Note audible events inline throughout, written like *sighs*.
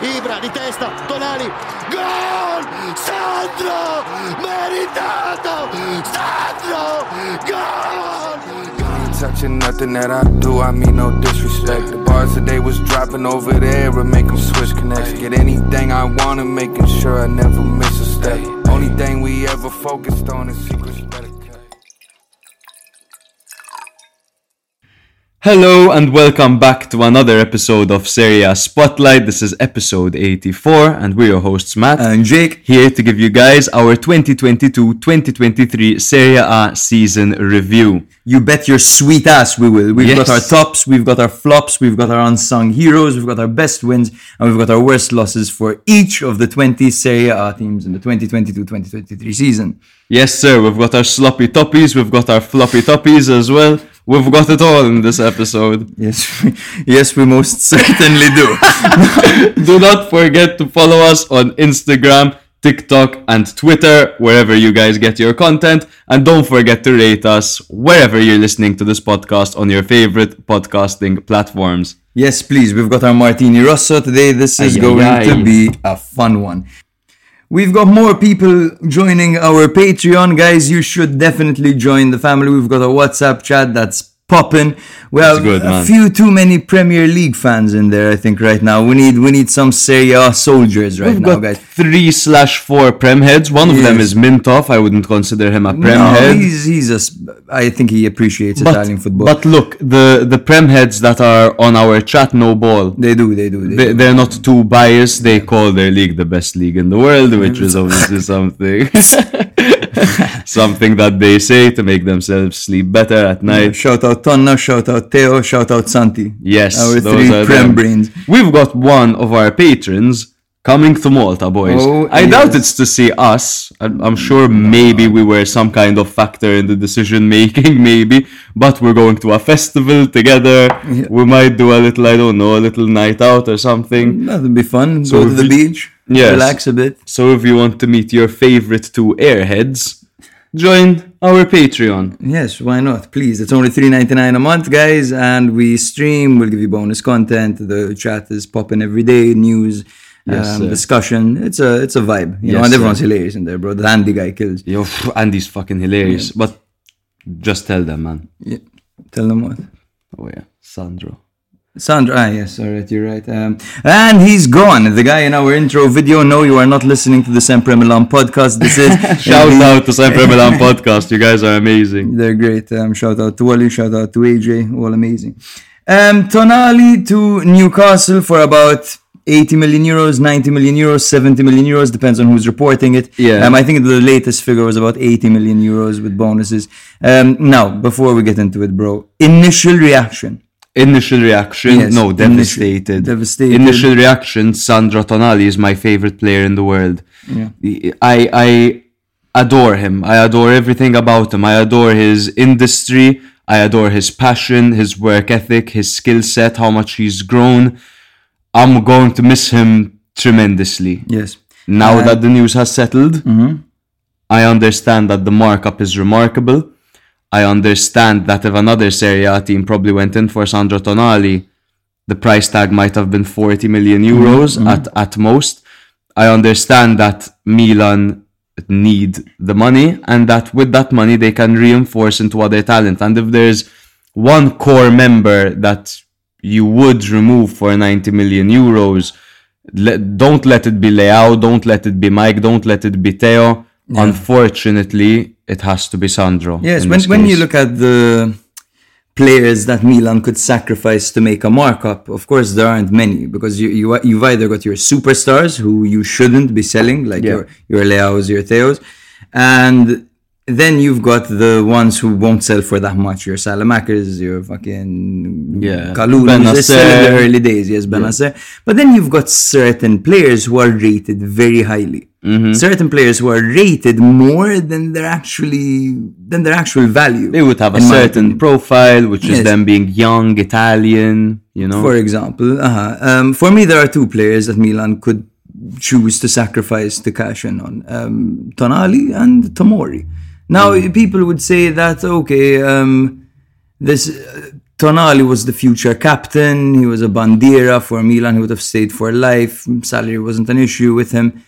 Ibra di testa, Tonali, gol! Sandro! Meritato! Sandro! Gol! touching nothing that I do, I mean no disrespect. The bars today was dropping over there and make them switch connects. Get anything I wanna, making sure I never miss a step. Only thing we ever focused on is secrets Hello and welcome back to another episode of Serie A Spotlight. This is episode 84 and we're your hosts Matt and Jake. here to give you guys our 2022-2023 Serie A season review. You bet your sweet ass we will. We've got our tops, we've got our flops, we've got our unsung heroes, we've got our best wins, and we've got our worst losses for each of the 20 Serie A teams in the 2022-2023 season. Yes sir, we've got our sloppy toppies, we've got our floppy toppies as well. We've got it all in this episode. Yes, we, yes, we most *laughs* certainly do. *laughs* Do not forget to follow us on Instagram, TikTok, and Twitter, wherever you guys get your content. And don't forget to rate us wherever you're listening to this podcast on your favorite podcasting platforms. yes, please. We've got our Martini Rosso today. This is Ay, ay, going ay. to be a fun one. We've got more people joining our Patreon, guys. You should definitely join the family. We've got a WhatsApp chat that's popping. We have good, a few too many Premier League fans in there. I think right now we need we need some Serie A soldiers right We've now, guys. three slash four Prem heads. One of them is Mintoff. I wouldn't consider him a Prem no, head. he's he's a. I think he appreciates But, Italian football. but look, the, the Prem heads that are on our chat, no ball. they do, they do. They They, do. they're not too biased. They call their league the best league in the world, which is obviously *laughs* something *laughs* *laughs* something that they say to make themselves sleep better at night. Shout out Tonna, shout out Teo, shout out Santi. Yes, our those three prem brains. We've got one of our patrons coming to Malta, boys. Oh, I doubt it's to see us. I'm, I'm sure maybe we were some kind of factor in the decision making, *laughs* maybe. But we're going to a festival together. We might do a little, I don't know, a little night out or something. That'd be fun. So Go to the beach, Yes. relax a bit. So if you want to meet your favorite two airheads, join our Patreon. Yes, why not? Please, it's only three ninety nine a month, guys, and we stream. We'll give you bonus content. The chat is popping every day. News, Yes, um, discussion. It's a it's a vibe, you know. Yes, And sir. hilarious in there, bro. The handy guy kills. Yo, Andy's fucking hilarious. But just tell them, man. Yeah. Tell them what. Oh yeah, Sandro. Sandra, ah, yes, all right, you're right. Um, and he's gone. The guy in our intro video. No, you are not listening to the Sempre Milan podcast. This is *laughs* Shout out to Sempre *laughs* Milan podcast. You guys are amazing. They're great. Um, shout out to Wally, shout out to AJ, all amazing. Um, Tonali to Newcastle for about 80 million euros, 90 million euros, 70 million euros, depends on who's reporting it. Yeah. Um, I think the latest figure was about 80 million euros with bonuses. Um, now, before we get into it, bro, initial reaction. Initial reaction, Yes, no, devastated. devastated. Initial reaction, Sandro Tonali is my favorite player in the world. I I adore him. I adore everything about him. I adore his industry. I adore his passion, his work ethic, his skill set, how much he's grown. I'm going to miss him tremendously. Yes. Now Uh, that the news has settled, I understand that the markup is remarkable. I understand that if another Serie A team probably went in for Sandro Tonali, the price tag might have been 40 million mm-hmm. euros mm-hmm. at, at most. I understand that Milan need the money and that with that money they can reinforce into other talent. And if there's one core member that you would remove for 90 million euros, let, don't let it be Leao, don't let it be Mike, don't let it be Theo. Unfortunately, it has to be Sandro. Yes, when, when you look at the players that Milan could sacrifice to make a markup, of course there aren't many because you, you you've either got your superstars who you shouldn't be selling, like Yeah. your your Leaos, your Theos, and then you've got the ones who won't sell for that much. Your Saelemaekers, your fucking Yeah. Kalulu, Bennacer. they sell in the early days, yes, Bennacer. But then you've got certain players who are rated very highly. Mm-hmm. Certain players who are rated more than their actually than their actual value. they would have a certain profile, which is them being young, Italian, you know. For example, uh-huh. um, for me, there are two players that Milan could choose to sacrifice to cash in on um, Tonali and Tomori. Now, Mm. people would say that, okay, um, this uh, Tonali was the future captain. He was a bandiera for Milan. He would have stayed for life. Salary wasn't an issue with him.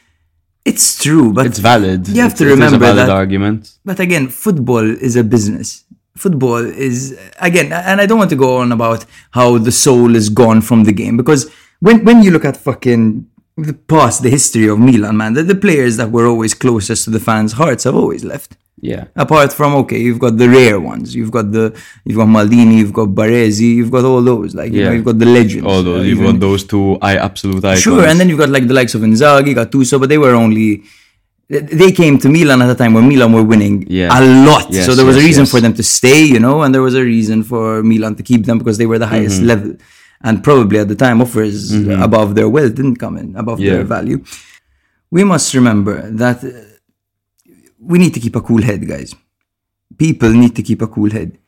It's true, but It's valid. You have It- to it is a remember valid that argument. but again, football is a business. Football is again, and I don't want to go on about how the soul is gone from the game because when when you look at fucking the past, the history of Milan, man, the, the players that were always closest to the fans' hearts have always left. Yeah. Apart from okay, you've got the rare ones. You've got the you've got Maldini, you've got Baresi, you've got all those. Like you know, you've got the legends. All those, uh, you've even- got those two I absolute icons. Sure, and then you've got like the likes of Inzaghi, Gattuso, but they were only they came to Milan at a time where Milan were winning Yeah. a lot. Yes, so there was yes, a reason yes. for them to stay, you know, and there was a reason for Milan to keep them because they were the highest Mm-hmm. level. And probably at the time offers above their wealth didn't come in, above Yeah. their value. We must remember that uh, we need to keep a cool head, guys. People need to keep a cool head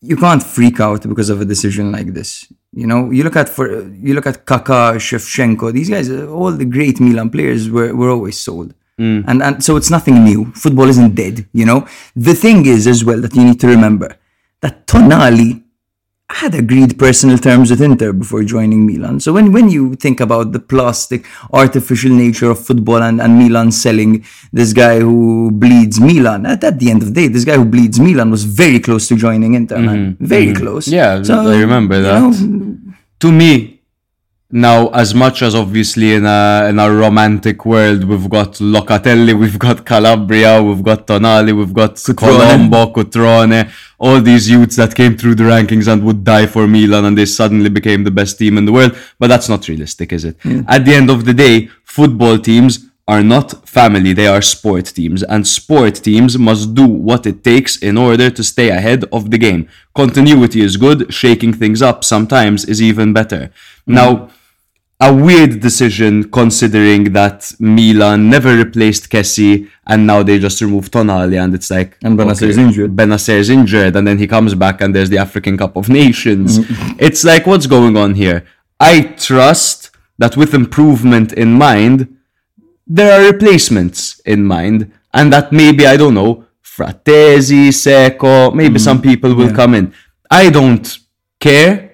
you can't freak out because of a decision like this. You know, you look at for you look at Kaká, Shevchenko. These guys, all the great Milan players were, were always sold, mm. and and so it's nothing new. Football isn't dead. You know, the thing is as well that you need to remember that Tonali had agreed personal terms with Inter before joining Milan. So when, when you think about the plastic, artificial nature of football and, and Milan selling this guy who bleeds Milan, at, at the end of the day, this guy who bleeds Milan was very close to joining Inter, man. Mm-hmm. Very mm-hmm. close. Yeah, so, I remember that. know, to me now as much as obviously in a in a romantic world we've got Locatelli, we've got Calabria, we've got Tonali, we've got Colombo, Cutrone, all these youths that came through the rankings and would die for Milan and they suddenly became the best team in the world. But that's not realistic, is it? Mm. At the end of the day, football teams are not family, they are sport teams, and sport teams must do what it takes in order to stay ahead of the game. Continuity is good, shaking things up sometimes is even better. Mm. Now, a weird decision considering that Milan never replaced Kessie and now they just removed Tonali and it's like And Bennacer is injured. Bennacer is injured and then he comes back and there's the African Cup of Nations. Mm-hmm. It's like what's going on here? I trust that with improvement in mind, there are replacements in mind, and that maybe I don't know, Frattesi, Seco, maybe some people will come in. I don't care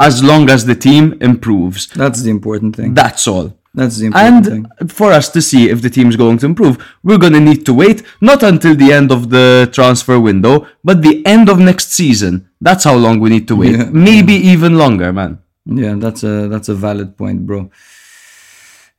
as long as the team improves. That's the important thing. That's all. That's the important thing. And for us to see if the team's going to improve, we're going to need to wait not until the end of the transfer window, but the end of next season. That's how long we need to wait. Yeah. Maybe even longer, man. Yeah, that's a that's a valid point, bro.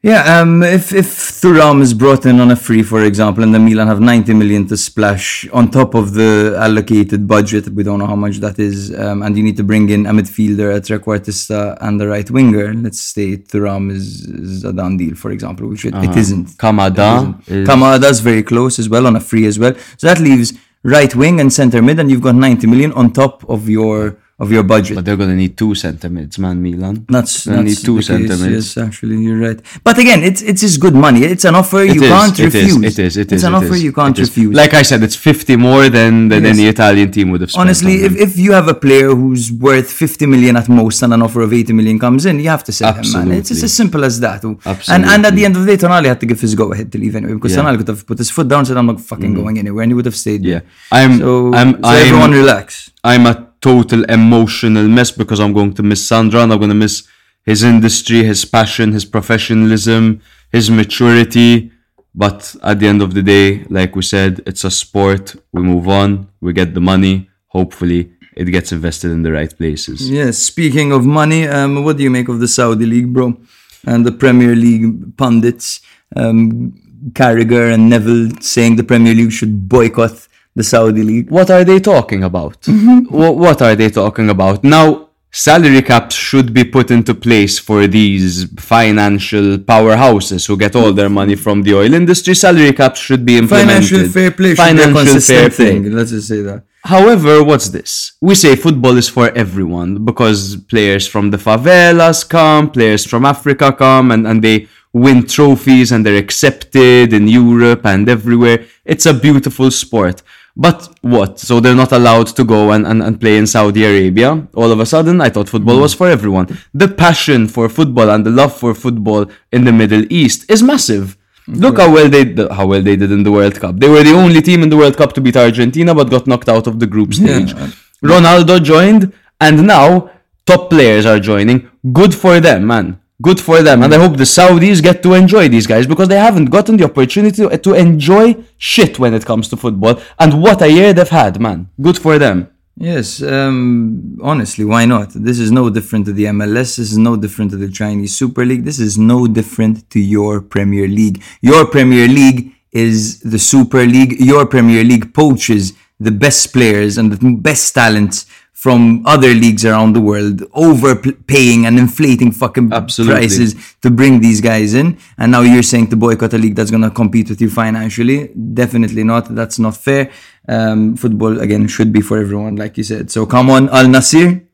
Yeah, um, if if Thuram is brought in on a free, for example, and the Milan have 90 million to splash on top of the allocated budget, we don't know how much that is, um, and you need to bring in a midfielder, a trequartista, and a right winger. Let's say Thuram is, is a done deal, for example, which it, it isn't. Kamada is- Kamada's very close as well on a free as well. So that leaves right wing and center mid, and you've got 90 million on top of your of your budget. But they're going to need two centre mids, man, Milan. That's, They need two centre mids. Yes, actually, you're right. But again, it's it's just good money. It's an offer you It is, can't it is, refuse. It is. It it's is. an it offer is, you can't is. refuse. Like I said, it's 50 more than, than Yes. any Italian team would have spent. Honestly, on if, if you have a player who's worth 50 million at most and an offer of 80 million comes in, you have to sell him, man. It's, it's as simple as that. Absolutely. And, and at the end of the day, Tonali had to give his go ahead to leave anyway because Yeah. Mm. Tonali could have put his foot down and said, I'm not fucking going anywhere, and he would have stayed. yeah, there. I'm, So, I'm, so I'm, everyone relax. I'm a total emotional mess because I'm going to miss Sandra and I'm going to miss his industry, his passion, his professionalism, his maturity. But at the end of the day, like we said, it's a sport. We move on, we get the money. Hopefully, it gets invested in the right places. Yes, speaking of money, um, what do you make of the Saudi League, bro? And the Premier League pundits, um, Carragher and Neville saying the Premier League should boycott the Saudi League. What are they talking about? Mm-hmm. Wha- what are they talking about? Now, salary caps should be put into place for these financial powerhouses who get all their money from the oil industry. Salary caps should be implemented. Financial fair play should be a Financial fair play. thing. Let's just say that. However, what's this? We say football is for everyone because players from the favelas come, players from Africa come, and, and they win trophies and they're accepted in Europe and everywhere. It's a beautiful sport. But what? So they're not allowed to go and, and, and play in Saudi Arabia? All of a sudden, I thought football was for everyone. The passion for football and the love for football in the Middle East is massive. Look how well they how well they did in the World Cup. They were the only team in the World Cup to beat Argentina, but got knocked out of the group stage. Yeah. Ronaldo joined, And now top players are joining. Good for them, man. Good for them. And I hope the Saudis get to enjoy these guys because they haven't gotten the opportunity to, enjoy shit when it comes to football. And what a year they've had, man. Good for them. Yes, um, honestly, why not? This is no different to the MLS. This is no different to the Chinese Super League. This is no different to your Premier League. Your Premier League is the Super League. Your Premier League poaches the best players and the best talents from other leagues around the world, overpaying and inflating fucking Absolutely. prices to bring these guys in. And now you're saying to boycott a league that's going to compete with you financially. Definitely not. That's not fair. Um, football, again, should be for everyone, like you said. So come on, Al Nassr.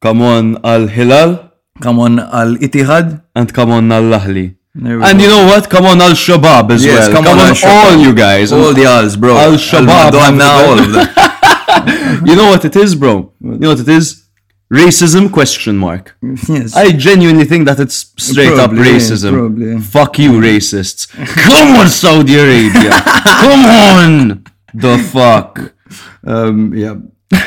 Come on, Al Hilal. Come on, Al Ittihad. And come on, Al Ahli. And go. you know what? Come on, Al Shabab as Yes, well. come Come, on, on, all you guys. All the Al's, bro. Al Shabab, Madonna, have all of that. *laughs* *laughs* you know what it is, bro? You know what it is? Racism question mark. yes. I genuinely think that it's straight Probably, up racism. probably. Fuck you, racists. Come on, Saudi Arabia. *laughs* Come on. The fuck. Um, yeah.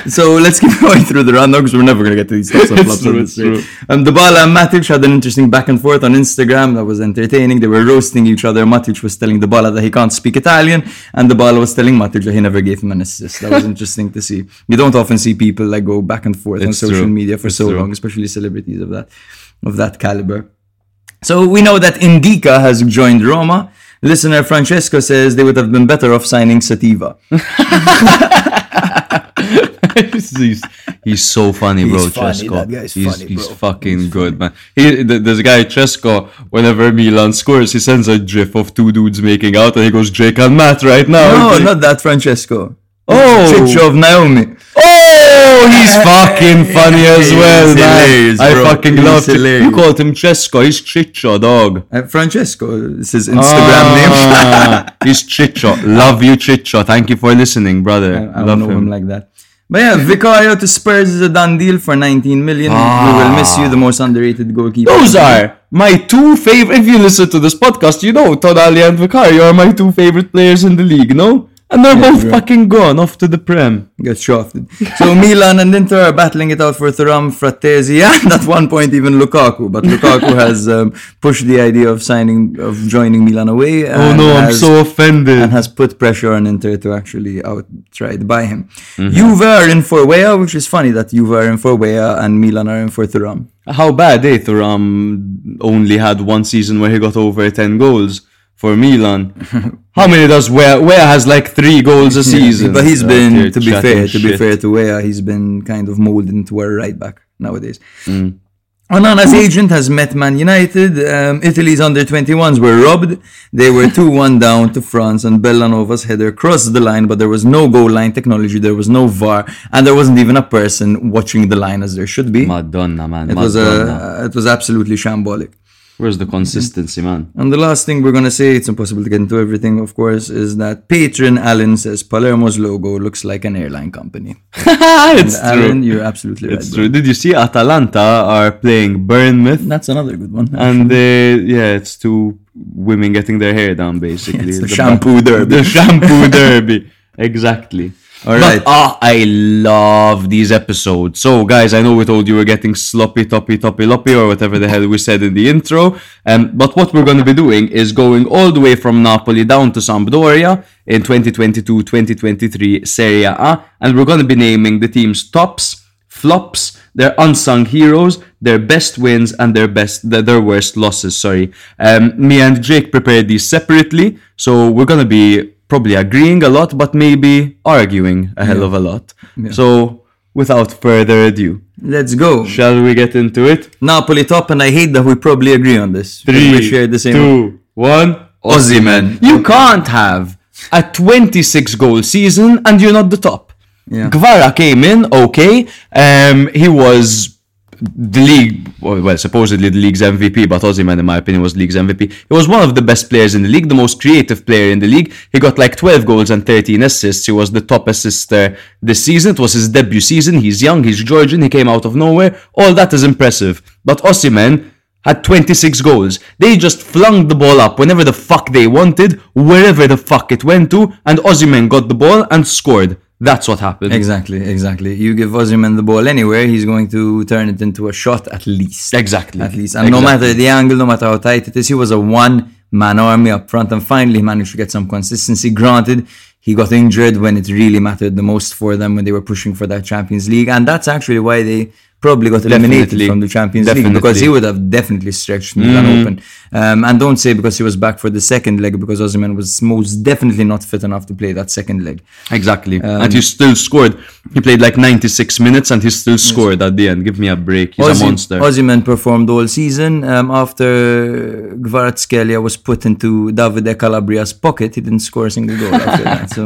So let's keep *laughs* going through the rundown because we're never gonna get to these tops and It's flops true, of it's true. Um, Dybala and Matic had an interesting back and forth on Instagram that was entertaining. They were roasting each other. Matic was telling Dybala that he can't speak Italian, and Dybala was telling Matic that he never gave him an assist. That was *laughs* interesting to see. You don't often see people like go back and forth on social true. media for It's so long, especially celebrities of that of that caliber. So we know that Ndicka has joined Roma. Listener Francesco says they would have been better off signing Sativa. *laughs* *laughs* he's, he's so funny, bro. He's funny, Cesco. that guy's he's, funny, he's fucking good, man. He, there's a guy Chesco, Whenever Milan scores, he sends a gif of two dudes making out, and he goes Jake and Matt right now. No, not that Francesco. Oh. Chicho of Naomi. Oh, he's *laughs* fucking funny as well, man. I bro. fucking love. You called him Chesco. He's Chicho, dog. Uh, Francesco is his Instagram name. Ah, *laughs* he's Chicho. Love you, Chicho. Thank you for listening, brother. I love don't know him. like that. But yeah, Vicario to Spurs is a done deal for 19 million. We will miss you, the most underrated goalkeeper. Those are my two favorite. If you listen to this podcast, you know Tonali and Vicario are my two favorite players in the league. No, and they're both bro. fucking gone off to the Prem. Get shafted. So Milan and Inter are battling it out for Thuram, Frattesi, *laughs* and at one point even Lukaku. But Lukaku *laughs* has um, pushed the idea of signing, of joining Milan away. Oh no, I'm so offended. and has put pressure on Inter to actually outright buy him. Mm-hmm. Juve are in for Weah, which is funny that Juve are in for Weah and Milan are in for Thuram. How bad, eh? Thuram only had one season where he got over 10 goals for Milan. How many does Weah? Weah has like three goals a season. But he's been, you're to be chatting fair, to be fair to Weah, he's been kind of molded into a right back nowadays. Mm. Onana's agent has met Man United. Um, Italy's under 21s were robbed. They were *laughs* 2 1 down to France, and Bellanova's header crossed the line, but there was no goal line technology, there was no VAR, and there wasn't even a person watching the line as there should be. Madonna, man. It was, Madonna. uh, it was absolutely shambolic. Where's the consistency, man? And the last thing we're gonna say, it's impossible to get into everything, of course, is that patron Alan says Palermo's logo looks like an airline company. *laughs* it's Alan, true. you're absolutely right. It's bro. true. Did you see Atalanta are playing Bournemouth? That's another good one. And they, yeah, it's two women getting their hair done, basically. *laughs* It's the ba- shampoo derby. The shampoo *laughs* derby. Exactly. All But, right. ah, I love these episodes. So, guys, I know we told you we're getting sloppy, toppy, toppy, loppy, or whatever the hell we said in the intro. Um, but what we're going to be doing is going all the way from Napoli down to Sampdoria in 2022-2023 Serie A, and we're going to be naming the team's tops, flops, their unsung heroes, their best wins, and their best their, worst losses. Sorry. Um, me and Jake prepared these separately, so we're gonna be probably agreeing a lot, but maybe arguing a hell of a lot. So, without further ado, Let's go. shall we get into it? Napoli top, and I hate that we probably agree on this. Three, we share the same. two, one. Osimhen. You can't have a 26 goal season and you're not the top. Yeah. Kvara came in, okay. Um, he was the league, well, supposedly the league's MVP, but Osimhen, in my opinion, was the league's MVP. He was one of the best players in the league, the most creative player in the league. He got like 12 goals and 13 assists. He was the top assister this season. It was his debut season. He's young, he's Georgian, he came out of nowhere. All that is impressive. But Osimhen had 26 goals. They just flung the ball up whenever the fuck they wanted, wherever the fuck it went to, and Osimhen got the ball and scored. That's what happened. Exactly, exactly. You give Osimhen the ball anywhere, he's going to turn it into a shot at least. Exactly. At least. And no matter the angle, no matter how tight it is, he was a one man army up front and finally managed to get some consistency. Granted, he got injured when it really mattered the most for them when they were pushing for that Champions League. And that's actually why they probably got eliminated Definitely. from the Champions League because he would have definitely stretched Milan open. Um, and don't say because he was back for the second leg because Osimhen was most definitely not fit enough to play that second leg. Exactly. Um, and he still scored. He played like 96 minutes and he still scored at the end. Give me a break. He's a monster. Osimhen performed all season. Um, after Kvaratskhelia was put into Davide Calabria's pocket, he didn't score a single goal after that. So,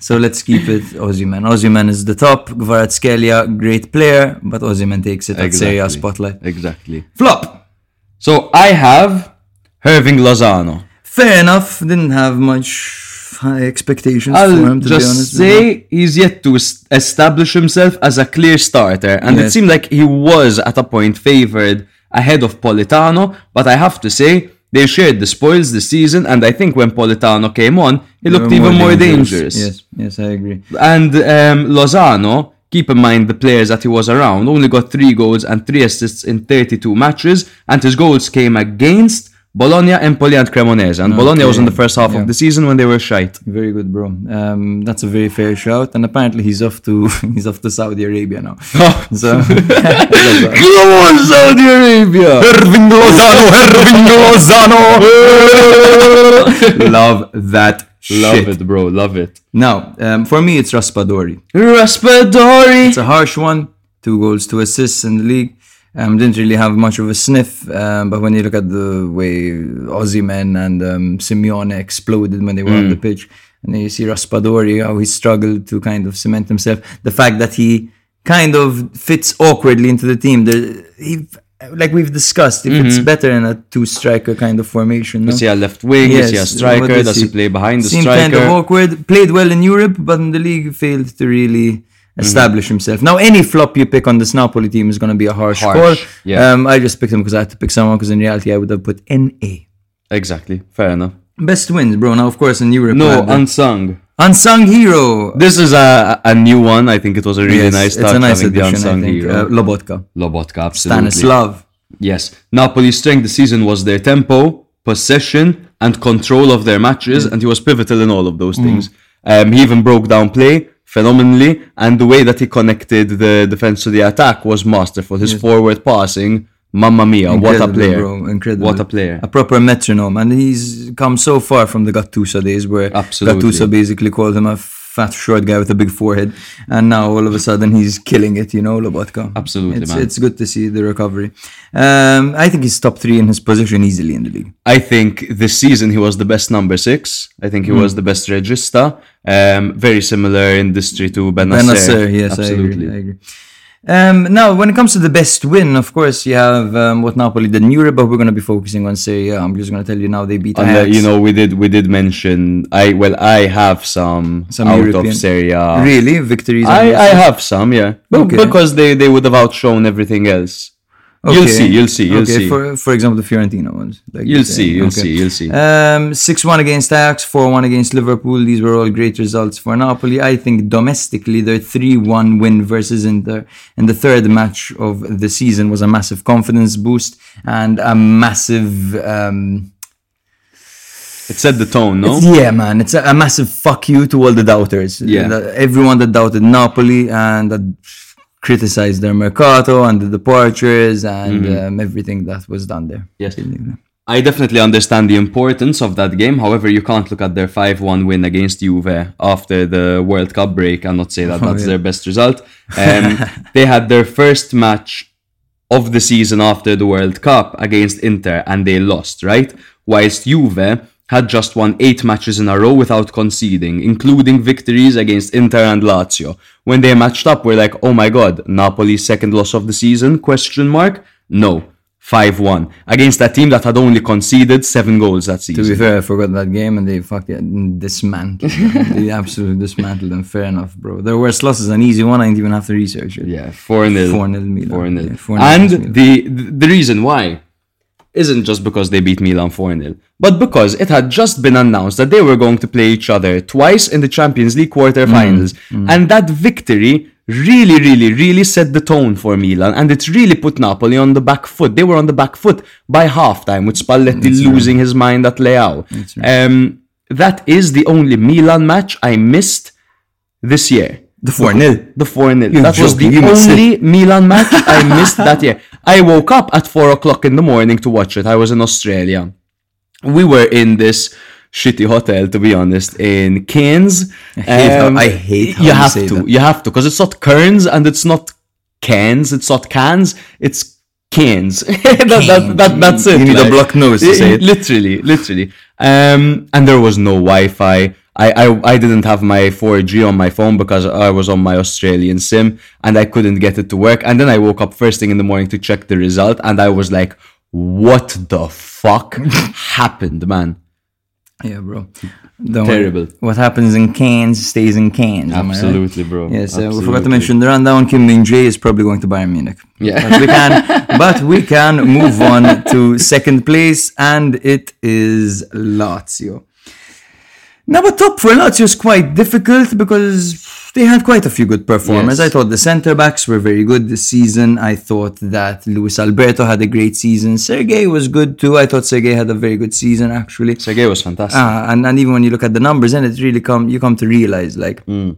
so let's keep it Osimhen. Osimhen is the top. Kvaratskhelia, great player, but Osimhen takes it at Serie A spotlight. Exactly. Flop. So I have Hirving Lozano. Fair enough. Didn't have much high expectations for I'll him, to be honest. just say he's yet to establish himself as a clear starter, and it seemed like he was at a point favored ahead of Politano. But I have to say they shared the spoils this season, and I think when Politano came on, he They looked even more dangerous. Yes, yes, I agree. And um, Lozano, keep in mind the players that he was around, only got three goals and three assists in 32 matches, and his goals came against Bologna, Empoli, and Cremonese. And Bologna was in the first half yeah. of the season when they were shite. Very good, bro. Um, that's a very fair shout, and apparently he's off to *laughs* he's off to Saudi Arabia now. *laughs* So *laughs* Come on, Saudi Arabia! Hirving Lozano, Hirving Lozano. Love that Love shit. it, bro. Love it. Now, um, for me, it's Raspadori. Raspadori! It's a harsh one. Two goals, two assists in the league. Um, didn't really have much of a sniff, um, but when you look at the way Osimhen and um, Simeone exploded when they were on the pitch, and then you see Raspadori, how he struggled to kind of cement himself. The fact that he kind of fits awkwardly into the team. There, he, like we've discussed, he fits better in a two-striker kind of formation. No? Is he a left wing? is he a Yes, striker? Does he play behind the Seemed striker? kind of awkward. Played well in Europe, but in the league failed to really establish himself. Now, any flop you pick on this Napoli team is going to be a harsh, Harsh, call. yeah. Um, I just picked him because I had to pick someone. Because in reality, I would have put NA. Exactly. Fair enough. Best wins, bro. Now, of course, in Europe, No, unsung. Unsung hero. This is a, a new one. I think it was a really Yes, nice touch it's a nice the addition, I unsung think. hero. Uh, Lobotka, Lobotka, absolutely. Stanislav. Yes. Napoli's strength this season was their tempo, possession, and control of their matches, and he was pivotal in all of those things. Um, he even broke down play phenomenally, and the way that he connected the defense to the attack was masterful. His forward passing, mamma mia, what a player. bro. Incredible. What a player. A proper metronome. And he's come so far from the Gattuso days where Absolutely. Gattuso basically called him a fat, short guy with a big forehead. And now all of a sudden he's killing it, you know, Lobotka. Absolutely, it's, man. It's good to see the recovery. Um, I think he's top three in his position easily in the league. I think this season he was the best number six. I think he Hmm. was the best regista. Um, very similar industry to Bennacer. Bennacer, yes, absolutely. I agree. I agree. Um, now, when it comes to the best win, of course, you have um, what Napoli did in Europe, but we're going to be focusing on Serie A. I'm just going to tell you now they beat And, Ajax. you know, we did we did mention I well I have some, Some out European- of Serie A. really? Victories? I, I have some, yeah, Okay. because they they would have outshone everything else. You'll see, you'll see, you'll okay, see. For, for example, the Fiorentina ones. Like You'll see, you'll Okay. see, you'll see. Um, 6 1 against Ajax, 4 1 against Liverpool. These were all great results for Napoli. I think domestically, their 3 1 win versus Inter in the third match of the season was a massive confidence boost and a massive. Um, it set the tone, no? yeah, man, it's a, a massive fuck you to all the doubters. Yeah. The- everyone that doubted Napoli and that criticized their mercato and the departures and Mm-hmm. um, everything that was done there. Yes. I definitely understand the importance of that game. However, you can't look at their 5 1 win against Juve after the World Cup break and not say that that's yeah. their best result. Um, *laughs* they had their first match of the season after the World Cup against Inter and they lost, right? Whilst Juve had just won eight matches in a row without conceding, including victories against Inter and Lazio. When they matched up, we're like, oh my god, Napoli's second loss of the season? Question mark? No. 5-1 against a team that had only conceded seven goals that season. To be fair, I forgot that game and they fucking dismantled. them. *laughs* they absolutely dismantled them. Fair enough, bro. Their worst loss is an easy one. I didn't even have to research it. Yeah, 4 0. 4-0 Milan. 4 Yeah, 4-0 against And the, the the reason why isn't just because they beat Milan 4 0, but because it had just been announced that they were going to play each other twice in the Champions League quarterfinals. And that victory really, really, really set the tone for Milan. And it really put Napoli on the back foot. They were on the back foot by halftime with Spalletti losing his mind at Leao. Um, that is the only Milan match I missed this year. The 4 0. The 4 0. You're That was the joking, you missed only Milan match I missed that year. *laughs* I woke up at 4 o'clock in the morning to watch it. I was in Australia. We were in this shitty hotel, to be honest, in Cairns. I hate how- I hate how you you have to. You have to, because it's not Kearns and it's not Cairns. It's not Cans. It's Cairns. *laughs* that, that, that, that's it. You need a blocked nose to say *laughs* it. Literally, literally. Um, and there was no Wi-Fi. I, I I didn't have my 4G on my phone because I was on my Australian SIM and I couldn't get it to work. And then I woke up first thing in the morning to check the result, and I was like, "What the fuck *laughs* happened, man?" Yeah, bro. Terrible. What happens in Cairns stays in Cairns. am I right? Absolutely, bro. Yes, uh, we forgot to mention the rundown. Kim Min Jae is probably going to Bayern Munich. Yeah. but we can, *laughs* but we can move on to second place, and it is Lazio. Now, but top for Lazio is quite difficult because they had quite a few good performers. Yes. I thought the centre backs were very good this season. I thought that Luis Alberto had a great season. Sergei was good too. I thought Sergei had a very good season actually. Sergei was fantastic. Ah, and, and even when you look at the numbers, then it really come you come to realize like Mm.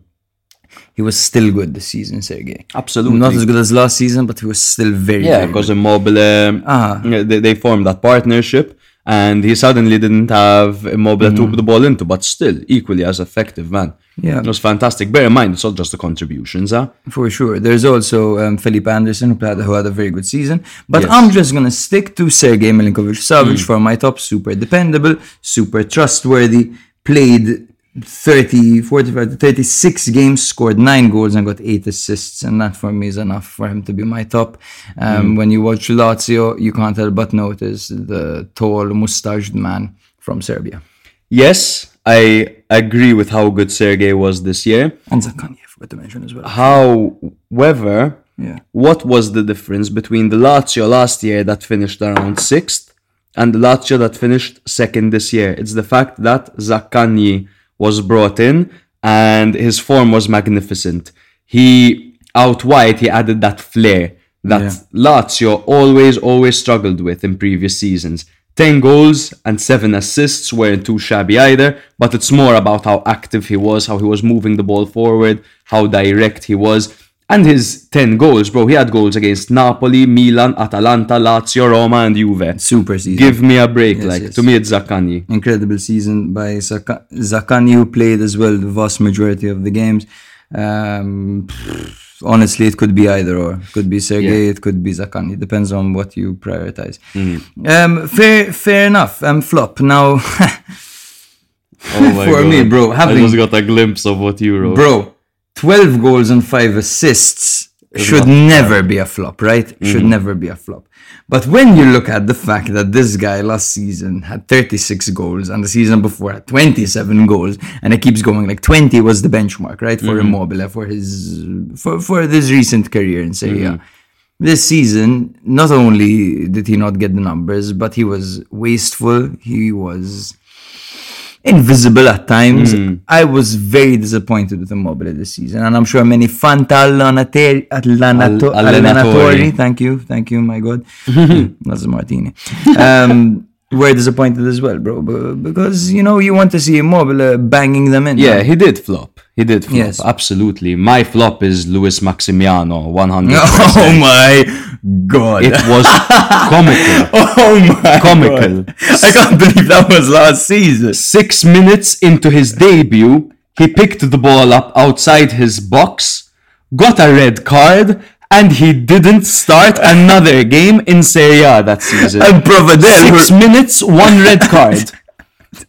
he was still good this season, Sergey. Absolutely. Not as good as last season, but he was still very Yeah, very because good. Immobile, um, Ah. they, they formed that partnership, and he suddenly didn't have Immobile to put the ball into, but still equally as effective, man. Yeah. it was fantastic. Bear in mind, it's not just the contributions, huh? for sure. There's also um, Felipe Anderson who, played, who had a very good season, but Yes. I'm just gonna stick to Sergey Milinkovic Savic Hmm. for my top. Super dependable, super trustworthy. Played 30, 45, 36 games, scored nine goals and got eight assists, and that for me is enough for him to be my top. Um, Hmm. When you watch Lazio, you can't help but notice the tall, mustached man from Serbia. Yes, I agree with how good Sergei was this year. And Zaccagni, I forgot to mention as well. However, Yeah. what was the difference between the Lazio last year that finished around sixth and the Lazio that finished second this year? It's the fact that Zaccagni was brought in and his form was magnificent. He out wide he added that flair that Yeah. Lazio always always struggled with in previous seasons. 10 goals and 7 assists weren't too shabby either, but it's more about how active he was, how he was moving the ball forward, how direct he was. And his 10 goals, bro, he had goals against Napoli, Milan, Atalanta, Lazio, Roma, and Juve. Super season. Give me a break, Yes, like, yes. to me it's Zaccagni. incredible season by Zaka- Zaccagni, who played as well the vast majority of the games. Um, honestly, it could be either or. It could be Sergey, Yeah. it could be Zaccagni. Depends on what you prioritize. Mm-hmm. Um, fair, fair enough. Um, flop now, *laughs* Oh For me, bro, having- got a glimpse of what you wrote. bro. Twelve goals and five assists should never be a flop, right? Should Mm-hmm. never be a flop. But when you look at the fact that this guy last season had 36 goals and the season before had 27 goals and it keeps going like 20 was the benchmark, right? For Mm-hmm. Immobile for his for for this recent career in Serie Mm-hmm. This season, not only did he not get the numbers, but he was wasteful. He was invisible at times. Hmm. I was very disappointed with Immobile this season, and I'm sure many Fantalanatori, Allanato- Al- Allenatori, thank you, thank you, my God, *laughs* that's a martini. Um, were disappointed as well, bro, because you know you want to see Immobile uh, banging them in. Yeah, he did flop. He did flop. Yes. Absolutely. My flop is Luis Maximiano, 100%. *laughs* Oh my God! It was *laughs* comical. oh my Comical. God. I can't believe that was last season. Six minutes into his debut, he picked the ball up outside his box, got a red card, and he didn't start another game in Serie A that season. And Provedel, Six minutes, one red card. *laughs*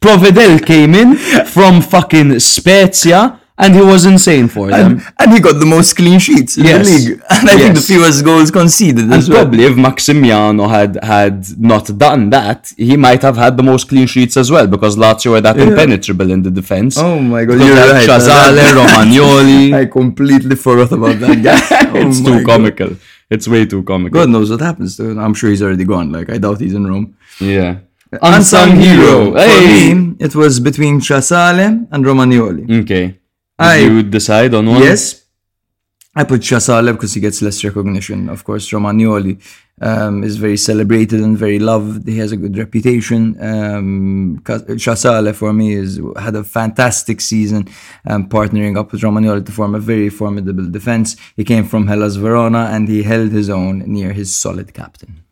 Provedel came in from fucking Spezia, and he was insane for them. and, and he got the most clean sheets in Yes. the league, *laughs* and I think the fewest goals conceded And as well. probably if Maximiano had had not done that, he might have had the most clean sheets as well because Lazio were that impenetrable in the defense. Oh my god, you're right. Chazale, *laughs* Romagnoli. I completely forgot about that guy. *laughs* Oh it's too God. comical. it's way too comical. God knows what happens to him. I'm sure he's already gone. Like, I doubt he's in Rome. Yeah. Unsung hero. Hey. For me, it was between Chasale and Romagnoli. Okay. I- you decide on one? Yes. I put Chasale because he gets less recognition. Of course, Romagnoli um, is very celebrated and very loved. He has a good reputation. Um, Chasale, for me, is had a fantastic season um, partnering up with Romagnoli to form a very formidable defense. He came from Hellas Verona and he held his own near his solid captain.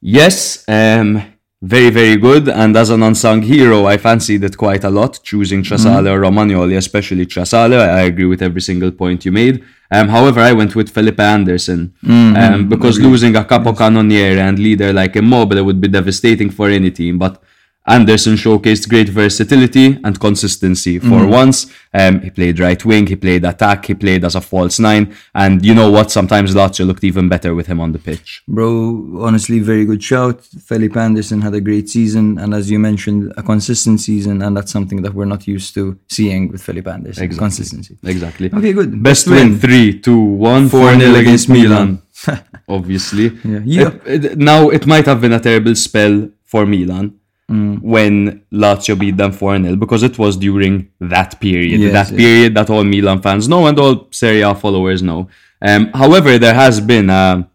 Yes, um, very, very good. And as an unsung hero, I fancied it quite a lot, choosing Trasale or Romagnoli, especially Trasale. I, agree with every single point you made. Um, however, I went with Felipe Anderson um, because losing a capo capocannoniere and leader like Immobile would be devastating for any team. But Anderson showcased great versatility and consistency for once. Um, he played right wing, he played attack, he played as a false nine, and you know what? Sometimes Lazio looked even better with him on the pitch. Bro, honestly, very good shout. Felipe Anderson had a great season, and as you mentioned, a consistent season, and that's something that we're not used to seeing with Felipe Anderson. Exactly. Consistency. Exactly. Okay, good. Best win 3 2 1 4 0 against Milan. *laughs* Obviously. Yeah. It- it- now, it might have been a terrible spell for Milan when Lazio beat them 4 0 because it was during that period. Yes, that yes. period that all Milan fans know and all Serie A followers know. Um, however, there has been a,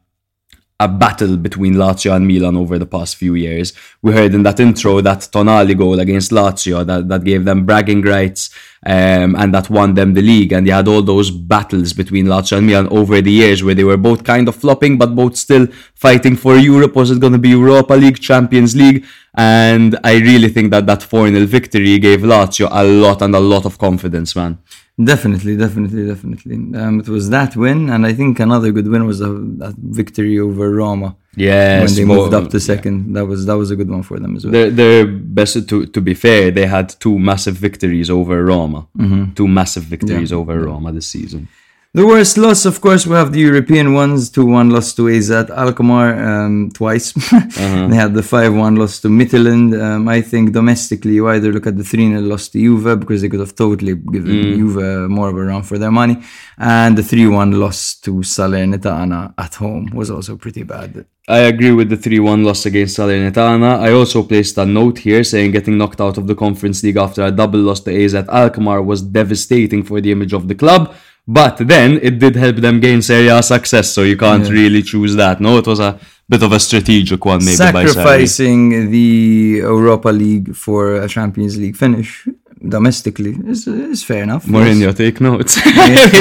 a battle between Lazio and Milan over the past few years. We heard in that intro that Tonali goal against Lazio that, that gave them bragging rights um, and that won them the league. And they had all those battles between Lazio and Milan over the years where they were both kind of flopping but both still fighting for Europe. Was it going to be Europa League, Champions League? And I really think that that 4 0 victory gave Lazio a lot and a lot of confidence, man. Definitely, definitely, definitely. Um, it was that win, and I think another good win was a, that victory over Roma Yes, when they moved up to second. That was that was a good one for them as well. They're, they're best to to be fair. They had two massive victories over Roma. Two massive victories over Roma this season. The worst loss, of course, we have the European ones. 2 1 loss to AZ Alkmaar um, twice. *laughs* They had the 5 1 loss to Midtjylland. Um, I think domestically, you either look at the 3 0 loss to Juve because they could have totally given Juve more of a run for their money. And the 3 1 loss to Salernitana at home was also pretty bad. I agree with the 3 1 loss against Salernitana. I also placed a note here saying getting knocked out of the Conference League after a double loss to AZ Alkmaar was devastating for the image of the club. But then it did help them gain Serie A success, so you can't really choose that. No, it was a bit of a strategic one, maybe. Sacrificing the Europa League for a Champions League finish domestically is, is fair enough. yes. Mourinho, take notes. *laughs* *laughs* he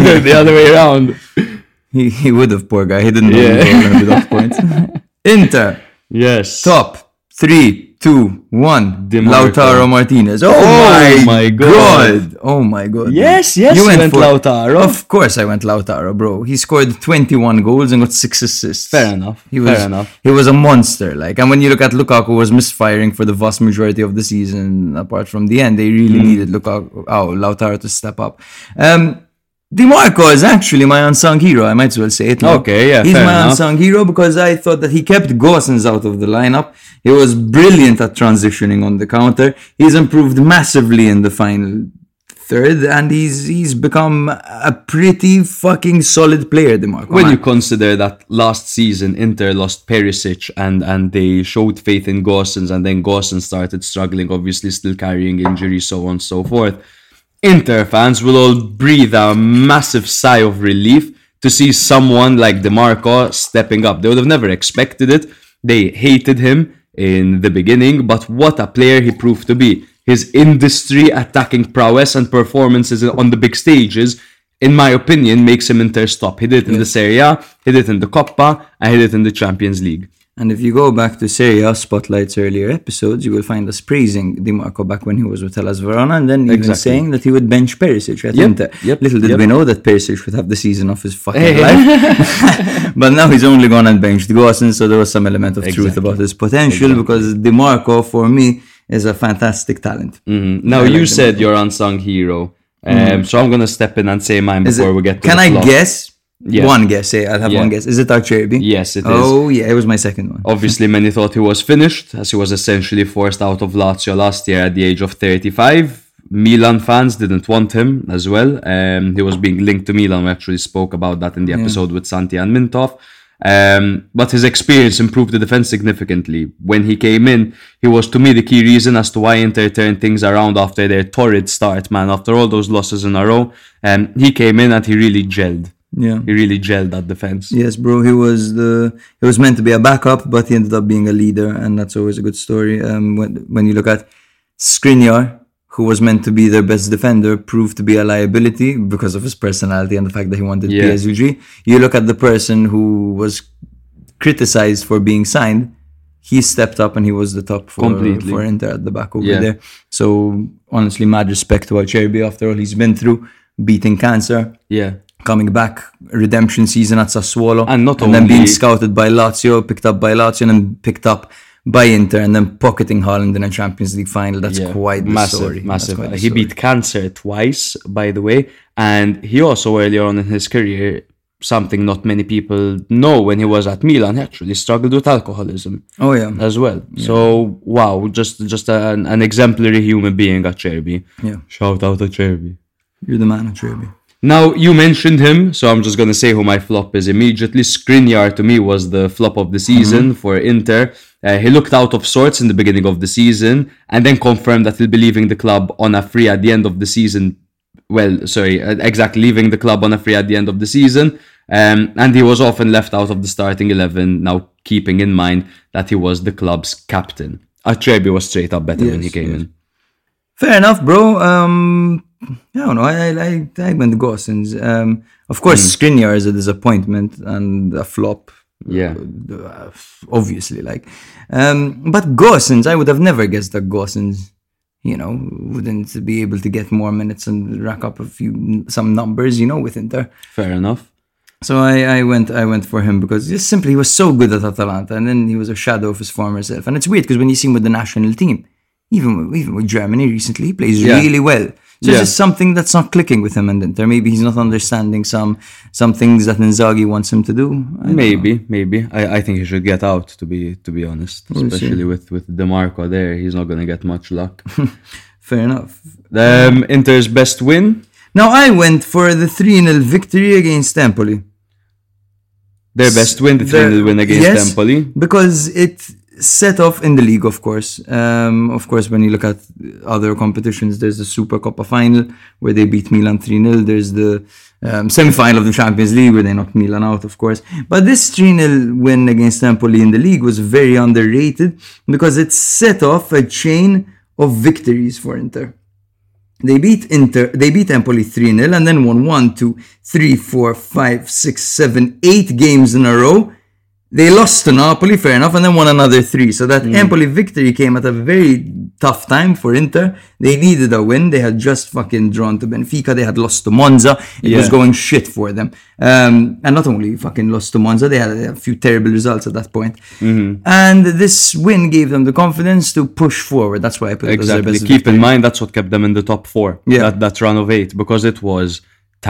did the other way around. He, he would have, poor guy. He didn't know Yeah. he was going to be off points. *laughs* Inter, Yes. top three, two, one. Di Marco. Lautaro Martinez. Oh, Oh my, my god. God. Oh my god. Yes, yes, you went Lautaro. Of course, I went Lautaro, bro. He scored 21 goals and got six assists. Fair enough. He was, Fair enough. He was a monster. Like, and when you look at Lukaku, was misfiring for the vast majority of the season. Apart from the end, they really Hmm. needed Lukaku, oh, Lautaro to step up. Um, Di Marco is actually my unsung hero. I might as well say it. Okay, yeah, he's my enough. unsung hero because I thought that he kept Gosens out of the lineup. He was brilliant at transitioning on the counter. He's improved massively in the final third, and he's he's become a pretty fucking solid player. Di Marco. When man. you consider that last season Inter lost Perisic and and they showed faith in Gosens and then Gosens started struggling, obviously still carrying injuries, so on and so forth. Inter fans will all breathe a massive sigh of relief to see someone like Di Marco stepping up. They would have never expected it. They hated him in the beginning, but what a player he proved to be. His industry attacking prowess and performances on the big stages in my opinion, makes him Inter's top. He did it in the Serie A, he did it in the Coppa, and he did it in the Champions League. And if you go back to Serie A Spotlight's earlier episodes, you will find us praising Di Marco back when he was with Hellas Verona, and then even Exactly. saying that he would bench Perisic at Yep, Inter. yep, Little did yep. we know that Perisic would have the season of his fucking Hey. *laughs* life. *laughs* but now he's only gone and benched Gosens, so there was some element of truth about his potential, because Di Marco, for me, is a fantastic talent. Mhm. Now, I you like said your unsung hero, um, so I'm gonna step in and say mine before it- we get to can I flop. guess? Yeah. One guess, say I'll have Yeah. one guess. Is it Acerbi? Yes, it is. Oh, yeah, it was my second one. Obviously, many thought he was finished, as he was essentially forced out of Lazio last year at the age of 35. Milan fans didn't want him as well. Um, he was being linked to Milan. We actually spoke about that in the episode with Santi and Mintoff. Um, but his experience improved the defense significantly. When he came in, he was to me the key reason as to why Inter turned things around after their torrid start, man. After all those losses in a row, um, he came in and he really gelled. Yeah. He really gelled that defense. Yes, bro. He was the he was meant to be a backup, but he ended up being a leader, and that's always a good story. Um, when when you look at Skriniar, who was meant to be their best defender, proved to be a liability because of his personality and the fact that he wanted Yeah. PSG. You look at the person who was criticized for being signed. He stepped up and he was the top for, Completely. for Inter at the back over Yeah. there. So honestly, mad respect to Acerbi after all he's been through, beating cancer, Yeah. Coming back redemption season at Sassuolo And not only then being scouted by Lazio, picked up by Lazio, and then picked up by Inter, and then pocketing Haaland in a Champions League final. That's Yeah, quite the massive, story. Massive. quite the He story. beat cancer twice, by the way, and he also earlier on in his career, something not many people know, when he was at Milan, he actually struggled with alcoholism Oh yeah, as well. So wow, just just an, an exemplary human being at Cherby. yeah. Shout out to Cherby. You're the man, Acerbi. Now you mentioned him, so I'm just gonna say who my flop is immediately. Skriniar to me was the flop of the season for Inter. Uh, he looked out of sorts in the beginning of the season, and then confirmed that he'll be leaving the club on a free at the end of the season. Well, sorry, uh, exactly, leaving the club on a free at the end of the season. Um, and he was often left out of the starting eleven. Now, keeping in mind that he was the club's captain, Acerbi was straight up better when he came yes. in. Fair enough, bro. Um, I don't know. I I I, I went Gosens. Um, of course, Hmm. Skriniar is a disappointment and a flop. Yeah. Uh, obviously, like, um, but Gosens, I would have never guessed that Gosens, you know, wouldn't be able to get more minutes and rack up a few some numbers, you know, with Inter. Fair enough. So I, I went I went for him because just simply he was so good at Atalanta, and then he was a shadow of his former self. And it's weird because when you see him with the national team, even with, even with Germany recently, he plays Yeah. really well. So Yeah. there's just something that's not clicking with him and Inter. Maybe he's not understanding some some things that Inzaghi wants him to do. Maybe, maybe. I, I think he should get out. To be to be honest, We'll see. especially with with Di Marco there, he's not gonna get much luck. *laughs* Fair enough. um, Inter's best win. Now I went for the 3 0 victory against Empoli. Their best win, the The- 3 0 win against yes, Empoli. because it set off in the league, of course. Um, of course, when you look at other competitions, there's the Super Coppa final where they beat Milan 3 0. There's the um, semi final of the Champions League where they knocked Milan out, of course. But this 3 0 win against Empoli in the league was very underrated because it set off a chain of victories for Inter. They beat Inter. They beat Empoli 3 0 and then won 1, 2, 3, 4, 5, 6, 7, 8 games in a row. They lost to Napoli, fair enough, and then won another three. So that Empoli victory came at a very tough time for Inter. They needed a win. They had just fucking drawn to Benfica. They had lost to Monza. It was going shit for them. Um, and not only fucking lost to Monza, they had a few terrible results at that point. And this win gave them the confidence to push forward. That's why I put it as their Exactly. Keep in mind that's what kept them in the top four. Yeah. That that run of eight because it was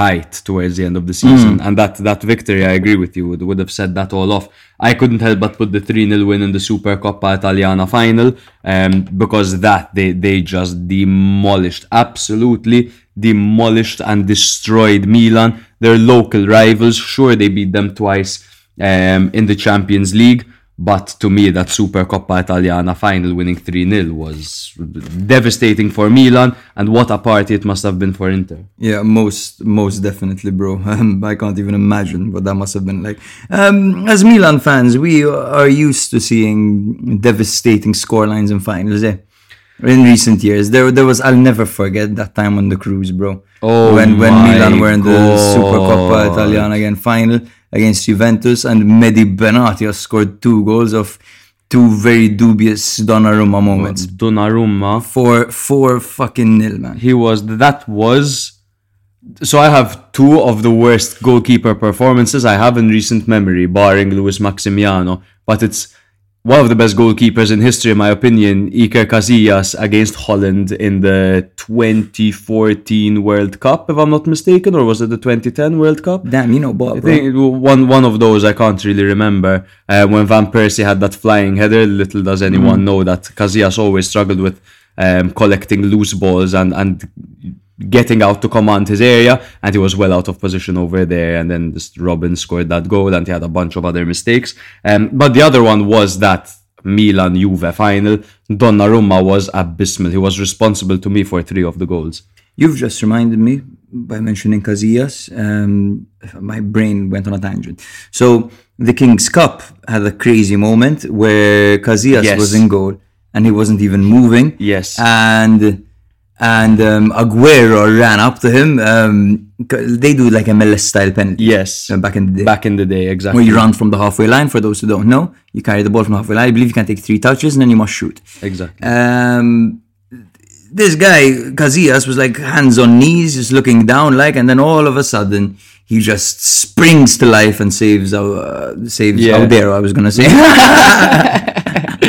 tight towards the end of the season, Mm. and that that victory, I agree with you, would would have set that all off. I couldn't help but put the three 0 win in the Super Coppa Italiana final, um, because that they they just demolished, absolutely demolished and destroyed Milan, their local rivals. Sure, they beat them twice um, in the Champions League. But to me, that Super Coppa Italiana final winning 3 0 was devastating for Milan, and what a party it must have been for Inter. Yeah, most most definitely, bro. *laughs* Um, I can't even imagine what that must have been like. Um, as Milan fans, we are used to seeing devastating scorelines in finals. Eh? In recent years, there there was I'll never forget that time on the cruise, bro. Oh when when Milan were in the Super Coppa Italiana again final against Juventus, and Mehdi Benatia scored two goals of two very dubious Donnarumma moments. Donnarumma, Four four fucking nil, man. he was that was. So I have two of the worst goalkeeper performances I have in recent memory, barring Luis Maximiano. But it's one of the best goalkeepers in history, in my opinion, Iker Casillas against Holland in the 2014 World Cup, if I'm not mistaken, or was it the 2010 World Cup? Damn, you know, Bob. I think one one of those I can't really remember. Uh, when Van Persie had that flying header, little does anyone know that Casillas always struggled with um, collecting loose balls and and getting out to command his area, and he was well out of position over there. And then just Robin scored that goal, and he had a bunch of other mistakes. Um, but the other one was that Milan Juve final. Donnarumma was abysmal. He was responsible to me for three of the goals. You've just reminded me by mentioning Casillas. Um, my brain went on a tangent. So the King's Cup had a crazy moment where Casillas Yes. was in goal and he wasn't even moving. Yes. And and um, Aguero ran up to him. Um, they do like a MLS style penalty. Yes. uh, back in the day. Back in the day, exactly. where you run from the halfway line. For those who don't know, you carry the ball from the halfway line. I believe you can take three touches and then you must shoot. Exactly. Um, this guy Casillas was like hands on knees, just looking down, like, and then all of a sudden he just springs to life and saves uh, saves Yeah. Audero. I was gonna say *laughs* *laughs*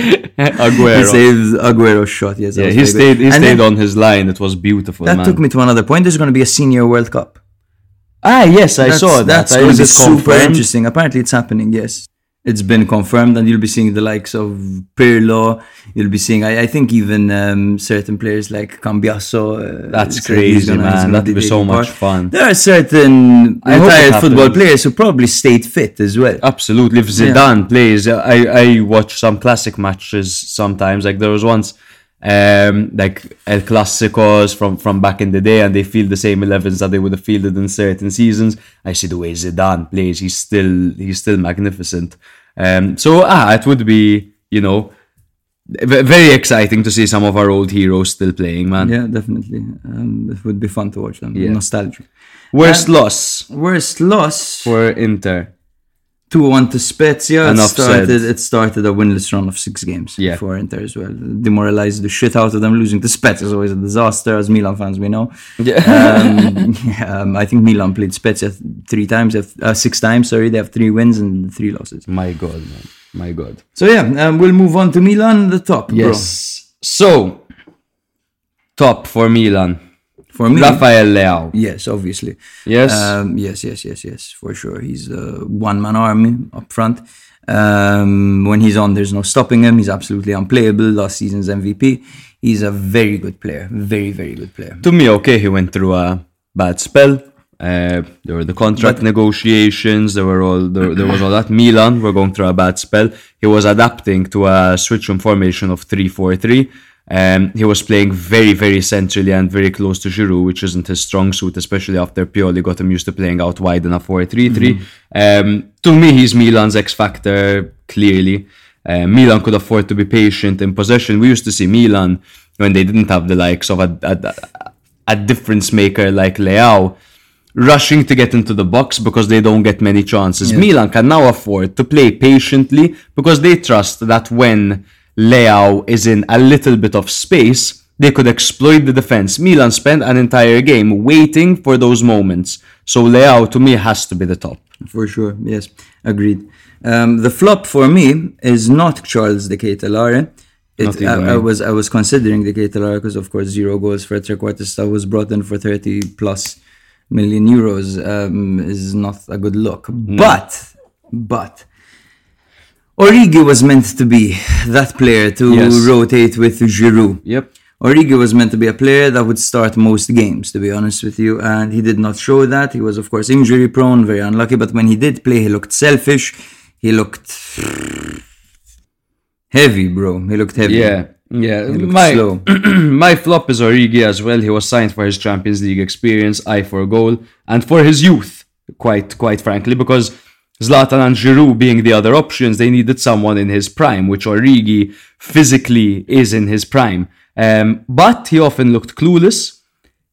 *laughs* Aguero. he Aguero's shot. Yes, yeah, he stayed. good. He And stayed then on his line. It was beautiful, That man. took me to another point. There's going to be a senior World Cup. ah, yes, I That's, saw that. That's going to be super confirmed? interesting. Apparently, it's happening. Yes, it's been confirmed, and you'll be seeing the likes of Pirlo. You'll be seeing, I, I think, even um, certain players like Cambiasso. Uh, That's crazy, gonna- man. That'd be so much part. fun. There are certain I retired football players who probably stayed fit as well. Absolutely. If Zidane plays, I, I watch some classic matches sometimes. Like there was once, um, like El Clasicos from, from back in the day, and they field the same 11s that they would have fielded in certain seasons. I see the way Zidane plays. He's still he's still magnificent. Um, so ah, it would be you know very exciting to see some of our old heroes still playing, man. Yeah, definitely. Um, it would be fun to watch them. Yeah. Nostalgic. Worst loss Worst loss. for Inter. 2 1 to Spezia. It Enough started, said. it started a winless run of six games Yeah. for Inter as well. Demoralized the shit out of them. Losing to Spezia is always a disaster, as Milan fans we know. Yeah. Um, *laughs* um, I think Milan played Spezia three times, uh, six times, sorry. They have three wins and three losses. My God, man. My God. So yeah, um, we'll move on to Milan, the top. bro. Yes. So, top for Milan. For me, Rafael Leao. yes, obviously. Yes. Um, yes, yes, yes, yes, for sure. He's a one man army up front. Um, when he's on, there's no stopping him. He's absolutely unplayable. Last season's MVP. He's a very good player. Very, very good player. to me, okay, he went through a bad spell. Uh, there were the contract negotiations. There were all there, there was all that. Milan were going through a bad spell. He was adapting to a switch from formation of three four three. Um, he was playing very, very centrally and very close to Giroud, which isn't his strong suit, especially after Pioli got him used to playing out wide in a 4 3 3. Um, to me, he's Milan's X factor, clearly. Uh, Milan could afford to be patient in possession. We used to see Milan when they didn't have the likes of a, a, a difference maker like Leao rushing to get into the box because they don't get many chances. Milan can now afford to play patiently because they trust that when Leao is in a little bit of space, they could exploit the defense. Milan spent an entire game waiting for those moments. So Leao to me has to be the top. For sure, yes, agreed. Um, the flop for me is not Charles De Ketelaere. It, I, I was I was considering de Ketelare because of course zero goals for Trequartista was brought in for thirty plus million euros um, is not a good look. But but Origi was meant to be that player to Yes. rotate with Giroud. Yep. Origi was meant to be a player that would start most games, to be honest with you, and he did not show that. He was, of course, injury prone, very unlucky, but when he did play, he looked selfish. He looked heavy, bro. He looked heavy. Yeah. Yeah, my slow. *clears throat* my flop is Origi as well. He was signed for his Champions League experience, eye for a goal, and for his youth. Quite quite frankly, because Zlatan and Giroud being the other options, they needed someone in his prime, which Origi physically is in his prime. Um, but he often looked clueless.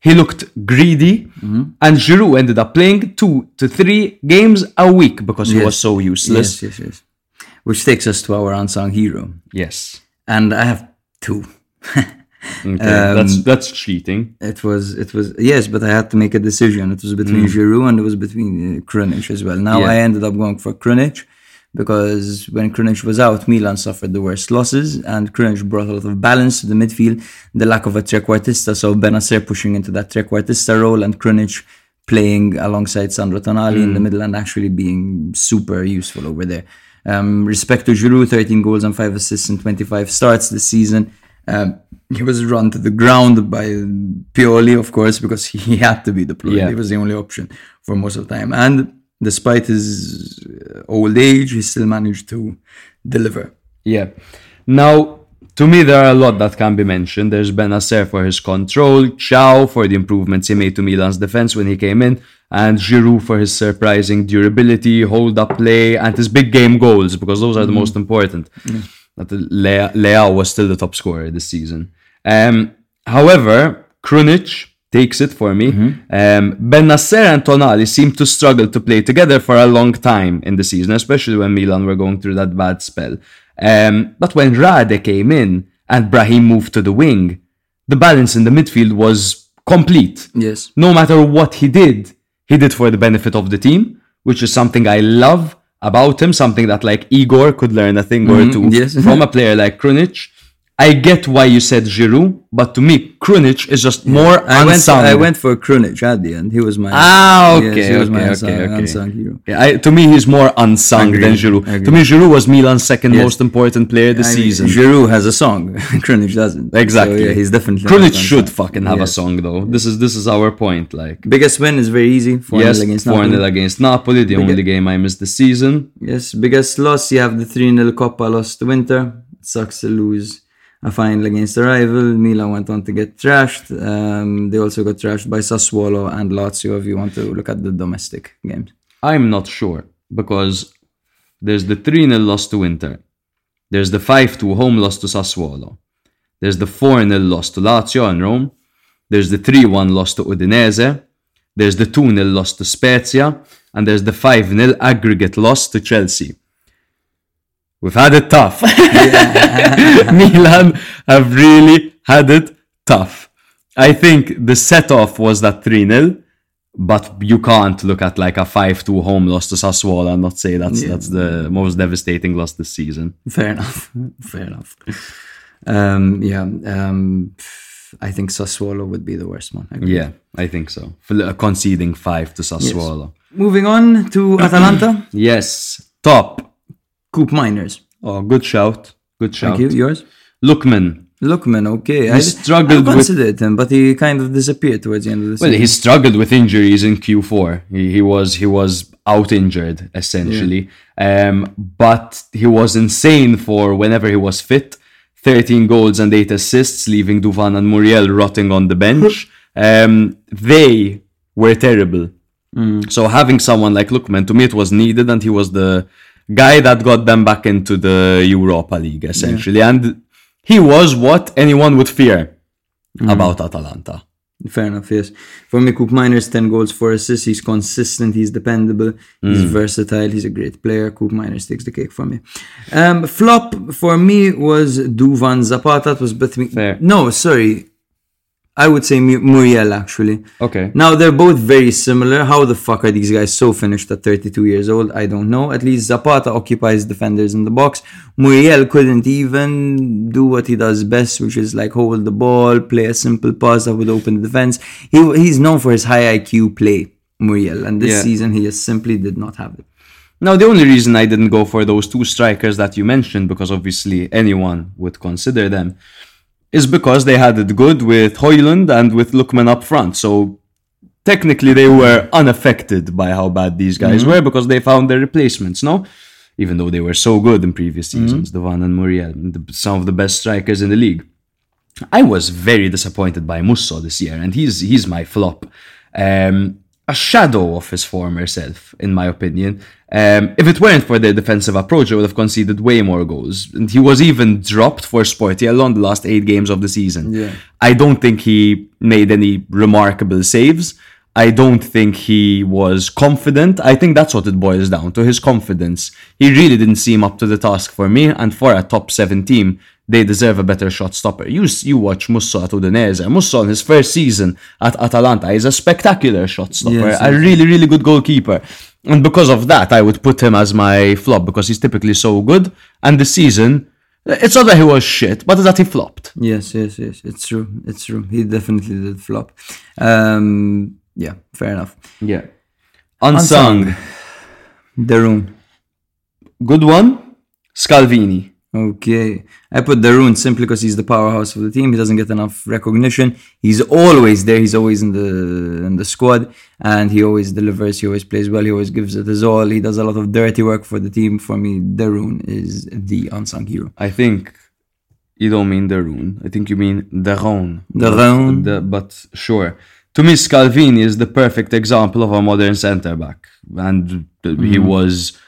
He looked greedy, Mm-hmm. and Giroud ended up playing two to three games a week because he Yes. was so useless. Yes, yes, yes. Which takes us to our unsung hero. yes. And I have two. *laughs* Okay, that's Um, that's cheating. It was, it was, yes, but I had to make a decision. It was between Giroud and it was between uh, Krunic as well. Now Yeah. I ended up going for Krunic because when Krunic was out, Milan suffered the worst losses and Krunic brought a lot of balance to the midfield. The lack of a trequartista, so Bennacer pushing into that trequartista role and Krunic playing alongside Sandro Tonali in the middle and actually being super useful over there. Um, respect to Giroud, 13 goals and 5 assists in 25 starts this season. Um, he was run to the ground by Pioli, of course, because he had to be deployed. Yeah. He was the only option for most of the time. And despite his uh, old age, he still managed to deliver. Yeah. Now, to me, there are a lot that can be mentioned. There's Bennacer for his control, Thiaw for the improvements he made to Milan's defense when he came in, and Giroud for his surprising durability, hold up play, and his big game goals, because those are the most important. That the Leao was still the top scorer this season. Um, however, Krunic takes it for me. Um, Bennacer and Tonali seem to struggle to play together for a long time in the season, especially when Milan were going through that bad spell. Um, but when Rade came in and Brahim moved to the wing, the balance in the midfield was complete. Yes. No matter what he did, he did for the benefit of the team, which is something I love about him, something that like Igor could learn a thing or two yes. from a *laughs* player like Krunic. I get why you said Giroud, but to me, Krunic is just more I went, unsung. I went for Krunic at the end. He was my Ah, Yes, okay, he was my unsung, okay, okay. unsung hero. Yeah, I, to me, he's more unsung than Giroud. To me, Giroud was Milan's second Yes. most important player this I mean, season. Giroud has a song. *laughs* Krunic doesn't. exactly. So, yeah, he's definitely. Krunic should fucking have a song though. This is this is our point. Like, Biggest win is very easy. 4 yes, against four Napoli. against Napoli, the only game I missed this season. Yes, biggest loss. You have the 3 0 Coppa loss to Inter. It sucks to lose a final against a rival. Milan went on to get trashed. Um, they also got trashed by Sassuolo and Lazio if you want to look at the domestic games. I'm not sure because there's the 3 0 loss to Inter. There's the 5 2 home loss to Sassuolo. There's the 4 0 loss to Lazio and Rome. There's the 3 1 loss to Udinese. There's the 2 0 loss to Spezia. And there's the 5 0 aggregate loss to Chelsea. We've had it tough. *laughs* Milan have really had it tough. I think the set off was that 3 0 but you can't look at like a 5-2 home loss to Sassuolo and not say that's that's the most devastating loss this season. Fair enough. *laughs* Fair enough. Um, yeah. Um, I think Sassuolo would be the worst one. I. Yeah, I think so. For uh, conceding 5 to Sassuolo. Moving on to Atalanta. *clears throat* Yes. Top. Koopmeiners. Oh, good shout. Good shout. Thank you. Yours? Lookman. Lookman, okay. He struggled I with- him, but he kind of disappeared towards the end of the season. Well, he struggled with injuries in Q4. He, he was he was out injured essentially. Um, but he was insane for whenever he was fit. 13 goals and 8 assists, leaving Duvan and Muriel rotting on the bench. *laughs* Um, they were terrible. So having someone like Lookman, to me, it was needed, and he was the guy that got them back into the Europa League, essentially. And he was what anyone would fear about Atalanta. Fair enough, yes. For me, Koopmeiners, 10 goals, 4 assists. He's consistent, he's dependable, he's Mm. versatile, he's a great player. Koopmeiners takes the cake for me. Um, flop for me was Duvan Zapata. It was. Fair. No, sorry. I would say Mu- Muriel, actually. Okay. Now, they're both very similar. How the fuck are these guys so finished at 32 years old? I don't know. At least Zapata occupies defenders in the box. Muriel couldn't even do what he does best, which is like hold the ball, play a simple pass that would open the defense. He, he's known for his high IQ play, Muriel, and this Yeah. season he just simply did not have it. Now, the only reason I didn't go for those two strikers that you mentioned, because obviously anyone would consider them, is because they had it good with Højlund and with Lookman up front. So technically, they were unaffected by how bad these guys were because they found their replacements, no? Even though they were so good in previous seasons, Duvan and Muriel, some of the best strikers in the league. I was very disappointed by Musso this year, and he's he's my flop. Um, a shadow of his former self, in my opinion. Um, if it weren't for their defensive approach, I would have conceded way more goals. And he was even dropped for Sportiello on the last eight games of the season. Yeah. I don't think he made any remarkable saves. I don't think he was confident. I think that's what it boils down to his confidence. He really didn't seem up to the task for me, and for a top seven team, they deserve a better shot stopper. You you watch Musso at Udinese. Musso in his first season at Atalanta is a spectacular shot stopper, Yes, a really really good goalkeeper. And because of that, I would put him as my flop because he's typically so good. And this season, it's not that he was shit, but that he flopped. Yes, yes, yes. It's true. It's true. He definitely did flop. Um, yeah, fair enough. Yeah. Unsung. De Roon. Good one. Scalvini. Okay. I put Darun simply because he's the powerhouse of the team. He doesn't get enough recognition. He's always there. He's always in the in the squad, and he always delivers. He always plays well. He always gives it his all. He does a lot of dirty work for the team. For me, Darun is the unsung hero. I think you don't mean Darun. I think you mean Daron. Daron. But, but sure. To me, Scalvini is the perfect example of a modern centre back. And he mm-hmm. was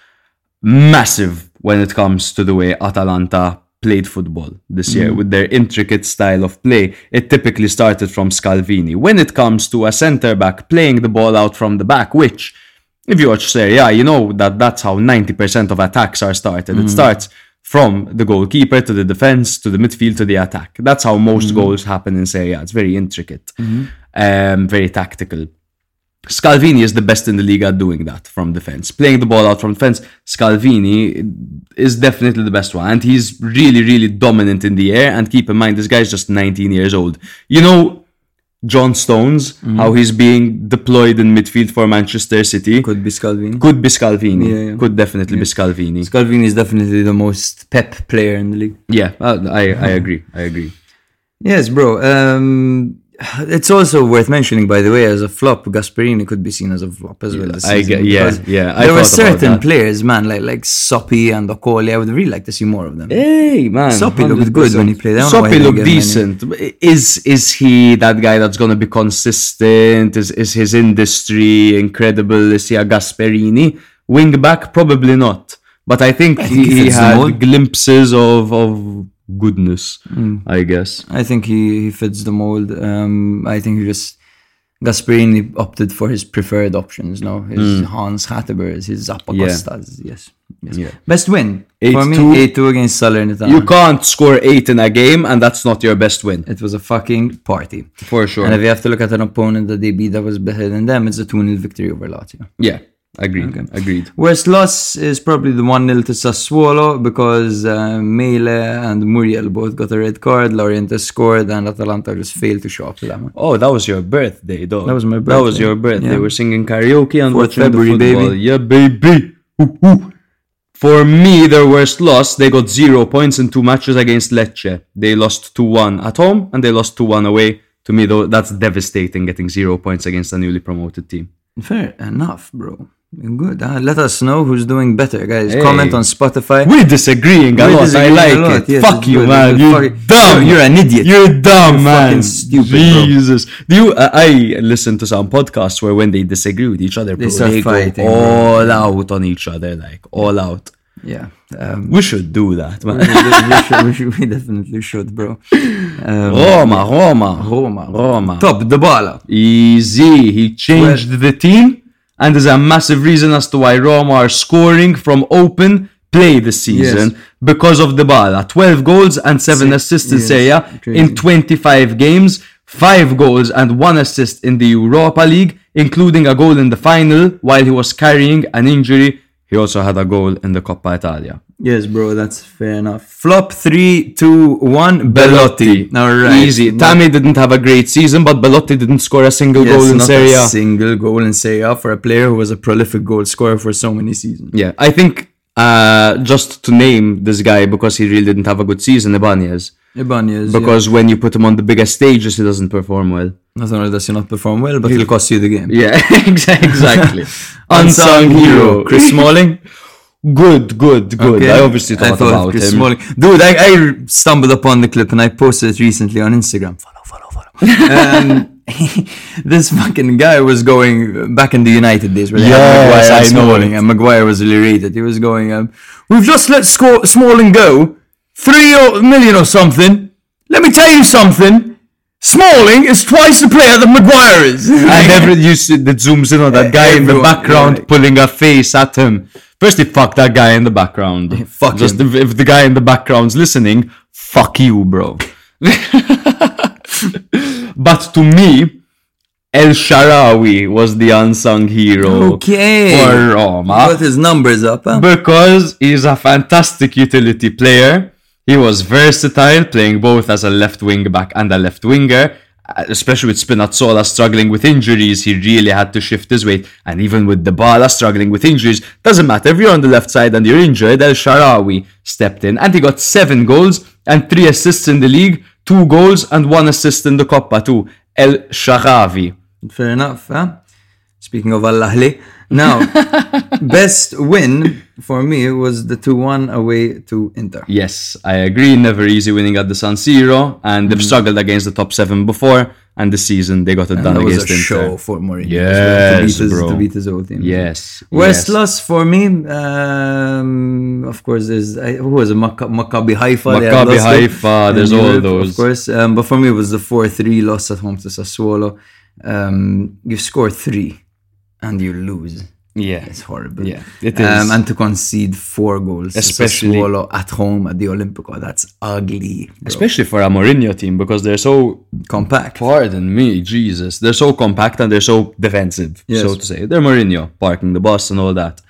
massive when it comes to the way Atalanta played football this year mm. with their intricate style of play. It typically started from Scalvini. When it comes to a centre back playing the ball out from the back, which if you watch Serie A, you know that that's how 90% of attacks are started. It mm. starts from the goalkeeper to the defense to the midfield to the attack. That's how most mm. goals happen in Serie A. It's very intricate, mm-hmm. um, very tactical. Scalvini is the best in the league at doing that from defense. Playing the ball out from defense, Scalvini is definitely the best one. And he's really, really dominant in the air. And keep in mind, this guy's just 19 years old. You know, John Stones, how he's being deployed in midfield for Manchester City. Could, be Scalvini. Could be Scalvini. Yeah, yeah. Could definitely be Scalvini. Scalvini is definitely the most pep player in the league. Yeah, uh, I, I agree. I agree. Yes, bro. Um, *sighs* it's also worth mentioning, by the way, as a flop, Gasperini could be seen as a flop as well. This I get- yeah, yeah, I there were certain players, man, like like Soppy and Okoli. I would really like to see more of them. Hey man, Soppy looked good when he played. I don't know why Soppy looked gave him any- decent. Is is he that guy that's gonna be consistent? Is is his industry incredible? Is he a Gasperini wing back? Probably not. But I think, think he, he he fits the had glimpses of of goodness. Mm. I guess. I think he, he fits the mold. Um, I think he just Gasperini opted for his preferred options. No, his Hans Hateboers, his Zappacostas. Yes, yes. Mm. Yeah. Best win for me. 8-2. Eight two against Salernitana. You can't score eight in a game, and that's not your best win It was a fucking party. for sure. And if you have to look at an opponent that they beat that was better than them, it's a 2 0 victory over Lazio. yeah, agreed. Agreed. Worst loss is probably the 1 0 to Sassuolo because uh, Maehle and Muriel both got a red card. Laurienté scored and Atalanta just failed to show up to that one. Oh, that was your birthday, though. That was my birthday. That was your birthday. Yeah. We're singing karaoke and 4th watching February, the football. baby. Yeah, baby. Ooh, ooh. For me, their worst loss, they got zero points in two matches against Lecce. They lost 2-1 at home and they lost 2-1 away. To me, though, that's devastating getting zero points against a newly promoted team. Fair enough, bro. Good. Uh, let us know who's doing better, guys. Hey. Comment on Spotify. We're disagreeing a We're lot. disagreeing I like it. yes, Fuck you, man. You're fucking- dumb. You're an idiot. You're dumb, You're man. fucking stupid, bro. Jesus. Do you? Uh, I listen to some podcasts where when they disagree with each other, bro, start they fighting, go bro. all out on each other, like all out. Yeah. Um, We should do that, man. we, should, we, should, we definitely should, bro. Um, Roma, Roma, Roma. Roma. Top, Dybala. Easy. He changed the team, and there's a massive reason as to why Roma are scoring from open play this season Yes. because of the ball. 12 goals and 7 Six- assists in yes, Serie crazy. in 25 games, 5 goals and 1 assist in the Europa League, including a goal in the final while he was carrying an injury. He also had a goal in the Coppa Italia. Yes, bro, that's fair enough. Flop three, two, one. Belotti. All right. Easy. Tammy didn't have a great season, but Belotti didn't score a single Yes, goal in Serie a A. single goal in Serie A for a player who was a prolific goal scorer for so many seasons. Yeah, I think uh, just to name this guy because he really didn't have a good season, Ibanez. Ibanez. Because when you put him on the biggest stages, he doesn't perform well. not only does he not perform well, but he'll cost you the game. Yeah, *laughs* exactly. *laughs* Unsung hero, Chris Smalling. Good, good, good. Okay. I obviously thought, I thought about Chris him. Smalling. Dude, I, I stumbled upon the clip and I posted it recently on Instagram. Follow, follow, follow. *laughs* um, this fucking guy was going back in the United days where Yes, Maguire and I Smalling, and Maguire was elated. He was going, um, "We've just let Sco- Smalling go, three or- something. Let me tell you something. Smalling is twice the player that Maguire is." *laughs* And every you see that zooms in on that guy in the background pulling a face at him. Firstly, fuck that guy in the background. fuck Just him. if, if the guy in the background's listening, fuck you, bro. *laughs* but to me, El Shaarawy was the unsung hero Okay. for Roma Got his numbers up, huh? because he's a fantastic utility player. He was versatile, playing both as a left wing back and a left winger, uh, especially with Spinazzola struggling with injuries, he really had to shift his weight. And even with Dybala struggling with injuries, doesn't matter if you're on the left side and you're injured. El Shaarawy stepped in and he got seven goals and three assists in the league, two goals and one assist in the Coppa too. El Shaarawy. Fair enough, huh? Speaking of Al-Ahli. Now, *laughs* best win for me was the 2-1 away to Inter. Yes, I agree. Never easy winning at the San Siro, and they've struggled against the top seven before. And this season they got it And done that was against a Inter. show for Mourinho. as well, to Yes, beat his, bro. To beat his old team. Yes. Worst yes. loss for me, um, of course, there's I, who was it? Macca- Maccabi Haifa. Maccabi Haifa, there's all Europe, those. of course. Um, but for me, it was the four-three loss at home to Sassuolo. Um, you score three, and you lose. Yeah. It's horrible. Yeah, it Um, and to concede four goals, Especially- at home at the Olimpico, that's ugly. bro. Especially for a Mourinho team because they're so compact. Pardon me, Jesus. They're so compact and they're so defensive, Yes. so to say. They're Mourinho, parking the bus and all that.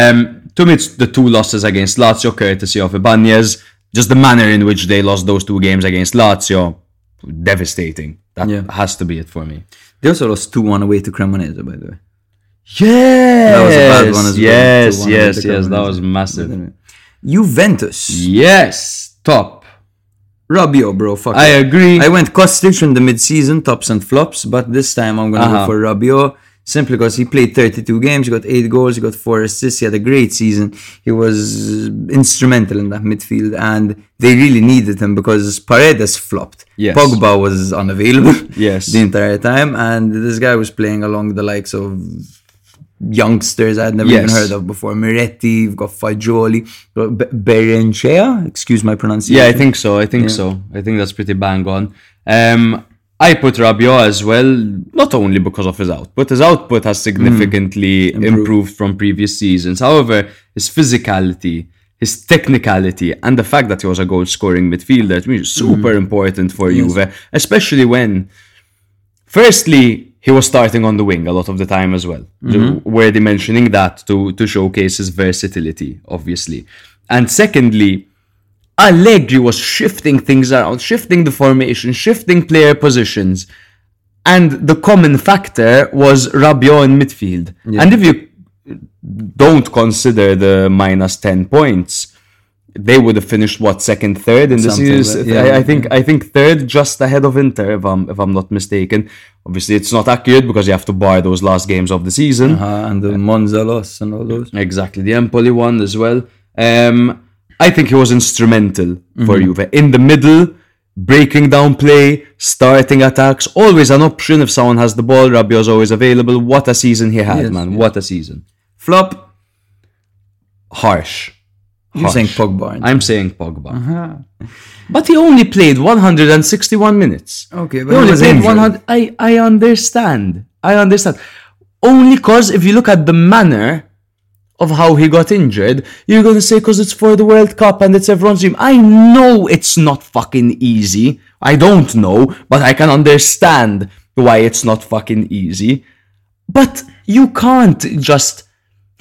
Um, to me, it's the two losses against Lazio, courtesy of Ibanez. Just the manner in which they lost those two games against Lazio, devastating. That Yeah. has to be it for me. They also lost two-one away to Cremonese, by the way. Yes, That was a bad one as well. Yes, yes, yes. That was massive. Juventus. Yes, top. Rabiot, bro. Fuck I it. agree. I went Kostic in the mid-season, tops and flops, but this time I'm gonna Uh-huh. go for Rabiot simply because he played 32 games, he got eight goals, he got four assists, he had a great season. He was instrumental in that midfield, and they really needed him because Paredes flopped. Yes. Pogba was unavailable. *laughs* Yes. the entire time, and this guy was playing along the likes of youngsters I'd never even heard of before. Miretti, you've got Fagioli, Berenchea, excuse my pronunciation. Yeah, I think so. I think so. I think that's pretty bang on. Um, I put Rabiot as well, not only because of his output. His output has significantly improved. from previous seasons. However, his physicality, his technicality, and the fact that he was a goal-scoring midfielder to me is super important for Juve, especially when, firstly, he was starting on the wing a lot of the time as well. Mm-hmm. Worthy mentioning that to to showcase his versatility, obviously, and secondly. Allegri was shifting things around, shifting the formation, shifting player positions. And the common factor was Rabiot in midfield. And if you don't consider the minus 10 points, they would have finished what second, third in the Something series. like- yeah, I, I think I think third, just ahead of Inter, if I'm if I'm not mistaken. Obviously, it's not accurate because you have to buy those last games of the season. Uh, and the Monza loss and all those. Exactly, the Empoli one as well. Um, I think he was instrumental for Juve in the middle, breaking down play, starting attacks. Always an option if someone has the ball. Rabiot's always available. What a season he had, Yes, man! What a season. Flop, Harsh. You're saying Pogba. I'm saying Pogba. Uh-huh. But he only played 161 minutes. Okay, but he only was played injured. 100. I I understand. I understand. Only because if you look at the manner of how he got injured, you're gonna say because it's for the World Cup and it's everyone's dream. I know it's not fucking easy. I don't know, but I can understand why it's not fucking easy. But you can't just.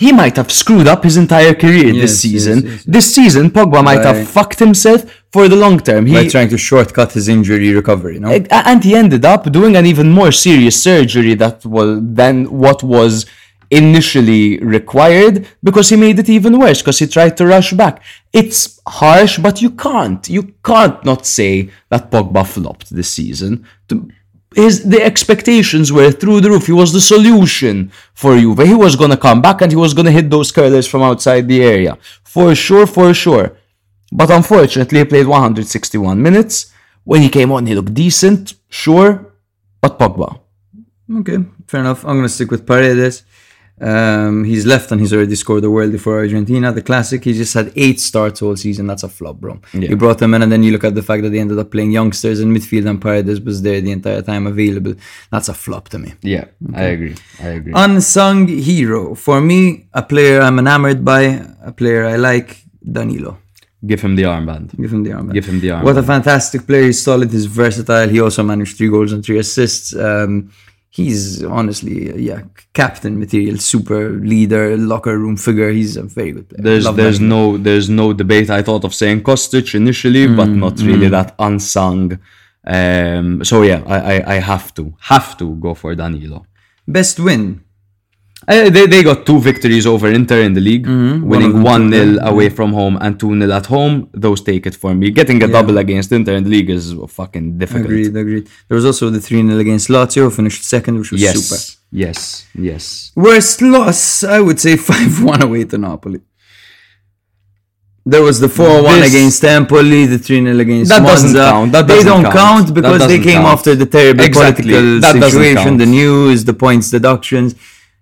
He might have screwed up his entire career Yes, this season. yes, yes. This season, Pogba might By- have fucked himself for the long term. He, By trying to shortcut his injury recovery, no? and he ended up doing an even more serious surgery that was than what was initially required because he made it even worse because he tried to rush back. It's harsh, but you can't. You can't not say that Pogba flopped this season. His the expectations were through the roof. He was the solution for Juve. He was gonna come back and he was gonna hit those curlers from outside the area for sure, for sure. But unfortunately, he played 161 minutes. When he came on, he looked decent, sure, but Pogba. Okay, fair enough. I'm gonna stick with Paredes. Um, he's left and he's already scored a worldie for Argentina. The classic. He just had eight starts all season. That's a flop, bro. Yeah. You brought him in, and then you look at the fact that they ended up playing youngsters in midfield, and Paredes was there the entire time available. That's a flop to me. Yeah, I agree. I agree. Unsung hero for me, a player I'm enamored by, a player I like, Danilo. Give him the armband. Give him the armband. Give him the armband. What a fantastic player. He's solid. He's versatile. He also managed three goals and three assists. Um, he's honestly, uh, yeah, captain material, super leader, locker room figure. He's a very good player. There's Love there's no there's no debate. I thought of saying Kostic initially, but not mm, really mm. that unsung Um, so yeah, I, I, I have to, have to go for Danilo. Best win. Uh, they, they got two victories over Inter in the league, Mm-hmm. Winning 1 0 2-0, away from home and 2 0 at home. Those take it for me. Getting a double against Inter in the league is fucking difficult. Agreed, agreed. There was also the 3 0 against Lazio, finished second, which was Yes. super. Yes. Yes. Worst loss, I would say *laughs* 5 1 away to Napoli. There was the 4 1 against Empoli, the 3 0 against That doesn't count, that doesn't they don't count. count, because they came count. after the terrible Exactly. political That situation, the news, the points deductions.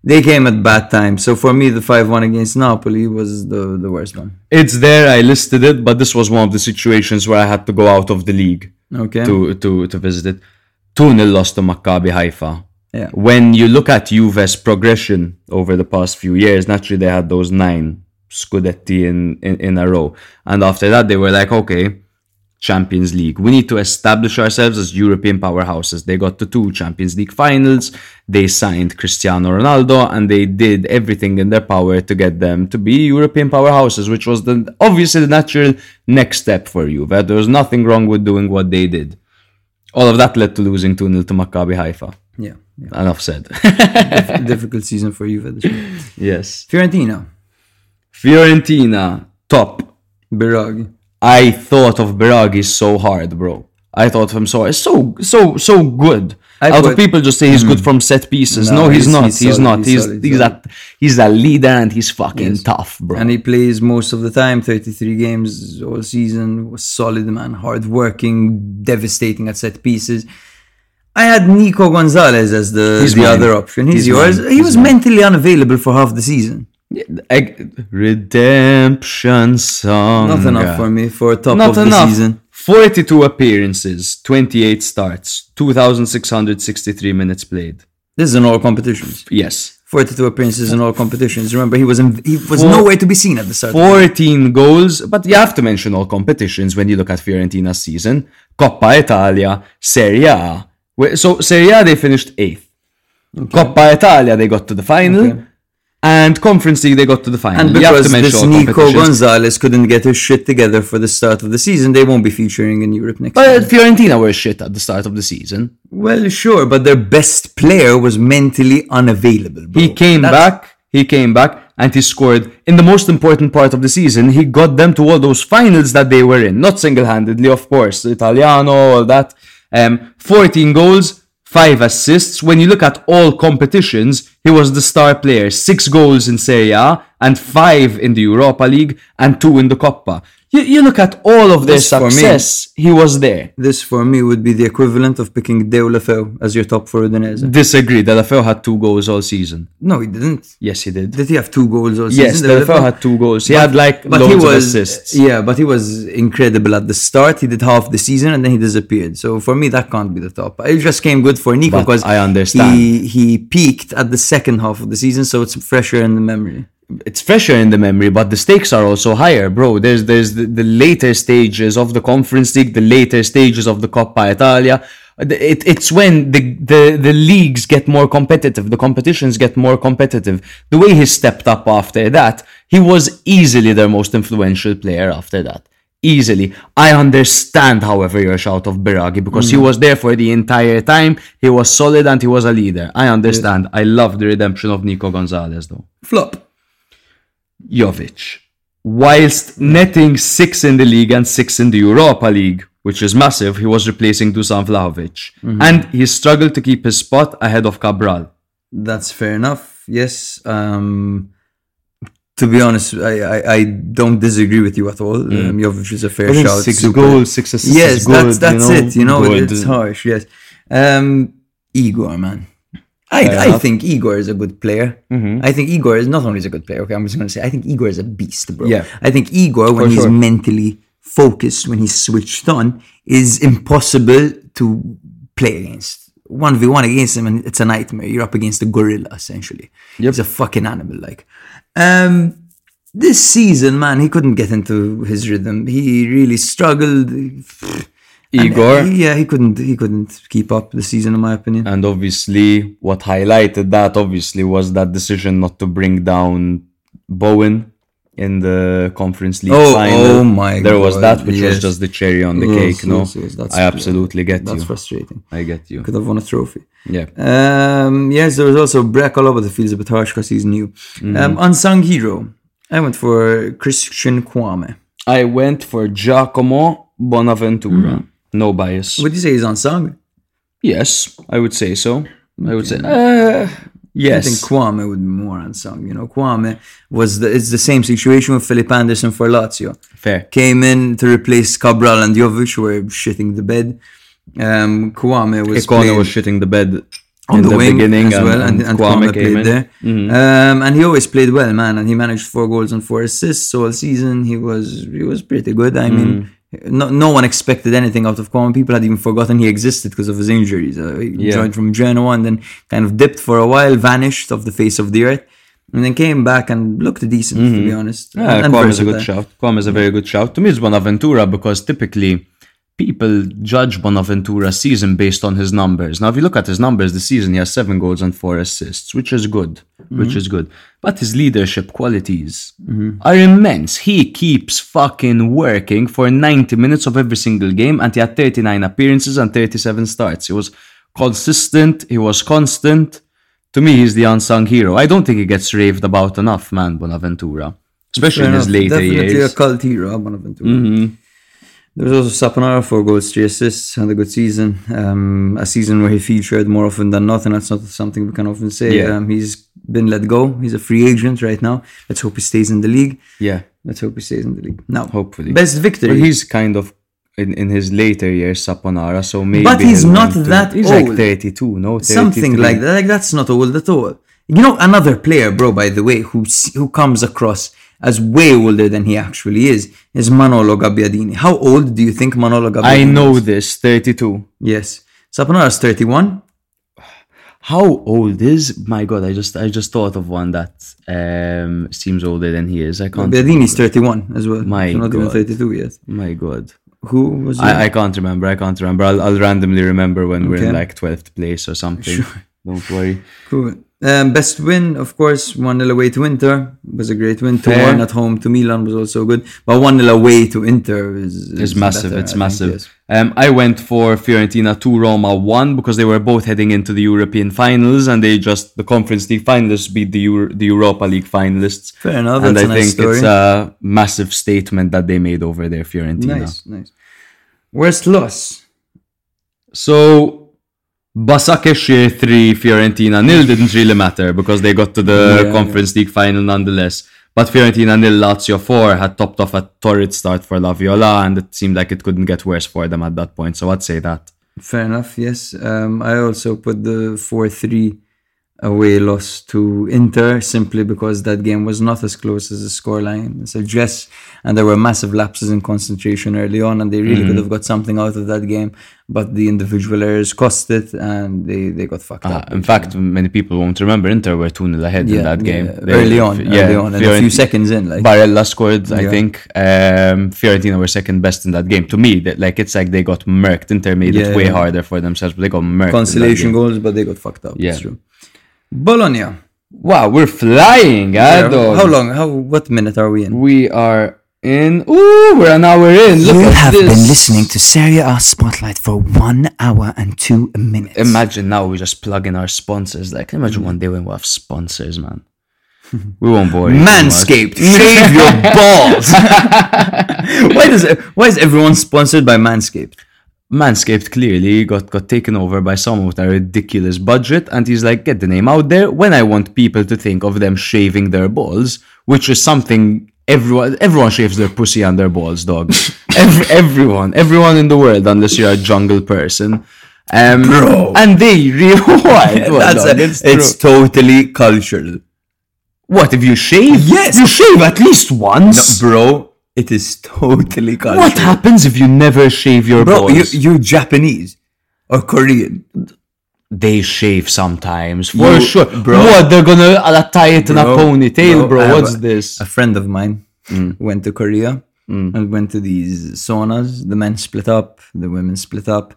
They came at bad time. So for me, the 5 1 against Napoli was the, the worst one. It's there, I listed it, but this was one of the situations where I had to go out of the league Okay. to, to, to visit it. 2 0 lost to Maccabi Haifa. Yeah. When you look at Juve's progression over the past few years, naturally they had those nine Scudetti in, in, in a row. And after that, they were like, okay, Champions League. We need to establish ourselves as European powerhouses. They got to two Champions League finals. They signed Cristiano Ronaldo and they did everything in their power to get them to be European powerhouses, which was the obviously the natural next step for you. That There was nothing wrong with doing what they did. All of that led to losing 2 0 to Maccabi Haifa. Yeah. yeah. Enough said. *laughs* Difficult season for Juve this year. yes. Fiorentina, Fiorentina, top. Biraghi. I thought of Biraghi so hard, bro. I thought of him so so so so good. I a lot of people just say he's good mm. from set pieces. No, No, he's, he's- not. he's He's, solid, not. he's He's solid, he's, solid. a he's a leader and he's fucking tough, bro. And he plays most of the time, 33 games all season. Was solid, man. Hard working, devastating at set pieces. I had Nico Gonzalez as the, the mine. other option. He's, yours. mine. He was mine. mentally unavailable for half the season. Redemption song. Not enough for me for top Not of the season. 42 appearances, 28 starts, 2,663 minutes played. This is in all competitions. Yes. 42 appearances in all competitions. Remember, he was in, he was Four- nowhere to be seen at the start. 14 goals, but you have to mention all competitions when you look at Fiorentina's season. Coppa Italia, Serie A. So Serie A they finished eighth. Coppa Italia they got to the final, Okay. And Conference League they got to the final. And because to this Nico. Gonzalez couldn't get his shit together for the start of the season, they won't be featuring in Europe next But season. Fiorentina were shit at the start of the season. Well, sure, but their best player was mentally unavailable. Bro. He came That's- back. He came back and he scored in the most important part of the season. He got them to all those finals that they were in, not single-handedly, of course. Italiano, all that. Um, 14 goals, five assists. When you look at all competitions, he was the star player. Six goals in Serie A and five in the Europa League and two in the Coppa. You, you look at all of their This for me- success. He was there. This for me would be the equivalent of picking Deulofeu as your top for Udinese. Disagree. Deulofeu had two goals all season. No, he didn't. Yes, he did. Did he have two goals all Yes, season? Deulofeu had two goals. He had like But loads he of was, assists. yeah, but he was incredible at the start. He did half the season and then he disappeared. So for me, that can't be the top. It just came good for Nico because I understand. he he peaked at the second half of the season, so it's fresher in the memory. It's fresher in the memory, but the stakes are also higher, bro. There's there's the, the later stages of the Conference League, the later stages of the Coppa Italia. It, it's when the, the, the leagues get more competitive, the competitions get more competitive. The way he stepped up after that, he was easily their most influential player after that. Easily. I understand, however, your shout of Biraghi because he mm. was there for the entire time. He was solid and he was a leader. I understand. I love the redemption of Nico Gonzalez, though. Flop. Jovic, whilst netting six in the league and six in the Europa League, which is massive, he was replacing Dusan Vlahovic. And he struggled to keep his spot ahead of Cabral. That's fair enough. Yes. Um, to be honest, I, I, I don't disagree with you at all. Um, Jovic is a fair shout. six super- goals, six assists. Yes, is good, that's that's you know? it. You know, Good. it's harsh. Yes. Um, Igor, man. I, I think Igor is a good player. I think Igor is not only is a good player. Okay, I'm just gonna say I think Igor is a beast, bro. Yeah. I think Igor, when For he's sure. mentally focused, when he's switched on, is impossible to play against. One v one against him, and it's a nightmare. You're up against a gorilla essentially. He's a fucking animal. Like, um, this season, man, he couldn't get into his rhythm. He really struggled. And, Igor. uh, yeah, he couldn't. He couldn't keep up the season, in my opinion. And obviously, what highlighted that obviously was that decision not to bring down Bowen in the conference league Oh, final. oh my There was God, that, which yes. was just the cherry on the Yes, cake. No, yes, that's I absolutely get That's you. frustrating. I get you. Could have won a trophy. Yeah. Um, yes, there was also Brekalo, but it feels a bit harsh because he's new. Mm-hmm. Um, unsung hero. I went for Christian Kouamé. I went for Giacomo Bonaventura. No bias. Would you say he's unsung? Yes, I would say so. I would say. Uh, I think. Kouamé would be more unsung. You know, Kouamé was the, it's the same situation with Felipe Anderson for Lazio. Fair. Came in to replace Cabral and Jovic, who were shitting the bed. Um, Kouamé was playing- was shitting the bed on in the, the, wing beginning, as well, and, and Kouamé, came played in. Mm-hmm. there. Um, and he always played well, man. And he managed four goals and four assists all season. He was he was pretty good. I mean, Mm-hmm. No no one expected anything out of Kouamé. People had even forgotten he existed because of his injuries. Uh, he Yeah. joined from Genoa and then kind of dipped for a while, vanished off the face of the earth, and then came back and looked decent, to be honest. Mm-hmm. Yeah, and Kouamé is a good shout. Kouamé is a very good shout. To me, it's Bonaventura because typically people judge Bonaventura's season based on his numbers. Now, if you look at his numbers this season, he has seven goals and four assists, which is good, which is good. But his leadership qualities are immense. He keeps fucking working for 90 minutes of every single game, and he had 39 appearances and 37 starts. He was consistent, he was constant. To me, he's the unsung hero. I don't think he gets raved about enough, man, Bonaventura. Especially in his later Definitely years. a cult hero, Bonaventura. Mm-hmm. There was also Saponara, four goals, three assists, had a good season. Um, a season where he featured more often than not, and that's not something we can often say. Yeah. Um, he's been let go. He's a free agent right now. Let's hope he stays in the league. Yeah, Let's hope he stays in the league. Now, hopefully. best victory. But he's kind of in, in his later years, Saponara, so maybe. But he's not to- that He's like 32, no? Something like that. Like that's not old at all. You know, another player, bro. By the way, who who comes across as way older than he actually is, is Manolo Gabbiadini. How old do you think Manolo Gabbiadini? I know is? this, 32. Yes, Saponara is thirty-one. How old is my god? I just I just thought of one that um seems older than he is. I can't. Gabbiadini is thirty-one as well. My so not even God. thirty-two yet. My god, Who was? I, I can't remember. I can't remember. I'll, I'll randomly remember when we're in like twelfth place or something. Don't worry. Cool. Um, best win, of course, 1 0 away to Inter was a great win. 2 Fair. 1 at home to Milan was also good. But 1 0 away to Inter is, is It's massive. better, it's I think, massive. yes. Um, I went for Fiorentina 2, Roma 1 because they were both heading into the European finals and they just, the Conference League finalists beat the, Euro, the Europa League finalists. Fair enough. and I nice think it's a massive statement that they made over there, Fiorentina. Nice, nice. Worst loss? So, Basaksehir 3, Fiorentina nil didn't really matter because they got to the Yeah, Conference League final nonetheless. But Fiorentina nil, Lazio 4 had topped off a torrid start for La Viola and it seemed like it couldn't get worse for them at that point. So I'd say that. Fair enough, yes. Um, I also put the 4 3 away loss to Inter simply because that game was not as close as the scoreline suggests. And there were massive lapses in concentration early on, and they really Mm-hmm. could have got something out of that game. But the individual errors cost it, and they, they got fucked Uh, up. in fact, many people won't remember Inter were 2 0 ahead in that game. yeah, They- early on, yeah, early on, and a few seconds in, like Barella scored, I Yeah. think. Um, Fiorentina were second best in that game. To me, that like it's like they got murked. Inter made Yeah. it way harder for themselves, but they got murked. consolation goals, but they got fucked up. Yeah. That's true. Bologna. Wow, we're flying, eh, dog? How long? How? What minute are we in? We are in. Ooh, we're an hour in. Look you at have this. been listening to Serie A Spotlight for one hour and two minutes. Imagine now we just plug in our sponsors. Like, imagine one day when we have sponsors, man. *laughs* We won't bore you. too much. Manscaped, shave your *laughs* balls. *laughs* why does why is everyone sponsored by Manscaped? Manscaped clearly got, got taken over by someone with a ridiculous budget, and he's like, get the name out there when I want people to think of them shaving their balls, which is something everyone everyone shaves their pussy and their balls, dog. *laughs* Every, everyone, everyone in the world, unless you're a jungle person. Um, Bro. And they really what? What, That's dog? a, it's it's, totally cultural, what if you shave? Yes. you shave at least once. bro. It is *laughs* totally cultural. what happens if you never shave your bro? You, balls? you're Japanese or Korean, they shave sometimes for You- sure bro. what they're gonna uh, tie it in a Bro, ponytail bro, I have what's a- this A friend of mine went to Korea and went to these saunas. The men split up, the women split up.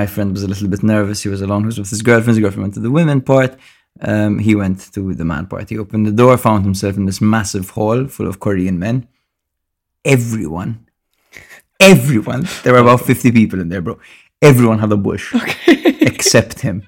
My friend was a little bit nervous. He was alone. He was with his girlfriend. His girlfriend went to the women part. Um, he went to the man part. He opened the door, found himself in this massive hall full of Korean men. Everyone, everyone, there were about 50 people in there, bro. Everyone had a bush okay. *laughs* except him.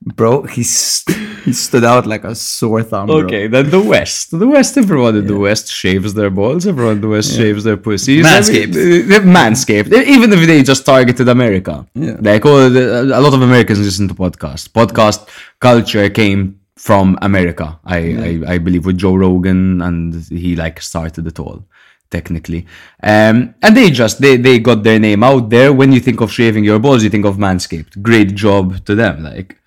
Bro, he, st- he stood out like a sore thumb. bro. Okay, then the West. The West, everyone in the West shaves their balls. Everyone in the West shaves their pussies. Manscaped. I mean, Manscaped. Even if they just targeted America. Yeah. Like, oh, the, a lot of Americans listen to podcasts. Podcast culture came from America, I, I, I believe, with Joe Rogan, and he, like, started it all. Technically, um, and they just they they got their name out there. When you think of shaving your balls, you think of Manscaped. Great job to them. Like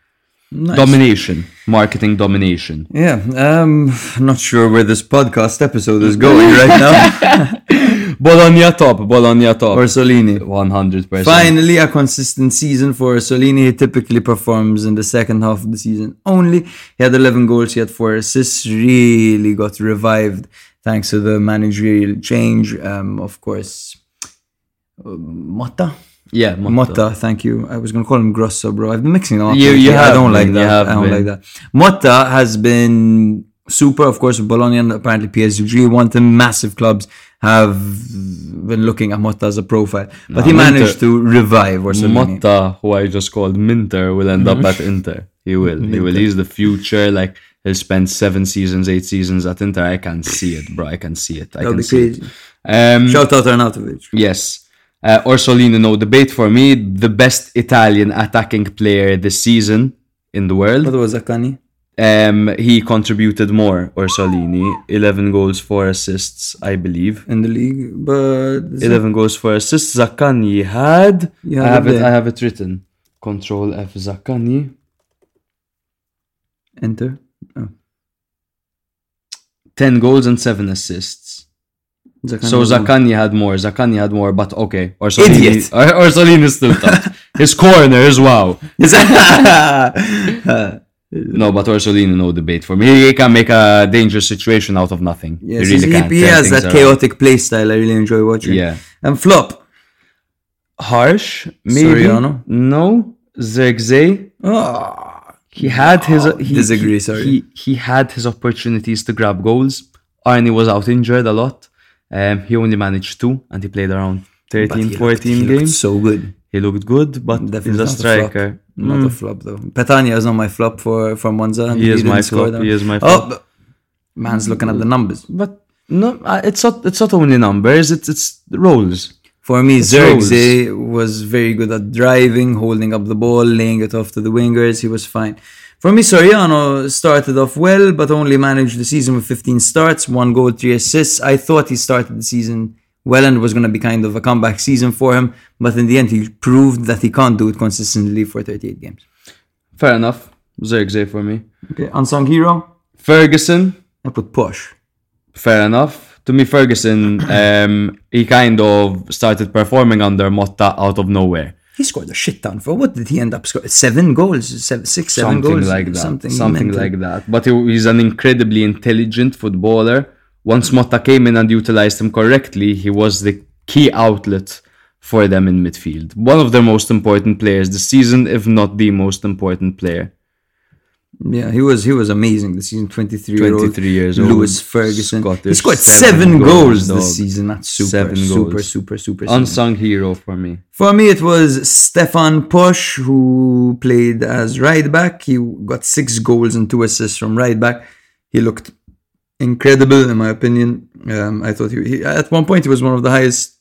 domination, marketing domination. Yeah, um, not sure where this podcast episode is going *laughs* right now. *laughs* Bologna top, Bologna top. Orsolini. 100%. Finally, a consistent season for Solini. He typically performs in the second half of the season only. He had 11 goals, he had 4 assists, really got revived thanks to the managerial change. Um, of course, uh, Motta? Yeah, Motta. Motta, thank you. I was going to call him Grosso, bro. I've been mixing them up. You- you I don't like been, you that. I don't been. like that. Motta has been super, of course, with Bologna and apparently PSG. One of the massive clubs have been looking at Motta as a profile. But he No, managed to revive Orsolini. Motta, who I just called Minter, will end up at Inter. He will. He will. He's the future. Like, he'll spend seven seasons, eight seasons at Inter. I can see it, bro. I can see it. I That'll can see crazy. it. Um, Shout out Arnautovic. Yes. Uh, Orsolini, no debate for me. The best Italian attacking player this season in the world. What was Zaccagni? Um, he contributed more, Orsolini. 11 goals, 4 assists, I believe. in the league, but 11 goals, 4 assists. Zaccagni had. I have it. I have it written. Control F Zaccagni. enter. 10 goals and 7 assists. So. Zaccagni had more. Zaccagni had more, but okay. Orsolini, Idiot. *laughs* Or- Orsolini is still top. His corners, wow. *laughs* No, but Orsolini, no debate for me. He can make a dangerous situation out of nothing. Yes, he really he, he has that around. chaotic play style. I really enjoy watching. Yeah. And flop. Harsh, maybe. Soriano? No. Zirkzee. Oh, ah. He had his. he, disagree, he- sorry. He, he had his opportunities to grab goals. Arnie was out injured a lot. Um, he only managed two, and he played around 13, he 14 looked, he games. so good. he looked good, but Definitely he's a not striker. flop. Not a flop though. Petagna is not my flop for for Monza. and He is my flop, them. he is my Oh, flop. but man's looking at the numbers. But no, uh, it's not. It's not only numbers. It's it's roles. For me, It's was very good at driving, holding up the ball, laying it off to the wingers. He was fine. For me, Soriano started off well, but only managed the season with 15 starts, one goal, three assists. I thought he started the season well and was going to be kind of a comeback season for him, but in the end, he proved that he can't do it consistently for 38 games. Fair enough. Zirkzee for me. Okay, unsung hero, Ferguson. I put Posch. Fair enough. To me, Ferguson, *clears throat* um, he kind of started performing under Motta out of nowhere. He scored a shit ton for what did he end up scoring? Seven goals, seven, six, seven something goals, Something like that. something, Something, mental. like that. But he, he's an incredibly intelligent footballer. Once Motta came in and utilized him correctly, he was the key outlet for them in midfield. One of their most important players this season, if not the most important player. Yeah, he was he was amazing this season. Twenty three old 23 years old, Lewis Ferguson. he scored seven seven, goals, this season. That's super, Seven super, goals. super, super, season. Unsung hero for me. For me, it was Stefan Posch who played as right back. He got six goals and two assists from right back. He looked incredible, in my opinion. Um, I thought he, he at one point he was one of the highest,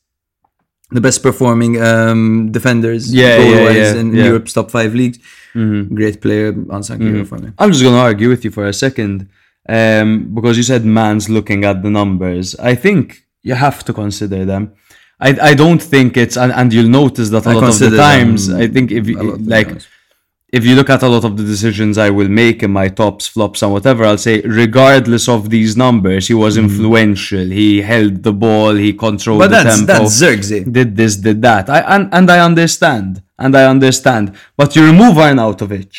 the best performing um, defenders Yeah, yeah, yeah, in yeah. Europe's top five leagues. Great player, unsung hero for me. I'm just going to argue with you for a second um, because you said man's looking at the numbers. I think you have to consider them. I, I don't think it's and, and you'll notice that a I lot of the times I think if you lot, to be like honest. If you look at a lot of the decisions I will make in my tops, flops, and whatever, I'll say regardless of these numbers, he was mm-hmm. influential. He held the ball, he controlled But the that's tempo that's Zirkzee. did this, did that. I and, and I understand, and I understand. But you remove Arnautovic,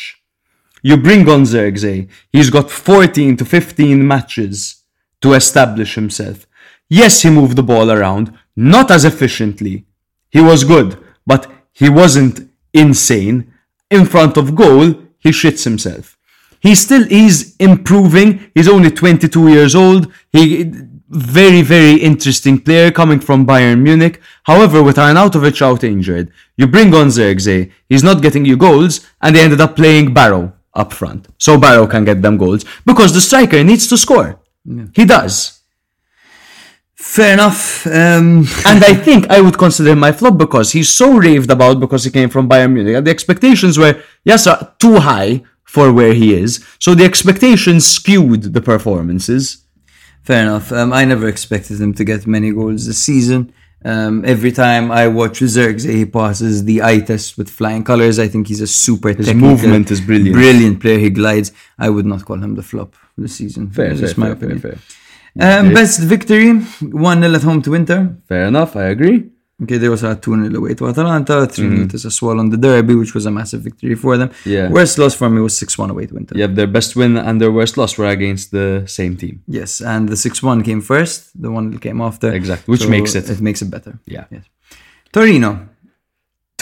you bring on Zirkzee. He's got 14 to 15 matches to establish himself. Yes, he moved the ball around, not as efficiently. He was good, but he wasn't insane. In front of goal, he shits himself. He still is improving. He's only 22 years old. He very very interesting player coming from Bayern Munich. However, with Arnautovic out injured, you bring on Zirkzee. He's not getting you goals, and they ended up playing Barrow up front, so Barrow can get them goals because the striker needs to score. He does. Fair enough. Um, *laughs* And I think I would consider him my flop because he's so raved about because he came from Bayern Munich. The expectations were, yes, too high for where he is. So the expectations skewed the performances. fair enough. Um, I never expected him to get many goals this season. Um, every time I watch Zirkzee, he passes the eye test with flying colors. I think he's a super His movement is brilliant. Brilliant player. He glides. I would not call him the flop this season. Fair, That's fair, my fair, fair, opinion. fair. Um, Best victory 1 0 at home to Inter. Fair enough, I agree. Okay, they also had 2 0 away to Atalanta, 3 0 to Sassuolo on the Derby, which was a massive victory for them. Mm-hmm. Yeah. Worst loss for me was 6 1 away to Inter. Yeah, their best win and their worst loss were against the same team. Yes, and the 6 1 came first, the one that came after. Exactly, which So makes it- It makes it better. Yeah. Yes. Torino.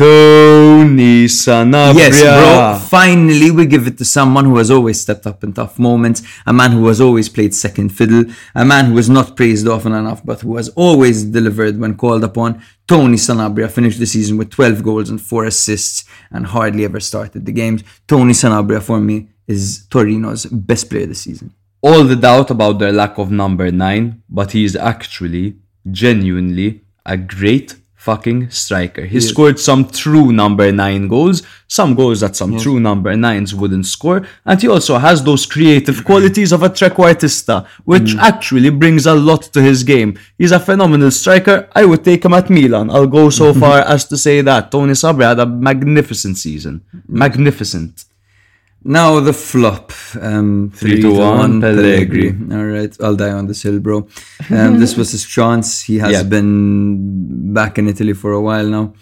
Tony Sanabria. Yes, bro. Finally, we give it to someone who has always stepped up in tough moments, a man who has always played second fiddle, a man who is not praised often enough, but who has always delivered when called upon. Tony Sanabria finished the season with 12 goals and 4 assists and hardly ever started the games. Tony Sanabria, for me, is Torino's best player this season. All the doubt about their lack of number nine, but he is actually genuinely a great fucking striker. He scored some true number nine goals, some goals that some true number nines wouldn't score, and he also has those creative qualities of a trequartista, which mm. actually brings a lot to his game. He's a phenomenal striker. I would take him at Milan. I'll go so *laughs* far as to say that Tony Sabri had a magnificent season. Magnificent. Now the flop. Um, Three three to to one, one. Pellegri. Pellegri. All right, I'll die on this hill, bro. Um, *laughs* this was his chance. He has Yeah. been back in Italy for a while now.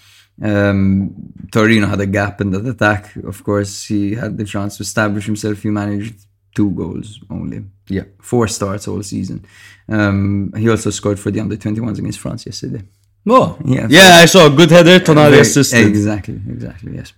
Um, Torino had a gap in that attack. Of course, he had the chance to establish himself. He managed two goals only. Yeah. Four starts all season. Um, he also scored for the under 21s against France yesterday. Oh, Yeah. yeah, I saw a good header. Tonali assisted. Exactly, exactly, yes.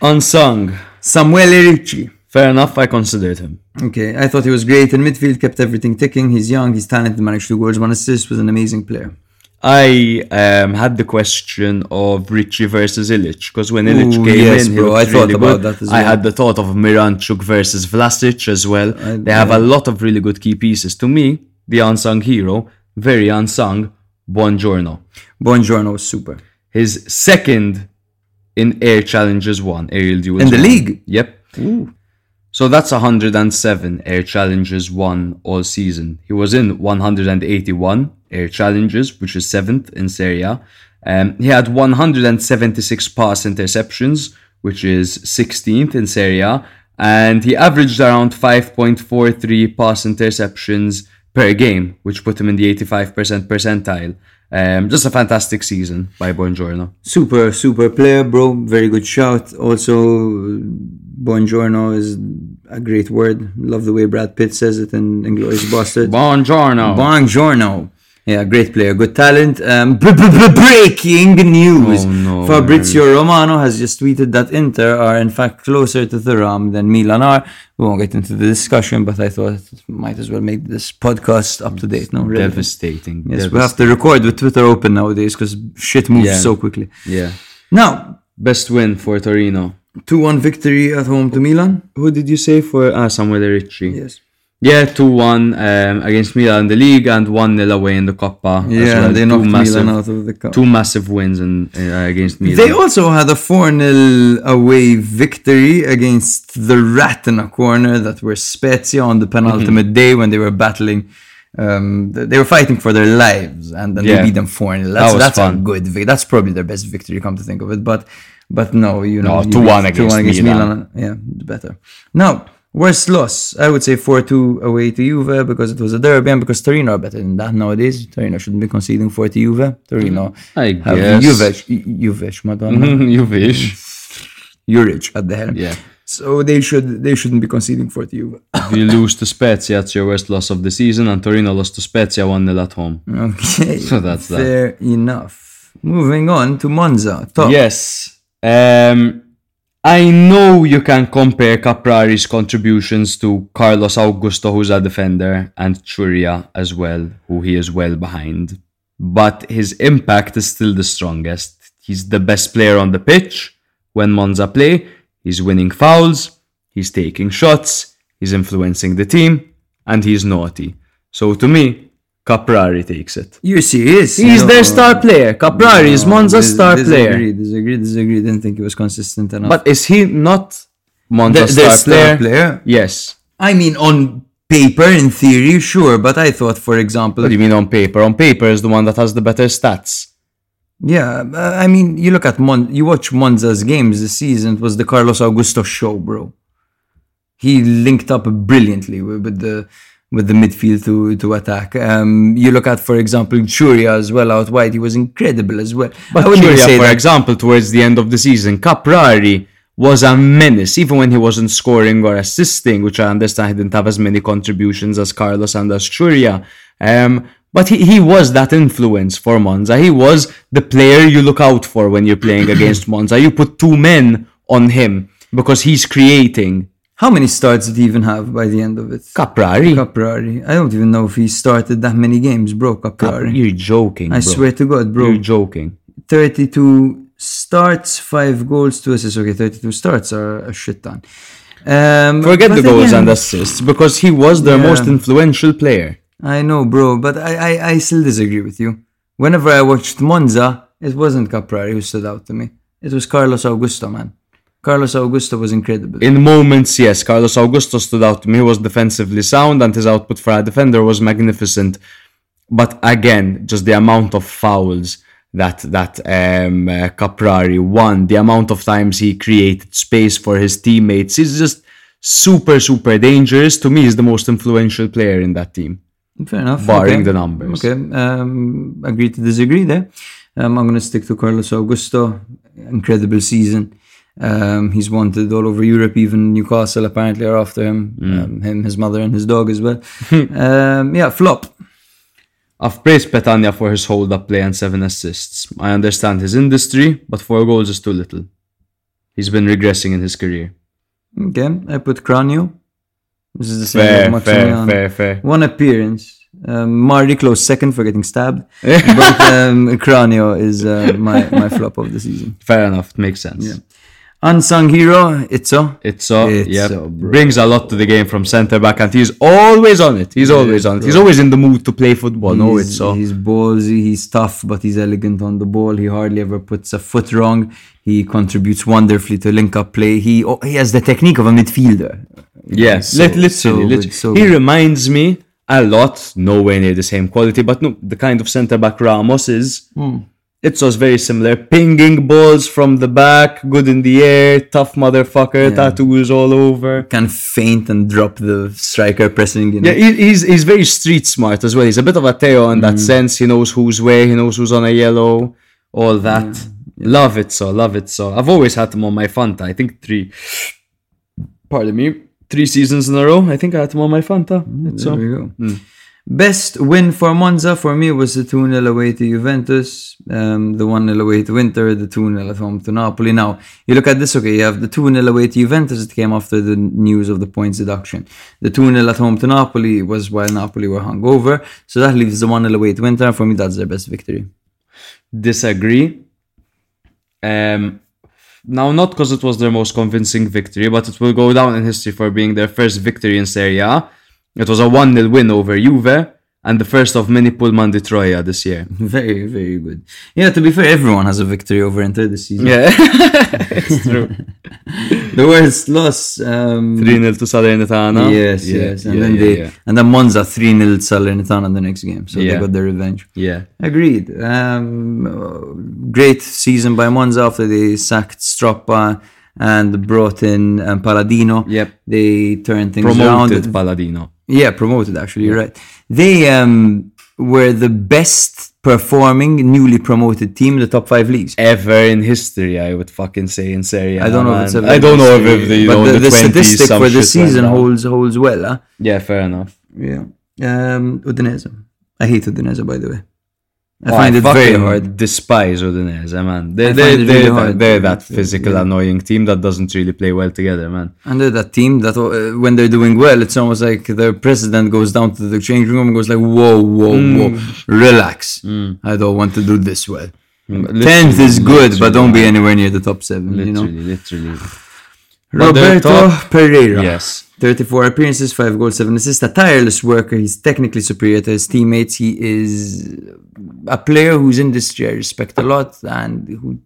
Unsung. Samuele Ricci. Fair enough, I considered him. Okay, I thought he was great in midfield, kept everything ticking. He's young, he's talented, managed two goals, one assist, was an amazing player. I um, had the question of Ricci versus Ilic because when Ilic Ooh, came yes, in, bro, I thought really about good. that as I had the thought of Miranchuk versus Vlasic as well. they have a lot of really good key pieces. To me, the unsung hero, very unsung, Buongiorno. Buongiorno was super. His second in air challenges won, aerial duels. In the league? Yep. So that's 107 air challenges won all season. He was in 181 air challenges, which is seventh in Serie A. Um, he had 176 pass interceptions, which is 16th in Serie A, and he averaged around 5.43 pass interceptions per game, which put him in the 85% percentile. Um, just a fantastic season by Buongiorno. Super, super player, bro. Very good shot. Also, Buongiorno is a great word. Love the way Brad Pitt says it in Inglourious Bastard. Buongiorno. Buongiorno. Yeah, great player, good talent. Um, breaking news. Oh, no, Fabrizio Romano has just tweeted that Inter are in fact closer to Thuram than Milan are. We won't get into the discussion, but I thought might as well make this podcast up to date. No, relevant. Devastating. Yes, we have to record with Twitter open nowadays because shit moves Yeah. so quickly. Yeah. Now, Best win for Torino. 2-1 victory at home to Milan. Who did you say for ah, Samuel Ricci? Yes. Yeah, 2 1 um, against Milan in the league and 1 0 away in the Coppa. Yeah, well. they two knocked massive, Milan out of the cup. Two massive wins in, uh, against Milan. They also had a 4 0 away victory against the rat in a corner that were Spezia on the penultimate Mm-hmm. day when they were battling. Um, they were fighting for their lives and then Yeah. they beat them 4 0. That That's, was that's a good victory. That's probably their best victory, come to think of it. But but no, you know. No, 2-1 beat- against 2-1 Milan. Yeah, better. Now, worst loss. I would say 4 2 away to Juve because it was a derby and because Torino are better than that nowadays. Torino shouldn't be conceding 4 to Juve. Torino I have guess. Juve, Juve, Madonna. wish. Juric at the helm. Yeah. So they should they shouldn't be conceding for Juve. If you lose to Spezia, it's your worst loss of the season, and Torino lost to Spezia 1 0 at home. Okay. *laughs* So that's that. Fair enough. Moving on to Monza. Top. Yes. Um, I know you can compare Caprari's contributions to Carlos Augusto, who's a defender, and Ciurria as well, who he is well behind. But his impact is still the strongest. He's the best player on the pitch. When Monza play, he's winning fouls, he's taking shots, he's influencing the team, and he's naughty. So to me, Caprari takes it. You're serious? He's No. their star player. Caprari is Monza's dis- star disagree, player. Disagree, disagree. Didn't think he was consistent enough. But is he not Monza's The- star, player? player? Yes. I mean, on paper, in theory, sure. But I thought, for example, What do you mean on paper? On paper is the one that has the better stats. yeah. uh, I mean, you look at Mon. You watch Monza's games this season. It was the Carlos Augusto show, bro. He linked up brilliantly with the with the midfield to to attack. Um, you look at, for example, Ciurria as well out wide. He was incredible as well. But I wouldn't even Ciurria, say for that. example, towards the end of the season, Caprari was a menace, even when he wasn't scoring or assisting, which I understand he didn't have as many contributions as Carlos and as Ciurria. Um, but he, he was that influence for Monza. He was the player you look out for when you're playing *clears throat* against Monza. You put two men on him because he's creating. How many starts did he even have by the end of it? Caprari? Caprari. I don't even know if he started that many games, bro. Caprari. You're joking, I bro. swear to God, bro. You're joking. 32 starts, 5 goals, 2 assists. Okay, 32 starts are a shit ton. Um, Forget the goals again, and assists because he was their Yeah. most influential player. I know, bro, but I, I, I still disagree with you. Whenever I watched Monza, it wasn't Caprari who stood out to me. It was Carlos Augusto, man. Carlos Augusto was incredible. In moments, yes, Carlos Augusto stood out to me. He was defensively sound and his output for a defender was magnificent. But again, just the amount of fouls that that um, uh, Caprari won, the amount of times he created space for his teammates, he's just super, super dangerous. To me, he's the most influential player in that team. Fair enough. Barring okay. the numbers. Okay. Um, agree to disagree there. Um, I'm going to stick to Carlos Augusto. Incredible season. Um, he's wanted all over Europe. Even Newcastle apparently are after him. Mm. Um, him, his mother, and his dog as well. *laughs* um, yeah, flop. I've praised Petagna for his hold up play and seven assists. I understand his industry, but four goals is too little. He's been regressing in his career. Okay, I put Cragno. This is the same Fair, with fair, fair, fair. One appearance. Um, Marí close second for getting stabbed. *laughs* but um, Cragno is uh, my, my flop of the season. Fair enough, it makes sense. Yeah. Unsung hero, Izzo. It's so, It's yeah, brings a lot to the game from centre back, and he's always on it. He's always on it. He's always in the mood to play football. No, He's- it's so. He's ballsy, he's tough, but he's elegant on the ball. He hardly ever puts a foot wrong. He contributes wonderfully to link up play. He oh, he has the technique of a midfielder. Yes, So- lit- literally, so good, literally. so he good. reminds me a lot, nowhere near the same quality, but no, the kind of centre back Ramos is. Hmm. It's was very similar. Pinging balls from the back, good in the air, tough motherfucker, tattoos all over. Can feint and drop the striker pressing. You know? Yeah, he, he's he's very street smart as well. He's a bit of a Teo in Mm. that sense. He knows who's where. He knows who's on a yellow. All that. Love it so. Love it so. I've always had him on my Fanta. I think three. Pardon me. Three seasons in a row. I think I had him on my Fanta. Mm, it's uh, There so. we go. Mm. Best win for Monza for me was the 2 0 away to Juventus, um, the 1 0 away to Inter, the 2 0 at home to Napoli. Now, you look at this, okay, you have the 2 0 away to Juventus, it came after the news of the points deduction. The 2 0 at home to Napoli was while Napoli were hungover, so that leaves the 1 0 away to Inter. For me, that's their best victory. Disagree. Um, now, not because it was their most convincing victory, but it will go down in history for being their first victory in Serie A. It was a 1 0 win over Juve and the first of many Pullman de Troia this year. *laughs* Very, very good. Yeah, to be fair, everyone has a victory over Inter this season. Yeah, *laughs* *laughs* it's true. The worst loss. Um, 3 0 to Salernitana. Yes, Yeah, yes. And yeah, then yeah, they and then Monza 3 0 Salernitana in the next game. So they got their revenge. Yeah. Agreed. Um, great season by Monza after they sacked Stroppa and brought in um, Palladino. Yep. They turned things Promoted around. Palladino. Yeah, promoted actually, you're right. They um, were the best performing newly promoted team in the top five leagues. Ever in history, I would fucking say in Serie A. I don't know if it's I don't know if, history, if the, you but know, the, the, the statistic for the season down. holds holds well. Huh? Yeah, fair enough. Yeah. Um, Udinese. I hate Udinese, by the way. I Oh, find it very hard. Despise Udinese, man. They, I they, find it they're, really that- hard. they're that physical, yeah. annoying team that doesn't really play well together, man. And they're that team that uh, when they're doing well, it's almost like their president goes down to the changing room and goes like, "Whoa, whoa, whoa, Mm. relax. I don't want to do this well. Literally, Tenth is good, but don't be anywhere near the top seven. You know." Literally, literally. Roberto Pereyra. Yes. 34 appearances, 5 goals, 7 assists. A tireless worker. He's technically superior to his teammates. He is a player who's in this chair, respect a lot, and who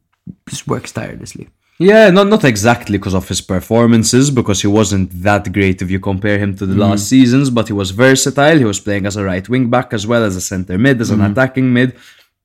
just works tirelessly. Yeah, not not exactly because of his performances, because he wasn't that great if you compare him to the last mm. seasons, but he was versatile. He was playing as a right wing back as well as a centre mid, as an mm-hmm. attacking mid.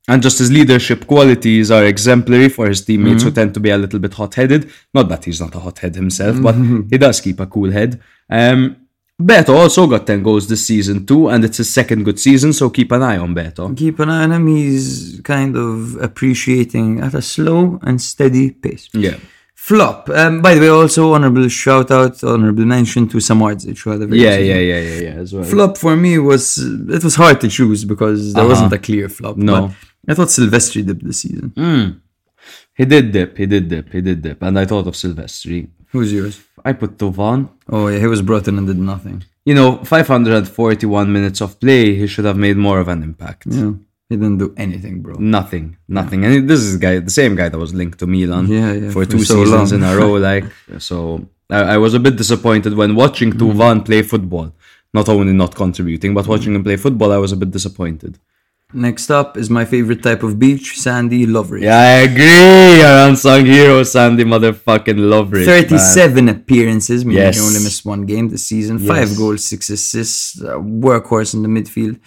And just his leadership qualities are exemplary for his teammates who tend to be a little bit hot headed. Not that he's not a hot head himself, but he does keep a cool head. Um, Beto also got 10 goals this season too, and it's his second good season, so keep an eye on Beto. Keep an eye on him. He's kind of appreciating at a slow and steady pace. Yeah. Flop. Um, by the way, also honorable shout out, honorable mention to Samardzic, who had a very Yeah, yeah, yeah, yeah, yeah, as well. Flop for me was it was hard to choose because there wasn't a clear flop. No. I thought Silvestri dipped this season. He did dip, he did dip, he did dip, and I thought of Silvestri. Who's yours? I put Thauvin. Oh yeah, he was brought in and did nothing. You know, 541 minutes of play, he should have made more of an impact. Yeah, he didn't do anything, bro. Nothing, nothing. And this is guy, the same guy that was linked to Milan Yeah, yeah, for two so seasons long. in a row. *laughs* Like, so I, I was a bit disappointed when watching Mm. Play football. Not only not contributing, but watching him play football, I was a bit disappointed. Next up is my favorite type of beach, sandy Lovric. Yeah, I agree. Our unsung hero, Sandy motherfucking Lovric. man. 37 appearances, meaning Yes. he only missed one game this season. Yes. Five goals, six assists, workhorse in the midfield.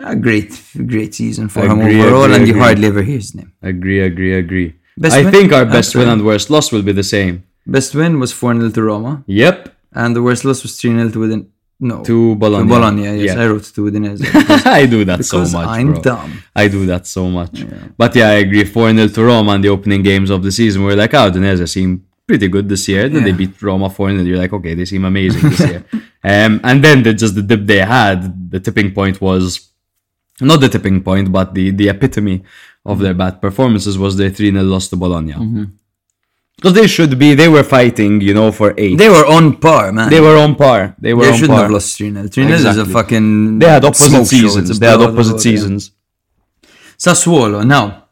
A great, great season for him Agree, overall, agree, and you agree. hardly ever hear his name. Agree, agree, agree. Best I win? think our best win and worst loss will be the same. Best win was 4 0 to Roma, Yep. and the worst loss was 3 0 to. No. To Bologna. To Bologna, yes. Yeah. I wrote to Udinese. *laughs* I do that so much. I'm bro. dumb. I do that so much. But yeah, I agree. 4 0 to Roma in the opening games of the season. We're like, oh, Udinese seem pretty good this year. Then they beat Roma 4 0. You're like, okay, they seem amazing this year. *laughs* Um, and then the, just the dip they had, the tipping point was not the tipping point, but the, the epitome of their bad performances was their 3 0 loss to Bologna. Mm-hmm. Because they should be, they were fighting, you know, for eight. They were on par, man. They were on par. They were They on shouldn't par. have lost 3 0. 3 0 is a fucking. They had opposite seasons. They had opposite yeah. seasons. Sassuolo. Now,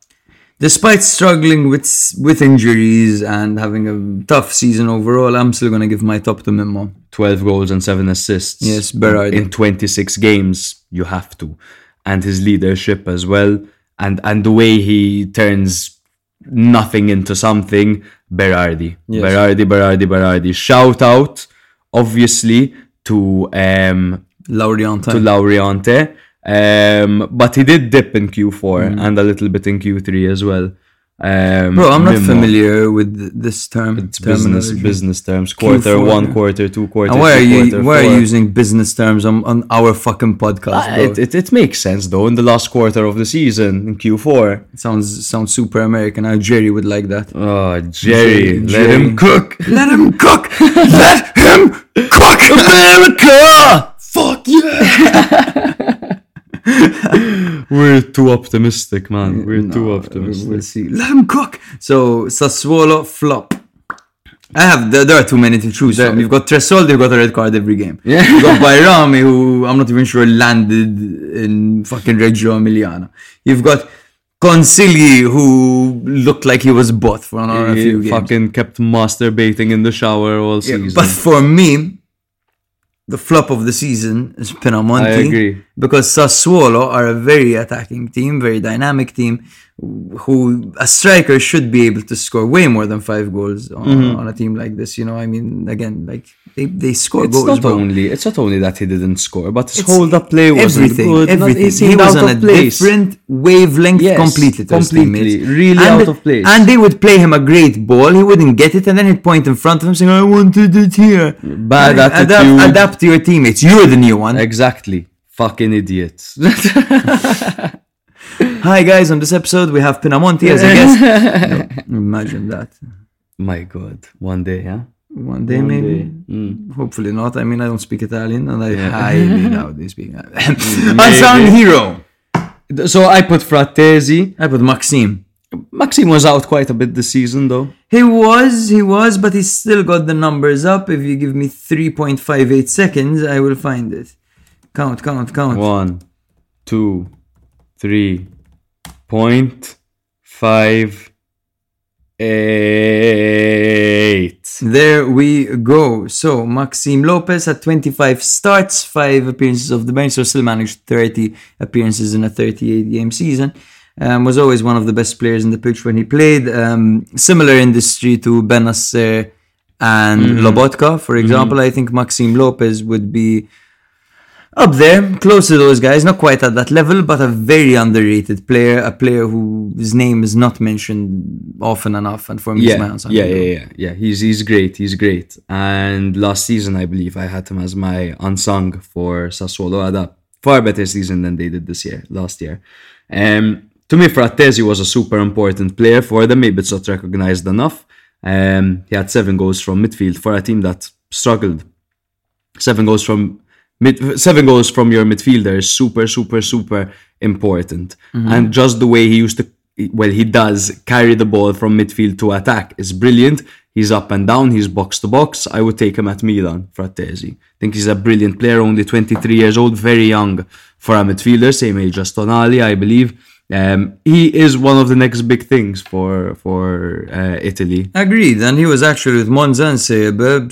despite struggling with with injuries and having a tough season overall, I'm still gonna give my top to Mimmo. 12 goals and 7 assists. Yes, Berardi. In 26 games, you have to. And his leadership as well. And and the way he turns nothing into something, Berardi. Yes. Berardi, Berardi, Berardi. Shout out, obviously, to um Laurienté. to Laurienté. Um, but he did dip in Q4 and a little bit in Q3 as well. Um. Bro, I'm not familiar with this term. It's business business terms. Quarter Q4, one, yeah. quarter two, quarter And why are you why are you using business terms on, on our fucking podcast, bro? It, it, it makes sense though. In the last quarter of the season, in Q4. sounds sounds super American. Now Jerry would like that. Oh, Jerry, let Jerry. him cook. Let him cook. Let him cook. America! *laughs* Fuck yeah! *laughs* We're too optimistic, man. We're too optimistic. We'll see. Let him cook. So Sassuolo flop. I have there, there are too many to choose from. You've got Tressoldi who got a red card every game. Yeah. You've got *laughs* Bajrami who I'm not even sure landed in fucking Reggio Emiliano. You've got Consigli who looked like he was bought for a few games. fucking kept masturbating in the shower all Yeah, season. but for me, the flop of the season is Pinamonti. I agree. Because Sassuolo are a very attacking team, very dynamic team, who a striker should be able to score way more than five goals on, mm-hmm. on a team like this. You know, I mean, again, like they, they score Mm-hmm. it's goals. not bro. only it's not only that he didn't score, but his It's hold up play was everything, good. not- everything. he He, was on a place. different wavelength Yes, completely to completely. Really and, out of place. And they would play him a great ball. He wouldn't get it, and then he'd point in front of him saying, "I wanted it here." Bad attitude. Adapt, adapt to your teammates. You're the new one. Exactly. Fucking idiots. *laughs* Hi guys, on this episode we have Pinamonti as a guest. No, *laughs* imagine that. My God. One day, yeah. One day One maybe. day. Mm. Hopefully not. I mean, I don't speak Italian, and I *laughs* highly doubt they speak. *laughs* Mm, *laughs* Unsung hero. So I put Frattesi. I put Maxime. Maxime was out quite a bit this season, though. He was, he was, but he still got the numbers up. If you give me 3.58 seconds, I will find it. Count, count, count. One, two, three, point five eight. There we go. So Maxime Lopez had 25 starts, 5 appearances of the bench, so still managed 30 appearances in a 38 game season. Um, was always one of the best players in the pitch when he played. Um, similar industry to Bennacer and Lobotka, for example. I think Maxime Lopez would be up there, close to those guys, not quite at that level, but a very underrated player, a player whose name is not mentioned often enough, and for me, my Yeah, unsung yeah, yeah, yeah, yeah. He's he's great. He's great. And last season, I believe I had him as my unsung for Sassuolo. Had a far better season than they did this year, last year. Um, to me, Frattesi was a super important player for them. Maybe it's not recognized enough. Um, he had seven goals from midfield for a team that struggled. Seven goals from mid, seven goals from your midfielder is super, super, super important. Mm-hmm. And just the way he used to, well, he does carry the ball from midfield to attack is brilliant. He's up and down. He's box to box. I would take him at Milan, Frattesi. I think he's a brilliant player, only 23 years old, very young for a midfielder, same age as Tonali, I believe. Um, he is one of the next big things for for uh, Italy. Agreed, and he was actually with Monza and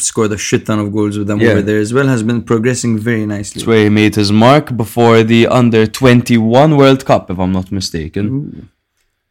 scored a shit ton of goals with them Yeah. over there as well, has been progressing very nicely. That's where he made his mark before the under 21 World Cup, if I'm not mistaken.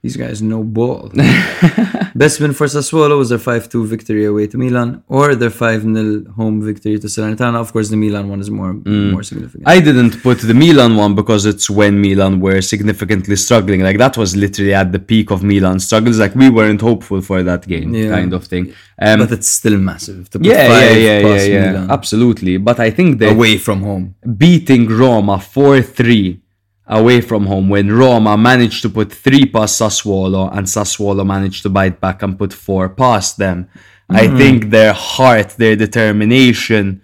These guys know ball. *laughs* Best win for Sassuolo was their 5-2 victory away to Milan, or their 5-0 home victory to Salernitana. Of course, the Milan one is more more significant. I didn't put the Milan one because it's when Milan were significantly struggling. Like that was literally at the peak of Milan struggles. Like we weren't hopeful for that game, Yeah. kind of thing. Um, but it's still massive to put yeah, yeah, five yeah, yeah, yeah, Milan absolutely. But I think they away from home. beating Roma 4 3 away from home when Roma managed to put three past Sassuolo and Sassuolo managed to bite back and put four past them. I think their heart, their determination,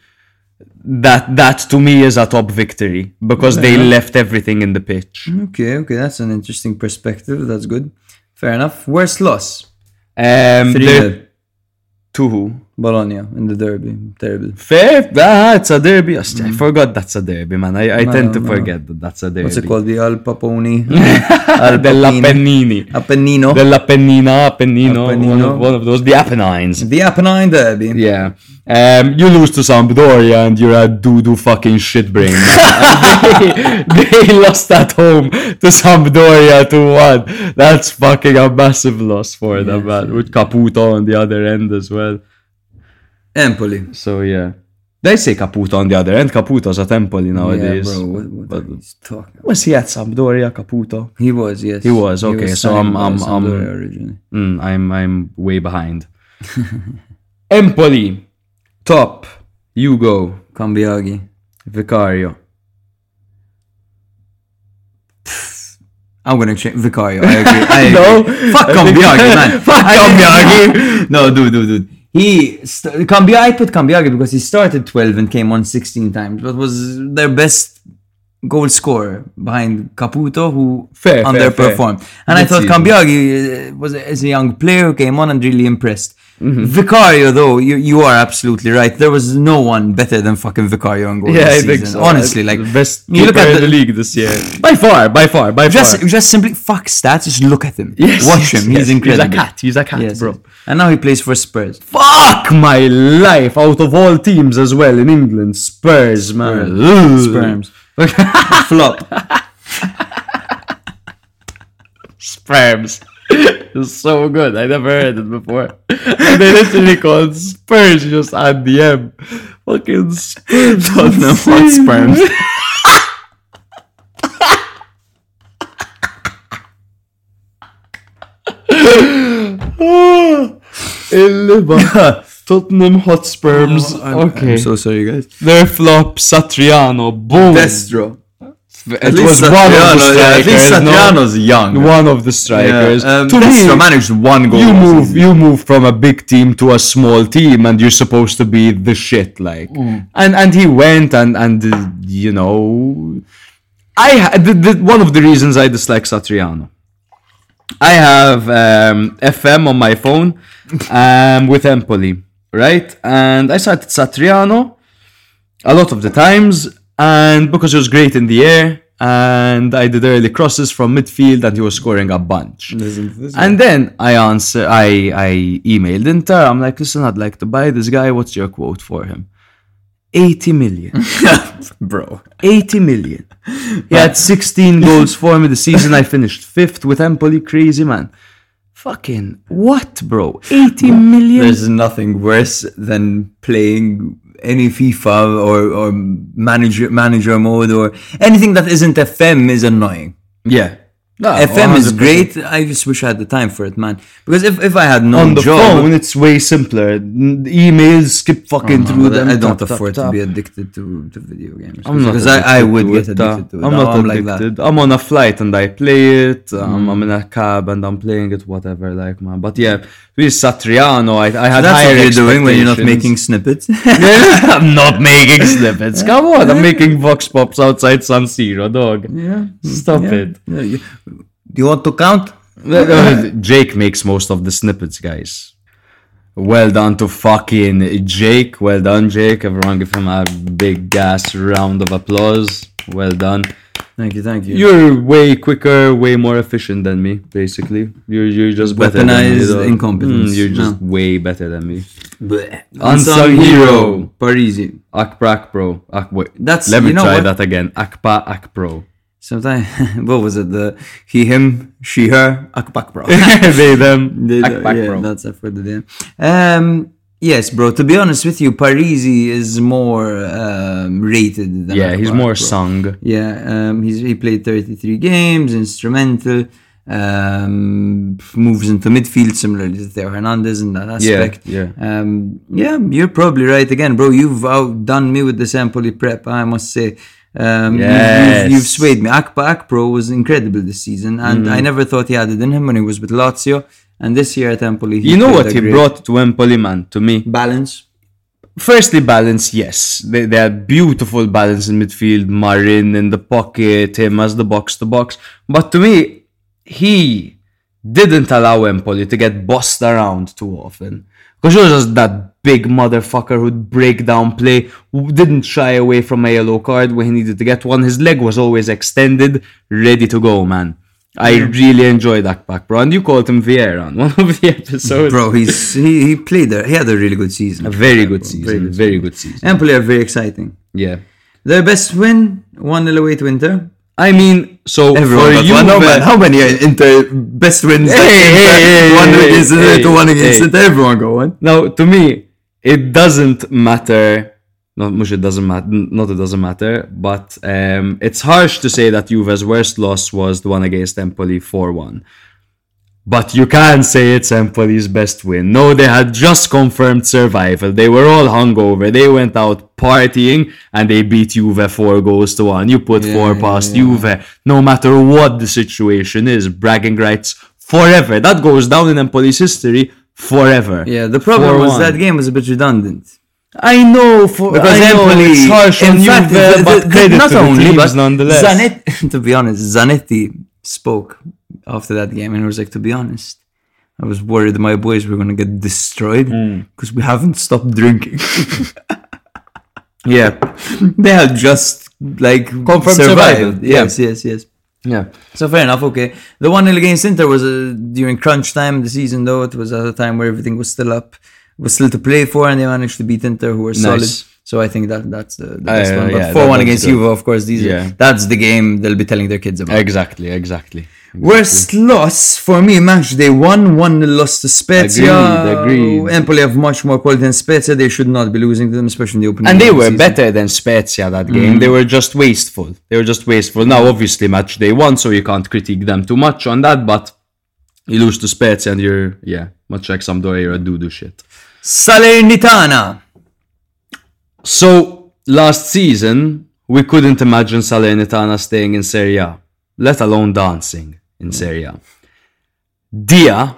that that to me is a top victory because they left everything in the pitch. Okay, okay, that's an interesting perspective. That's good. Fair enough. Worst loss? Um, 3 they're- to who? Bologna in the derby. Terrible. Fair, ah, it's a derby. I forgot that's a derby, man. I, I tend to no. forget that that's a derby. What's it called? The Alpaponi? *laughs* Della Pennini. Appennino. Della Pennina, Appennino, One, Appennino. of, one of those, the Apennines. The Apennine Derby. Yeah. Um, you lose to Sampdoria and you're a doo-doo fucking shit brain. *laughs* *laughs* they, they lost at home to Sampdoria to 1. That's fucking a massive loss for them, man. With Caputo on the other end as well. Empoli. So, yeah. They say Caputo on the other end. Caputo's at Empoli nowadays. Yeah, bro. What, what you talking? Was he at Sampdoria, Caputo? He was, yes. He was, okay, so I'm- I'm- I'm- originally. Mm, I'm I'm way behind. *laughs* Empoli, top. You go. Cambiaghi. Vicario. I'm gonna change Vicario. I agree. I *laughs* agree. No. Fuck *laughs* Cambiaghi, man. Fuck Cambiaghi. no, dude, dude, dude. He st-. I put Cambiaghi because he started 12 and came on 16 times, but was their best goal scorer behind Caputo, who Fair, fair, underperformed. fair. And I thought. Cambiaghi uh, was a, is a young player who came on and really impressed. Mm-hmm. Vicario, though, you, you are absolutely right. There was no one better than fucking Vicario on goal Yeah, I think so. Honestly, like The best you look at in the, the league this year. By far, by far, by just far. just simply fuck stats. Just look at him. Yes, Watch yes, him. yes. He's incredible. He's a cat. He's a cat, Yes, bro. And now he plays for Spurs. Fuck my life. Out of all teams as well in England, Spurs, man. Ugh. Sperms. *laughs* Flop. Sperms. It's so good. I never heard it before. And they literally called Spurs just at the M. Fucking Spurs. *laughs* *laughs* Tottenham Hotspurs. Il- Tottenham Hotspurs. okay. I'm so sorry, guys. Their flop, Satriano. Boom. Destro. It was one of the strikers. At least no? Satriano's young. One of the strikers. Yeah, um, to me, managed one goal. you move you move from a big team to a small team and you're supposed to be the shit like and and he went and and uh, you know I the, the, one of the reasons I dislike Satriano. I have um, FM on my phone um, with Empoli, right? And I started Satriano a lot of the times, and because he was great in the air, and I did early crosses from midfield, and he was scoring a bunch. And then I answer, I I emailed Inter. I'm like, listen, I'd like to buy this guy. What's your quote for him? 80 million. *laughs* Bro. 80 million. He had 16 *laughs* goals for me the season. I finished fifth with Empoli. Crazy man. Fucking what, bro? 80 million? There's nothing worse than playing any FIFA or, or manager manager mode or anything that isn't FM is annoying. yeah. No, FM is 100%. great. I just wish I had the time for it, man. Because if, if I had no On the job, phone, it's way simpler. Emails, skip fucking No, through them. I don't tap, tap, afford to tap. be addicted to, to video games. I'm not because I, I would addicted get to addicted to it. I'm No, not I'm like that. Mm. addicted. I'm on a flight and I play it. Um, I'm in a cab and I'm playing it, whatever, like man. But yeah, with Satriano, I, I had That's higher what you're doing when you're not making snippets. *laughs* I'm not *laughs* making snippets. Come on, I'm making vox pops outside San Siro, dog. yeah. Stop Yeah. it. Yeah, Do you want to count? Jake makes most of the snippets, guys. Well done to fucking Jake. Well done, Jake. Everyone give him a big gas round of applause. Well done. Thank you, thank you. You're way quicker, way more efficient than me, basically. You're, you're just better than me. Incompetence. Mm, you're just No. way better than me. Bleh. Unsung hero. Parisi. Akpa Pro. Ak- wait, That's- Let me you know try what? that again. Akpa Ak Pro. Sometimes, *laughs* what was it? The he, him, she, her, akpak, bro. *laughs* they, them. They- Akpa yeah, Pro. that's it for the day. Um, yes, bro. To be honest with you, Parisi is more um, rated than Yeah, he's more bro. sung. Yeah, um, he's he played 33 games, instrumental. Um, moves into midfield similarly to Theo Hernandez in that aspect. yeah. Um, yeah, you're probably right again, bro. You've outdone me with the Empoli prep, I must say. Um, you've- Yes. you've, you've swayed me. Akpa Akpro was incredible this season, and Mm-hmm. I never thought he had it in him when he was with Lazio. And this year at Empoli, he You know what he great brought to Empoli, man, to me? balance. Firstly, balance, yes. They, they had beautiful balance in midfield, Marin in the pocket, him as the box to box. But to me, he didn't allow Empoli to get bossed around too often. Because he was just that big motherfucker who'd break down play, who didn't shy away from a yellow card when he needed to get one. His leg was always extended, ready to go, man. I really enjoyed that back, bro. And you called him Vieira on one of the *laughs* episodes. Bro, he's he, he played there. He had a really good season. A very good season. Very good season. Empoli are very exciting. Yeah. Their best win, 1 0 away to Inter. I mean, so Everyone for you, one. No, man, how many are Inter best wins? Hey, hey, hey, one hey, against hey, one against hey. Inter. Everyone got one. now to me, it doesn't matter. Not much. It doesn't matter. Not it doesn't matter. But um, it's harsh to say that Juve's worst loss was the one against Empoli four one. But you can't say it's Empoli's best win. No, they had just confirmed survival. They were all hungover. They went out partying and they beat Juve four goals to one. You put four past Juve, no matter what the situation is, bragging rights forever. That goes down in Empoli's history forever. Yeah, the problem was 4-1. that game was a bit redundant. I know for Because I know Empoli, it's harsh on in fact, Juve, the- but the- credit not the only, but nonetheless. Zanetti, *laughs* to be honest, Zanetti spoke after that game and he was like, to be honest, I was worried my boys were going to get destroyed Hmm. because we haven't stopped drinking. *laughs* yeah, *laughs* they had just like Confirmed survived. survival, yeah. Yes, yes, yes. yeah. So fair enough. Okay, the one against Inter was uh, during crunch time the season, though. It was at a time where everything was still up, was still to play for, and they managed to beat Inter, who were solid. So I think that that's the, the best Uh, one. But yeah, four one against. Juve, of course. These Yeah. that's the game they'll be telling their kids about. Exactly, exactly. Worst loss for me, match day one, one loss to Spezia. Agreed, agreed. Empoli have much more quality than Spezia. They should not be losing to them, especially in the opening. And they the were better than Spezia that game. Mm. They were just wasteful. They were just wasteful. Now, obviously, match day one, so you can't critique them too much on that. But you lose to Spezia, and you're yeah, much like Sampdoria, you're a doo doo shit. Salernitana. So last season, we couldn't imagine Salernitana staying in Serie A, let alone dancing in Serie A. Dia,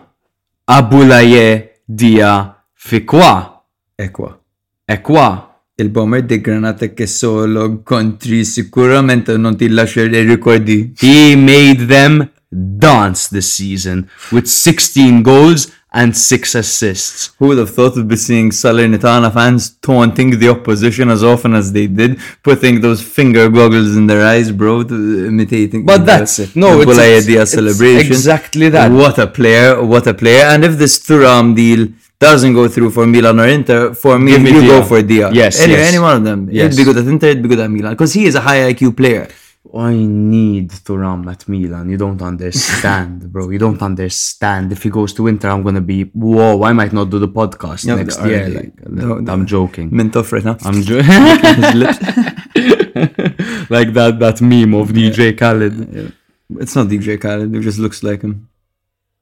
Abulaye, Dia, Fikwa, Equa. Ekwa, Il-bomber di granatek che solo kontri sicuramente non ti lascia i ricordi. He made them dance this season with 16 goals and 6 assists. Who would have thought we'd be seeing Salernitana fans taunting the opposition as often as they did, putting those finger goggles in their eyes, bro, to, imitating. But that's it. No, it's- it's- it's celebration. exactly that. What a player! What a player! And if this Thuram deal doesn't go through for Milan or Inter, for me, Give me you Dia. go for Dia. Yes, any, yes. any one of them. Yes. He'd be good at Inter. He'd be good at Milan because he is a high IQ player. I need Thuram at Milan. You don't understand, *laughs* bro. You don't understand. If he goes to Inter, I'm gonna be whoa. I might not do the podcast Yeah, next year. Like. I'm joking. Mint off right now. I'm joking. *laughs* *laughs* Like that that meme of DJ Khaled. It's not DJ Khaled. It just looks like him.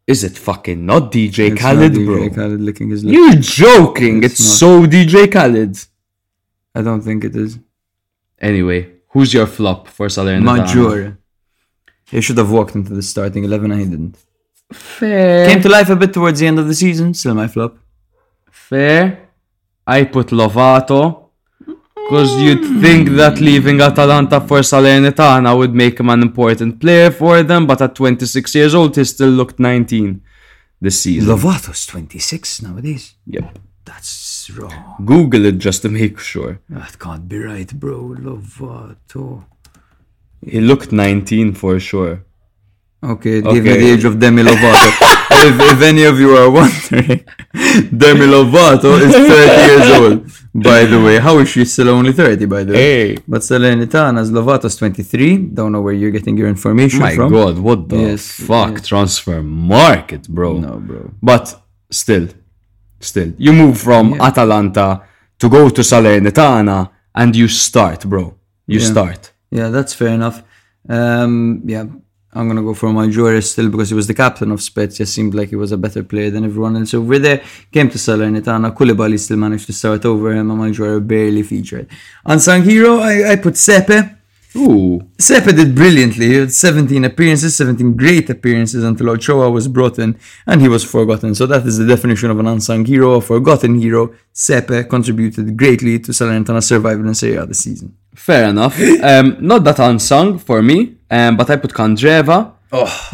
Is it fucking not DJ It's Khaled, not DJ bro? Khaled licking his lips. You're joking. It's, It's so DJ Khaled. I don't think it is. Anyway, who's your flop for Salernitana? Maggiore. He should have walked into the starting 11 and he didn't. Fair. Came to life a bit towards the end of the season. Still my flop. Fair. I put Lovato. Because you'd think that leaving Atalanta for Salernitana would make him an important player for them, but at 26 years old, he still looked 19 this season. Lovato's 26 nowadays. Yep. That's wrong. Google it just to make sure. Ah, that can't be right, bro. Lovato. Uh, he looked 19 for sure. Okay, give me the age of Demi Lovato. *laughs* if, if any of you are wondering, *laughs* Demi Lovato is 30 years old. By the way, how is she still only 30, by the way? Hey. But Salernitana's Lovato's 23. Don't know where you're getting your information My from. god, what the Yes, fuck? Transfer market, bro. No, bro. But still, still, you move from Atalanta to go to Salernitana and you start, bro. You Yeah. start. Yeah, that's fair enough. Um, yeah, I'm gonna go for Maggiore still because he was the captain of Spezia. Seemed like he was a better player than everyone else over there. Came to Salernitana. Coulibaly still managed to start over him, and barely featured. Unsung hero, I, I put Sepe. Ooh. Sepe did brilliantly. He had 17 appearances, 17 great appearances until Ochoa was brought in and he was forgotten. So that is the definition of an unsung hero, a forgotten hero. Sepe contributed greatly to Salernitana's survival in Serie A this season. Fair enough. *gasps* Um, not that unsung for me, um, but I put Candreva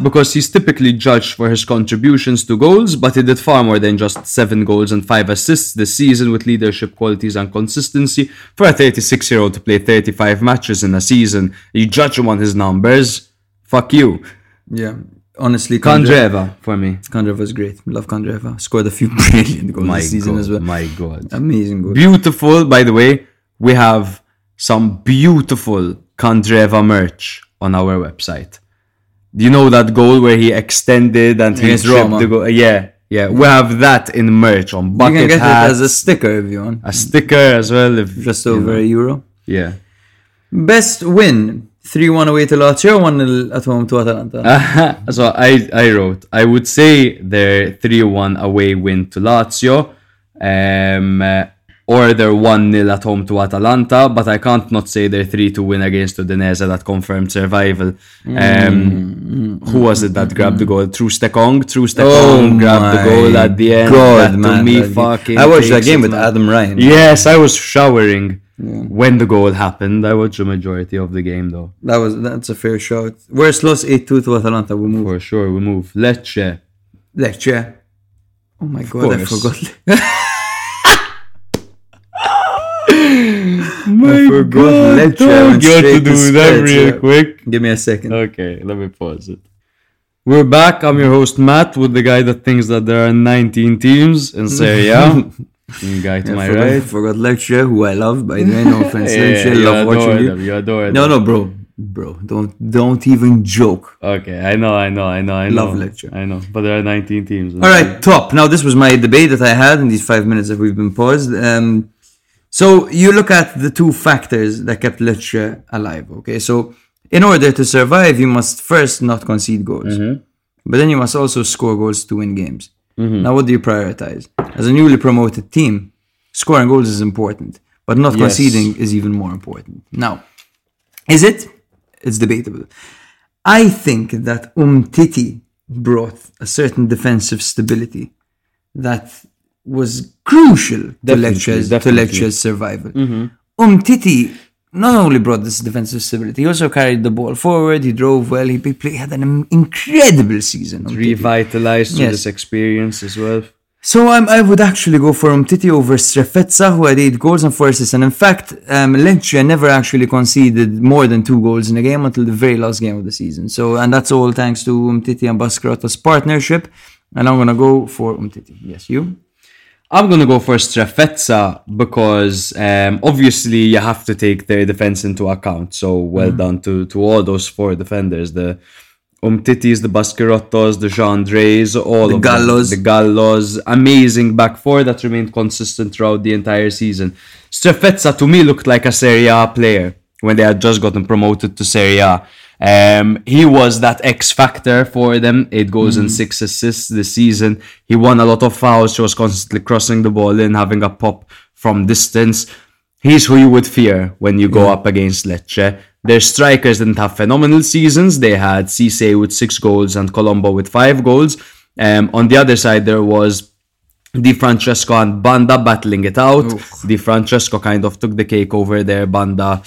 because he's typically judged for his contributions to goals, but he did far more than just seven goals and five assists this season with leadership qualities and consistency. For a 36 year old to play 35 matches in a season, you judge him on his numbers. Fuck you. Yeah, honestly, Candreva for me. Candreva was great. Love Candreva. Scored a few *laughs* brilliant goals My this season god, as well. my god. Amazing goal. Beautiful, by the way. We have some beautiful Candreva merch on our website. You know that goal where he extended and he Against tripped Roma. the goal? Yeah, yeah. We have that in merch on bucket You can get hats, it as a sticker if you want. a sticker as well. If Just you over know. a euro. yeah. Best win 3 1 away to Lazio, 1 0 at home to Atalanta. *laughs* so I I wrote I would say their three one away win to Lazio, um, uh, or their one 0 at home to Atalanta, but I can't not say their three two win against Udinese that confirmed survival. Um, who was it that grabbed the goal? Troost-Ekong. True Stekong grabbed the goal at the end. Oh God, that to man. me fucking. I watched that game with man. Adam Ryan. Yes, I was showering when the goal happened. I watched the majority of the game though. That was That's a fair shot. Worst loss 8 2 to Atalanta. We move. For sure, we move. Lecce. Lecce. Oh my god, I course. I forgot *laughs* Lecce. I Don't went get to straight do that real quick. Give me a second. Okay, let me pause it. We're back. I'm your host Matt, with the guy that thinks that there are 19 teams in Serie A. *laughs* The guy to I my forgot, right. forgot Lecce, who I love, by the way. No *laughs* offense, Yeah, Lecce. you love watching them. you. You adore No, them. no, bro. Bro, don't don't even joke. Okay, I know, I know, I know, I know. Love Lecce. I know, but there are 19 teams. All right, top. Now, this was my debate that I had in these five minutes that we've been paused. Um, so you look at the two factors that kept Lecce alive. Okay, so in order to survive, you must first not concede goals, mm-hmm. but then you must also score goals to win games. Mm-hmm. Now, what do you prioritize? As a newly promoted team, scoring goals is important, but not Yes. conceding is even more important. Now, is it? It's debatable. I think that Umtiti brought a certain defensive stability that was crucial to Definitely, Lecce's, to definitely. Mm-hmm. Survival. Umtiti not only brought this defensive stability, he also carried the ball forward. He drove well. He played, he had an incredible season. Revitalized Yes. this experience as well. So um, I would actually go for Umtiti over Strefezza, who had eight goals and four assists. And in fact, um, Lecce never actually conceded more than two goals in a game until the very last game of the season. So, and that's all thanks to Umtiti and Baschirotto's partnership. And I'm gonna go for Umtiti. Yes, you. I'm gonna go for Strefezza because um, obviously you have to take their defense into account. So well Mm. done to to all those four defenders. The Umtitis, the Baschirottos, the Gendreys, all The of Gallos. them. The Gallos. Amazing back four that remained consistent throughout the entire season. Strefezza to me looked like a Serie A player when they had just gotten promoted to Serie A. Um, he was that X factor for them. Eight goals and six assists this season. He won a lot of fouls. He was constantly crossing the ball in, having a pop from distance. He's who you would fear when you go up against Lecce. Their strikers didn't have phenomenal seasons. They had Ceesay with six goals and Colombo with five goals. Um, on the other side, there was Di Francesco and Banda battling it out. Di Francesco kind of took the cake over there. Banda,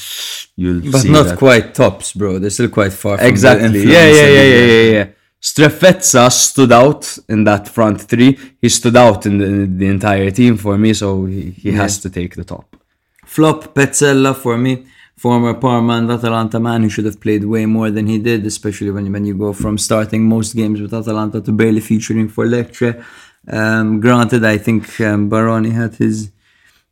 you'll But see not that. quite tops, bro. They're still quite far from Exactly. Yeah, yeah, yeah, yeah, yeah, yeah. Strefezza stood out in that front three. He stood out in the, in the entire team for me, so he, he has to take the top. Flop Pezzella for me, former Parma and Atalanta man who should have played way more than he did, especially when, when you go from starting most games with Atalanta to barely featuring for Lecce. Um, granted, I think um, Baroni had his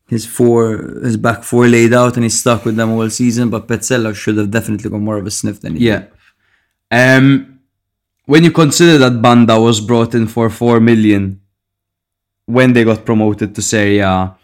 his four his back four laid out and he stuck with them all season, but Pezzella should have definitely got more of a sniff than he Yeah. did. Um, when you consider that Banda was brought in for four million when they got promoted to Serie A,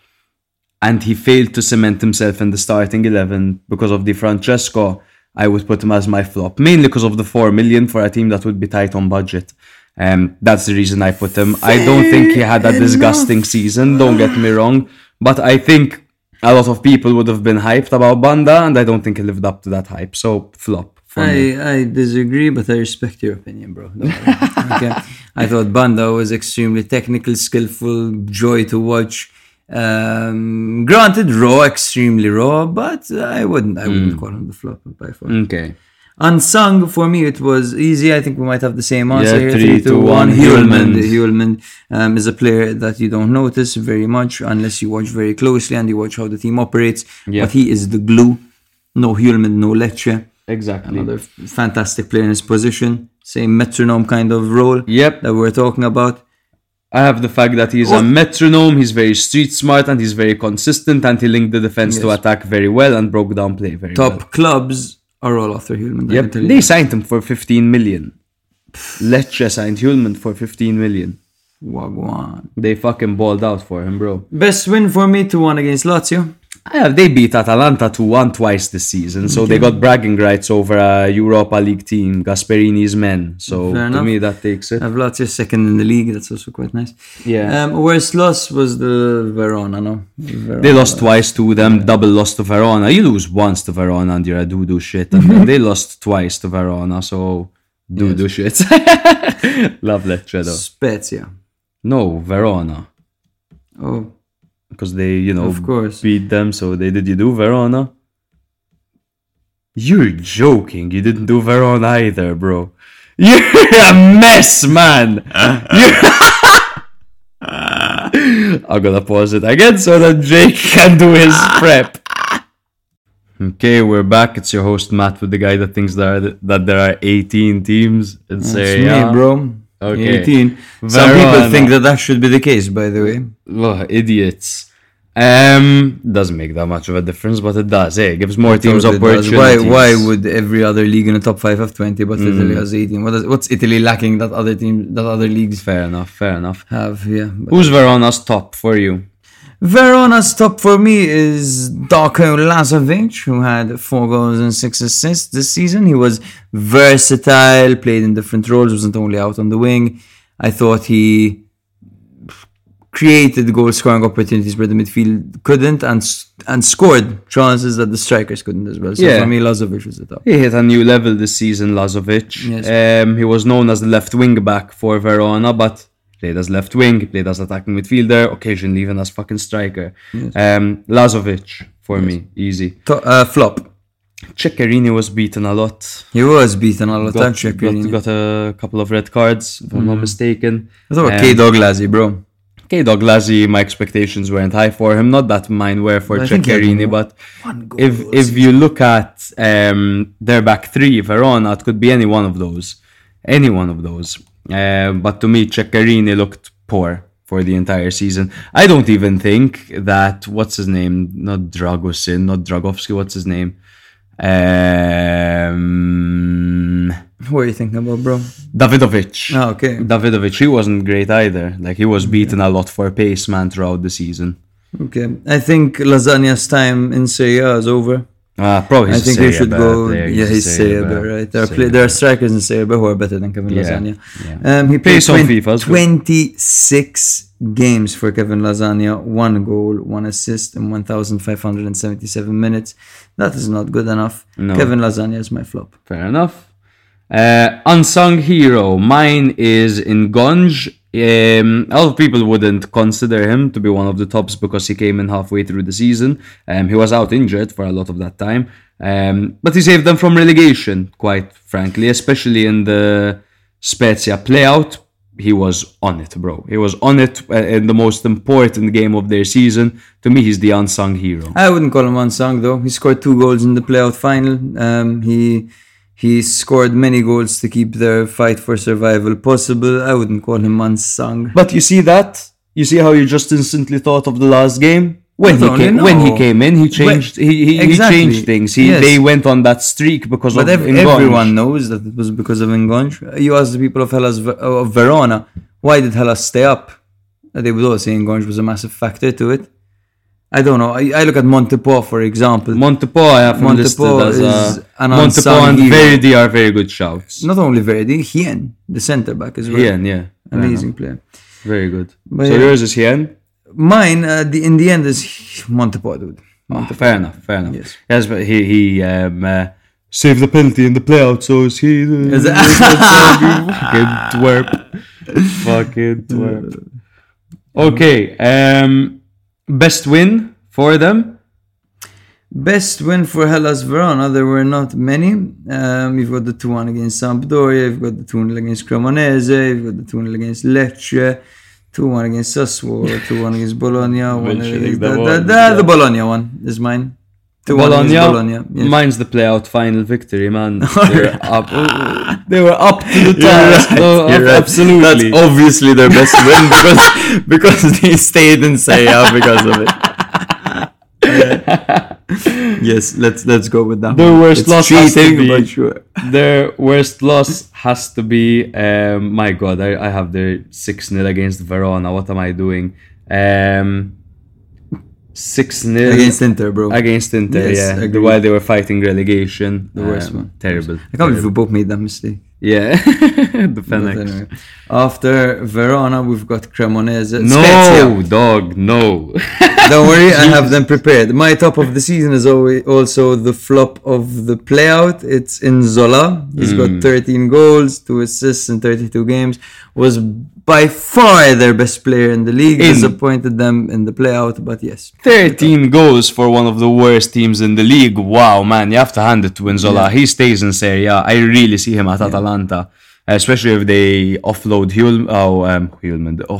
and he failed to cement himself in the starting eleven because of Di Francesco, I would put him as my flop, mainly because of the four million for a team that would be tight on budget. Um, that's the reason I put him. I don't think he had a disgusting season. Don't get me wrong, but I think a lot of people would have been hyped about Banda, and I don't think he lived up to that hype. So flop. Me. I, I disagree, but I respect your opinion, bro. Okay. I thought Banda was extremely technical, skillful, joy to watch. Um, granted, raw, extremely raw, but I wouldn't, I wouldn't call him the flop by far. Okay. Unsung for me, it was easy. I think we might have the same answer. Yeah, here. three, two, one. Hjulmand. Hjulmand um, is a player that you don't notice very much unless you watch very closely and you watch how the team operates. Yeah. But he is the glue. No Hjulmand, no Lecce. Exactly. Another fantastic player in his position. Same metronome kind of role Yep. that we're talking about. I have the fact that he's a metronome, he's very street smart, and he's very consistent, and he linked the defense to attack very well and broke down play very Top well. clubs are all after Hjulmand. I Yep. They that. signed him for 15 million. Lecce signed Hjulmand for 15 million. Wagwan. They fucking balled out for him, bro. Best win for me 2 1 against Lazio. I have, they beat Atalanta 2 1 twice this season, so they got bragging rights over a Europa League team, Gasperini's men. So Fair to enough. me, that takes it. I have Lazio second in the league. That's also quite nice. Yeah. Um, worst loss was the Verona, no? Verona. They lost twice to them, double loss to Verona. You lose once to Verona and you're a doo doo shit. And then *laughs* they lost twice to Verona, so doo doo shit. *laughs* Love Lecce though. Spezia. No, Verona. Oh, Because they, you know, Of course. beat them, so they did you do Verona? You're joking. You didn't do Verona either, bro. *laughs* You're a mess, man. *laughs* *laughs* I'm gonna pause it again so that Jake can do his prep. Okay, we're back. It's your host Matt with the guy that thinks there are, that there are 18 teams in that's Serie me, A. bro. Okay. 18. Some people think that that should be the case, by the way. Ugh, idiots. Um, doesn't make that much of a difference, but it does. Hey, it gives more teams opportunities. Why, why would every other league in the top 5 have 20, but Mm. Italy has 18? What is, what's Italy lacking that other team, that other leagues Fair enough. Fair enough. have? Yeah. Who's Verona's top for you? Verona's top for me is Darko Lazovic, who had four goals and six assists this season. He was versatile, played in different roles, wasn't only out on the wing. I thought he created goal scoring opportunities where the midfield couldn't and and scored chances that the strikers couldn't as well. So Yeah. for me, Lazovic was the top. He hit a new level this season, Lazovic. Yes. Um, he was known as the left wing back for Verona, but played as left wing, played as attacking midfielder, occasionally even as fucking striker. Um, Lazovic for me, easy. To- uh, flop. Ceccherini was beaten a lot. He was beaten a lot. Got, Got, got, a couple of red cards, if I'm not mistaken. I thought Um, K Dog Lazzy, bro. K Dog Lazzy, my expectations weren't high for him. Not that mine were for I think he had Ceccherini, but if if you look at um, their back three, Verona, it could be any one of those, any one of those. Uh, but to me, Ceccherini looked poor for the entire season. I don't even think that what's his name, not Dragosin, not Dragovski. What's his name? Um, What are you thinking about, bro? Dawidowicz. Ah, okay. Dawidowicz, he wasn't great either. Like he was beaten a lot for pace, man, throughout the season. Okay. I think Lasagna's time in Serie A is over. Ah, probably. I think they should go. Yeah, he's B, right? There are, play, there are strikers in B who are better than Kevin Yeah, Lasagna. yeah. Um, he played on 20 FIFA 26 games for Kevin Lasagna, one goal, one assist in 1,577 minutes. That is not good enough. No. Kevin Lasagna is my flop. Fair enough. Uh, unsung hero. Mine is Ngonge. Um, a lot of people wouldn't consider him to be one of the tops because he came in halfway through the season. Um, he was out injured for a lot of that time. Um, but he saved them from relegation, quite frankly, especially in the Spezia playout. He was on it, bro. He was on it uh, in the most important game of their season. To me, he's the unsung hero. I wouldn't call him unsung though. He scored two goals in the playout final. Um, he he scored many goals to keep their fight for survival possible. I wouldn't call him unsung. But you see that? You see how you just instantly thought of the last game? When he Not came, when he came in, he changed. he, he, Exactly. he changed things. He Yes. they went on that streak because But of ev- Ngonge. everyone knows that it was because of Ngonge. You ask the people of Hellas of Verona, why did Hellas stay up? They would all say Ngonge was a massive factor to it. I don't know. I, I look at Montipò, for example. Montipò, I have listed as is a, an Montepor unsung and hero. Verdi are very good shouts. Not only Verdi, Hien, the centre back as well. Hien, yeah, Amazing player. very good. But so yeah. yours is Hien. Mine, uh, the, in the end, is Montipò, dude. Ah, fair enough, fair enough. Yes. Yes, but he he um, uh, saved the penalty in the playout, so is he the *laughs* Is *laughs* fucking twerp, fucking twerp. *laughs* Okay, um, best win for them. Best win for Hellas Verona, there were not many. Um, you've got the 2 1 against Sampdoria, you've got the 2 0 against Cremonese, you've got the 2 0 against Lecce, 2 1 against Sassuolo, 2 1 against Bologna. One Mentioning against, the the, one, the, the, yeah. the Bologna one is mine. 2 1 Bologna, Bologna. Yes. mine's the playout final victory, man. *laughs* They were up, *laughs* they were up to the task. No, right. Absolutely. That's obviously their best *laughs* win because, because they stayed in Serie because of it. yes, let's let's go with that. The one. worst It's loss has to be- sure. Their worst loss has to be, um, my God, I, I have the 6 0 against Verona. What am I doing? Um, 6 0 Against Inter, bro. against Inter, Yes, yeah. agreed. While they were fighting relegation. The worst Um, one. Terrible. I can't believe we both made that mistake. Yeah. *laughs* the But anyway. After Verona, we've got Cremonese. No, Spezia. dog, no. *laughs* Don't worry, I have them prepared. My top of the season is always also the flop of the playout. It's Nzola. He's Hmm. got 13 goals, 2 assists in 32 games. Was by far their best player in the league. In- Disappointed them in the playout, but yes. 13 goals for one of the worst teams in the league. Wow, man, you have to hand it to Nzola. He stays in Serie A. I really see him at Atalanta, especially if they offload Hul- oh, um,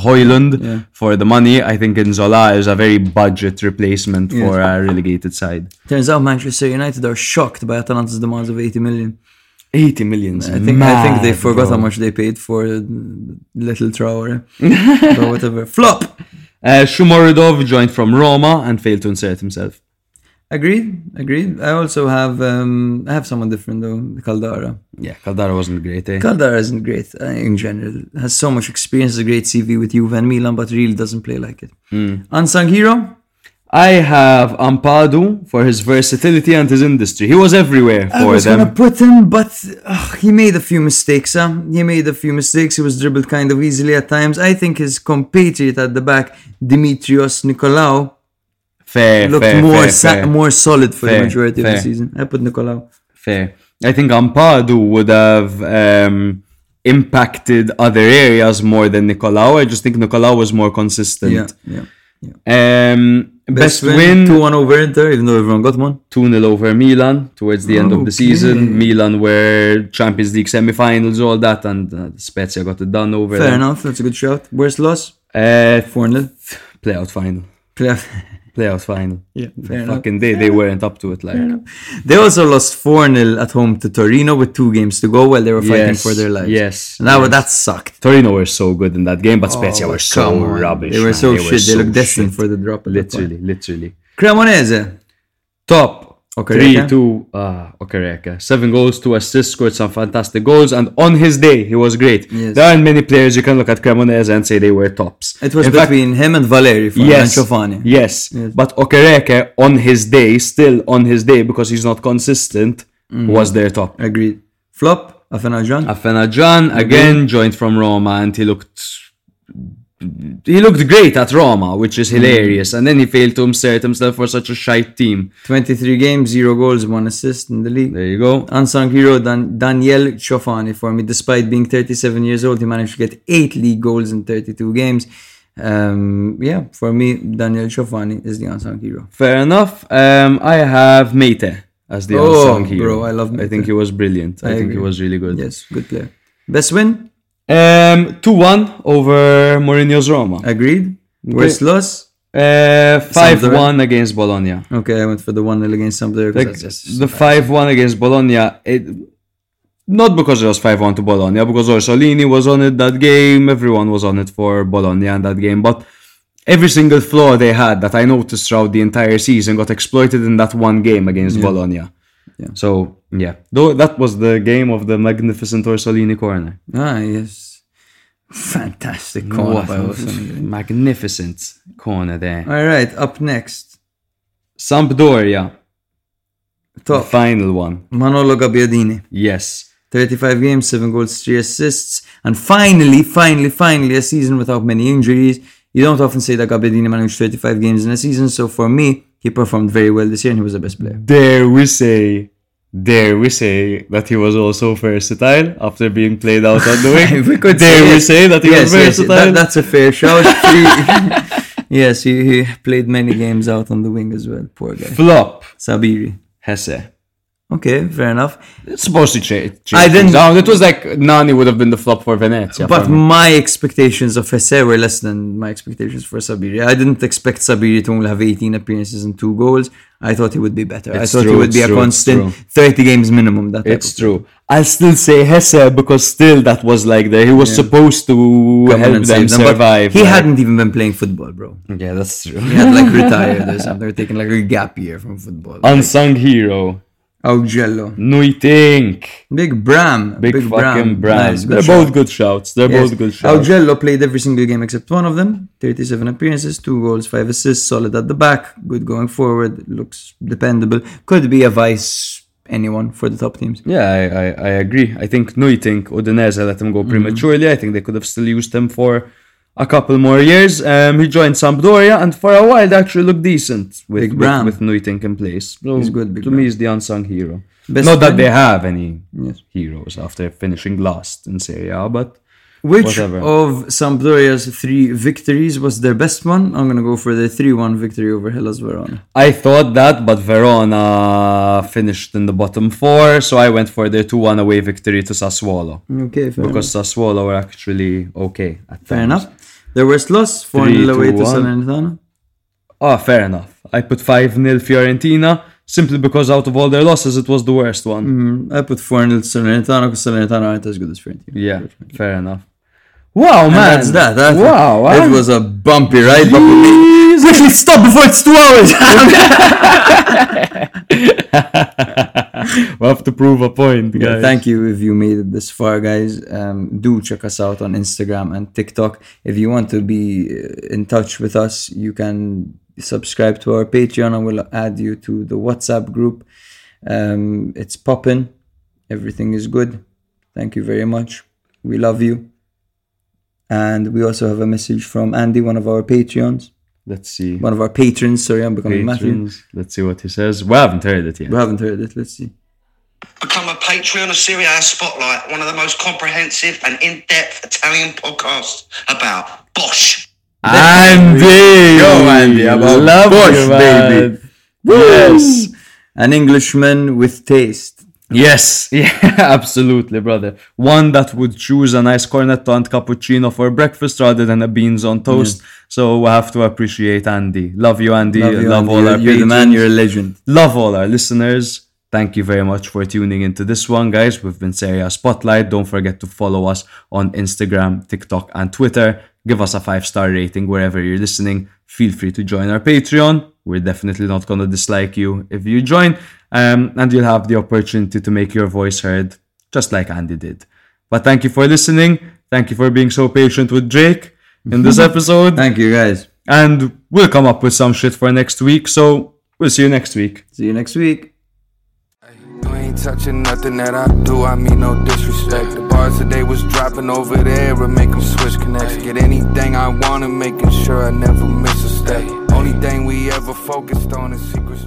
Højlund for the money. I think Nzola is a very budget replacement for a relegated side. Turns out Manchester United are shocked by Atalanta's demands of 80 million. 80 millions. I think I think they forgot how much they paid for little Traore. or *laughs* whatever. Flop. Uh, Shomurodov joined from Roma and failed to insert himself. Agreed. Agreed. I also have um I have someone different though. Caldara. Yeah, Caldara wasn't great, eh? Caldara isn't great uh, in general. Has so much experience, has a great CV with Juve and Milan, but really doesn't play like it. Unsung hero. I have Ampadu for his versatility and his industry. He was everywhere for them. I was them. gonna put him, but ugh, he made a few mistakes. Huh? He made a few mistakes. He was dribbled kind of easily at times. I think his compatriot at the back, Dimitrios Nikolaou, Fair, looked fair, more fair, sa- fair, more solid for Fair, the majority of the season. I put Nikolaou. fair. I think Ampadu would have um, impacted other areas more than Nikolaou. I just think Nikolaou was more consistent. Yeah, yeah. Um, best, win, 2 1 over Inter, even though everyone got one. 2 0 over Milan towards the end of the season. Milan were Champions League semi finals, all that, and uh, Spezia got it done over Fair them. enough, that's a good shout. Worst loss? Uh, 4 0. playout final. Playoff. *laughs* Playout final. Yeah, fair enough. Fucking they, they weren't up to it. Like, They also lost 4 0 at home to Torino with two games to go while they were fighting Yes, for their lives. yes, And that, yes. that sucked. Torino were so good in that game, but oh, Spezia Oh, were so on. rubbish. They were man. so shit. they so looked destined shit. for the drop. at that point. Literally, literally. Cremonese. Top. Okereke. 3 2. Ah, Okereke. Seven goals, two assists, scored some fantastic goals, and on his day, he was great. Yes. There aren't many players you can look at Cremonese and say they were tops. It was In fact, between him and Valeri from yes, yes, Yes. But Okereke, on his day, still on his day, because he's not consistent, Mm-hmm. was their top. Agreed. Flop. Afena-Gyan. Afena-Gyan again joined from Roma and he looked he looked great at Roma, which is hilarious. And then he failed to insert himself for such a shite team. 23 games, 0 goals, 1 assist in the league. There you go. Unsung hero Dan- Daniel Ciofani for me. Despite being 37 years old, he managed to get 8 league goals in 32 games. Um, yeah, for me, Daniel Ciofani is the unsung hero. Fair enough. Um, I have Mete as the Oh, unsung hero. bro, I love I think he was brilliant. I, I think he was really good. Yes, good player. Best win? Um, two one over Mourinho's Roma. Agreed. Worst loss? Uh, five one against Bologna. Okay, I went for the 1 0 against Sampdoria. Like, the 5 1 against Bologna, it, not because it was 5 1 to Bologna, because Orsolini was on it that game, everyone was on it for Bologna in that game, but every single flaw they had that I noticed throughout the entire season got exploited in that one game against Bologna. Yeah. So, yeah, though that was the game of the magnificent Orsolini corner. Ah, yes. Fantastic corner What by Orsolini. *laughs* magnificent corner there. All right, up next. Sampdoria, the Top. final one. Manolo Gabbiadini. Yes. 35 games, 7 goals, 3 assists. And finally, finally, finally, a season without many injuries. You don't often say that Gabbiadini managed 35 games in a season. So for me, he performed very well this year and he was the best player. Dare we say, dare we say that he was also versatile after being played out on the *laughs* wing? We could dare we yes. say that he yes, was yes, versatile? that- that's a fair shout. *laughs* Yes, he, he played many games out on the wing as well. Poor guy. Flop, Sabiri. Jesé. Okay, fair enough. It's supposed to change. I didn't- Down. It was like Nani would have been the flop for Venezia. But my expectations of Jesé were less than my expectations for Sabiri. I didn't expect Sabiri to only have 18 appearances and two goals. I thought he would be better. It's I thought he would be it's a constant 30 games minimum. That It's true. I'll still say Jesé because still that was like there. He was supposed to come help them. Survive. He like- hadn't even been playing football, bro. Yeah, that's true. He had like *laughs* retired or something. Or taking like a gap year from football. Like, Unsung hero. Oh, Augello. Nuytinck. Big Bram. Big, fucking Bram. Nice, They're shout. both good shouts. They're Yes. both good oh, shouts. Augello played every single game except one of them. 37 appearances, 2 goals, 5 assists, solid at the back, good going forward, looks dependable. Could be a vice anyone for the top teams. Yeah, I, I, I agree. I think Nuytinck, Udinese let him go mm-hmm. prematurely. I think they could have still used him for a couple more years. Um, he joined Sampdoria, and for a while they actually looked decent with, Big with, Bram. with Nuytinck in place. So He's good, Big to Bram. me, he's the unsung hero. Best Not that they have any Yes. heroes after finishing last in Serie A, but Which Whatever. of Sampdoria's three victories was their best one? I'm gonna go for the 3-1 victory over Hellas Verona. I thought that, but Verona finished in the bottom four, so I went for their 2 1 away victory to Sassuolo. Okay, fair Because Sassuolo were actually okay at Fair times. enough. Their worst loss, 4 Three, 0 away to. Salernitana. Oh, fair enough. I put 5 0 Fiorentina simply because out of all their losses, it was the worst one. Mm, I put 4 0 to Salernitana because Salernitana aren't as good as Fiorentina. Yeah, fair enough. Wow, And man. that's that. that wow, It huh? was a bumpy ride. But we quickly stop before it's two hours. *laughs* we have to prove a point, Yeah, thank you if you made it this far, guys. Um, do check us out on Instagram and TikTok. If you want to be uh, in touch with us, you can subscribe to our Patreon and we'll add you to the WhatsApp group. Um, it's popping. Everything is good. Thank you very much. We love you. And we also have a message from Andy, one of our Patreons, Let's see. one of our patrons. Sorry, I'm becoming Matthew. Patrons. Let's see what he says. We haven't heard it yet. We haven't heard it. Let's see. Become a Patreon of Serie A Spotlight, one of the most comprehensive and in-depth Italian podcasts about Bosch. Andy! Go, Andy, about Love Bosch, you, man. baby. Yes. An Englishman with taste. Yes, *laughs* yeah, absolutely, brother. One that would choose a nice cornetto and cappuccino for breakfast rather than a beans on toast. So I have to appreciate Andy. Love you, Andy. Love Love, you, Andy. all You're, our you're the man, you're a legend. Love all our listeners. Thank you very much for tuning into this one, guys. We've been Spotlight. Don't forget to follow us on Instagram, TikTok, and Twitter. Give us a five star rating wherever you're listening. Feel free to join our Patreon. We're definitely not going to dislike you if you join. Um, and you'll have the opportunity to make your voice heard, just like Andy did. But thank you for listening. Thank you for being so patient with Drake in this *laughs* episode. Thank you, guys. and we'll come up with some shit for next week. So we'll see you next week. See you next week. You ain't touching nothing that I do, I mean no disrespect. The bars that they was dropping over there would make them switch connects. Get anything I wanted, making sure I never miss a step. Only thing we ever focused on is secrets.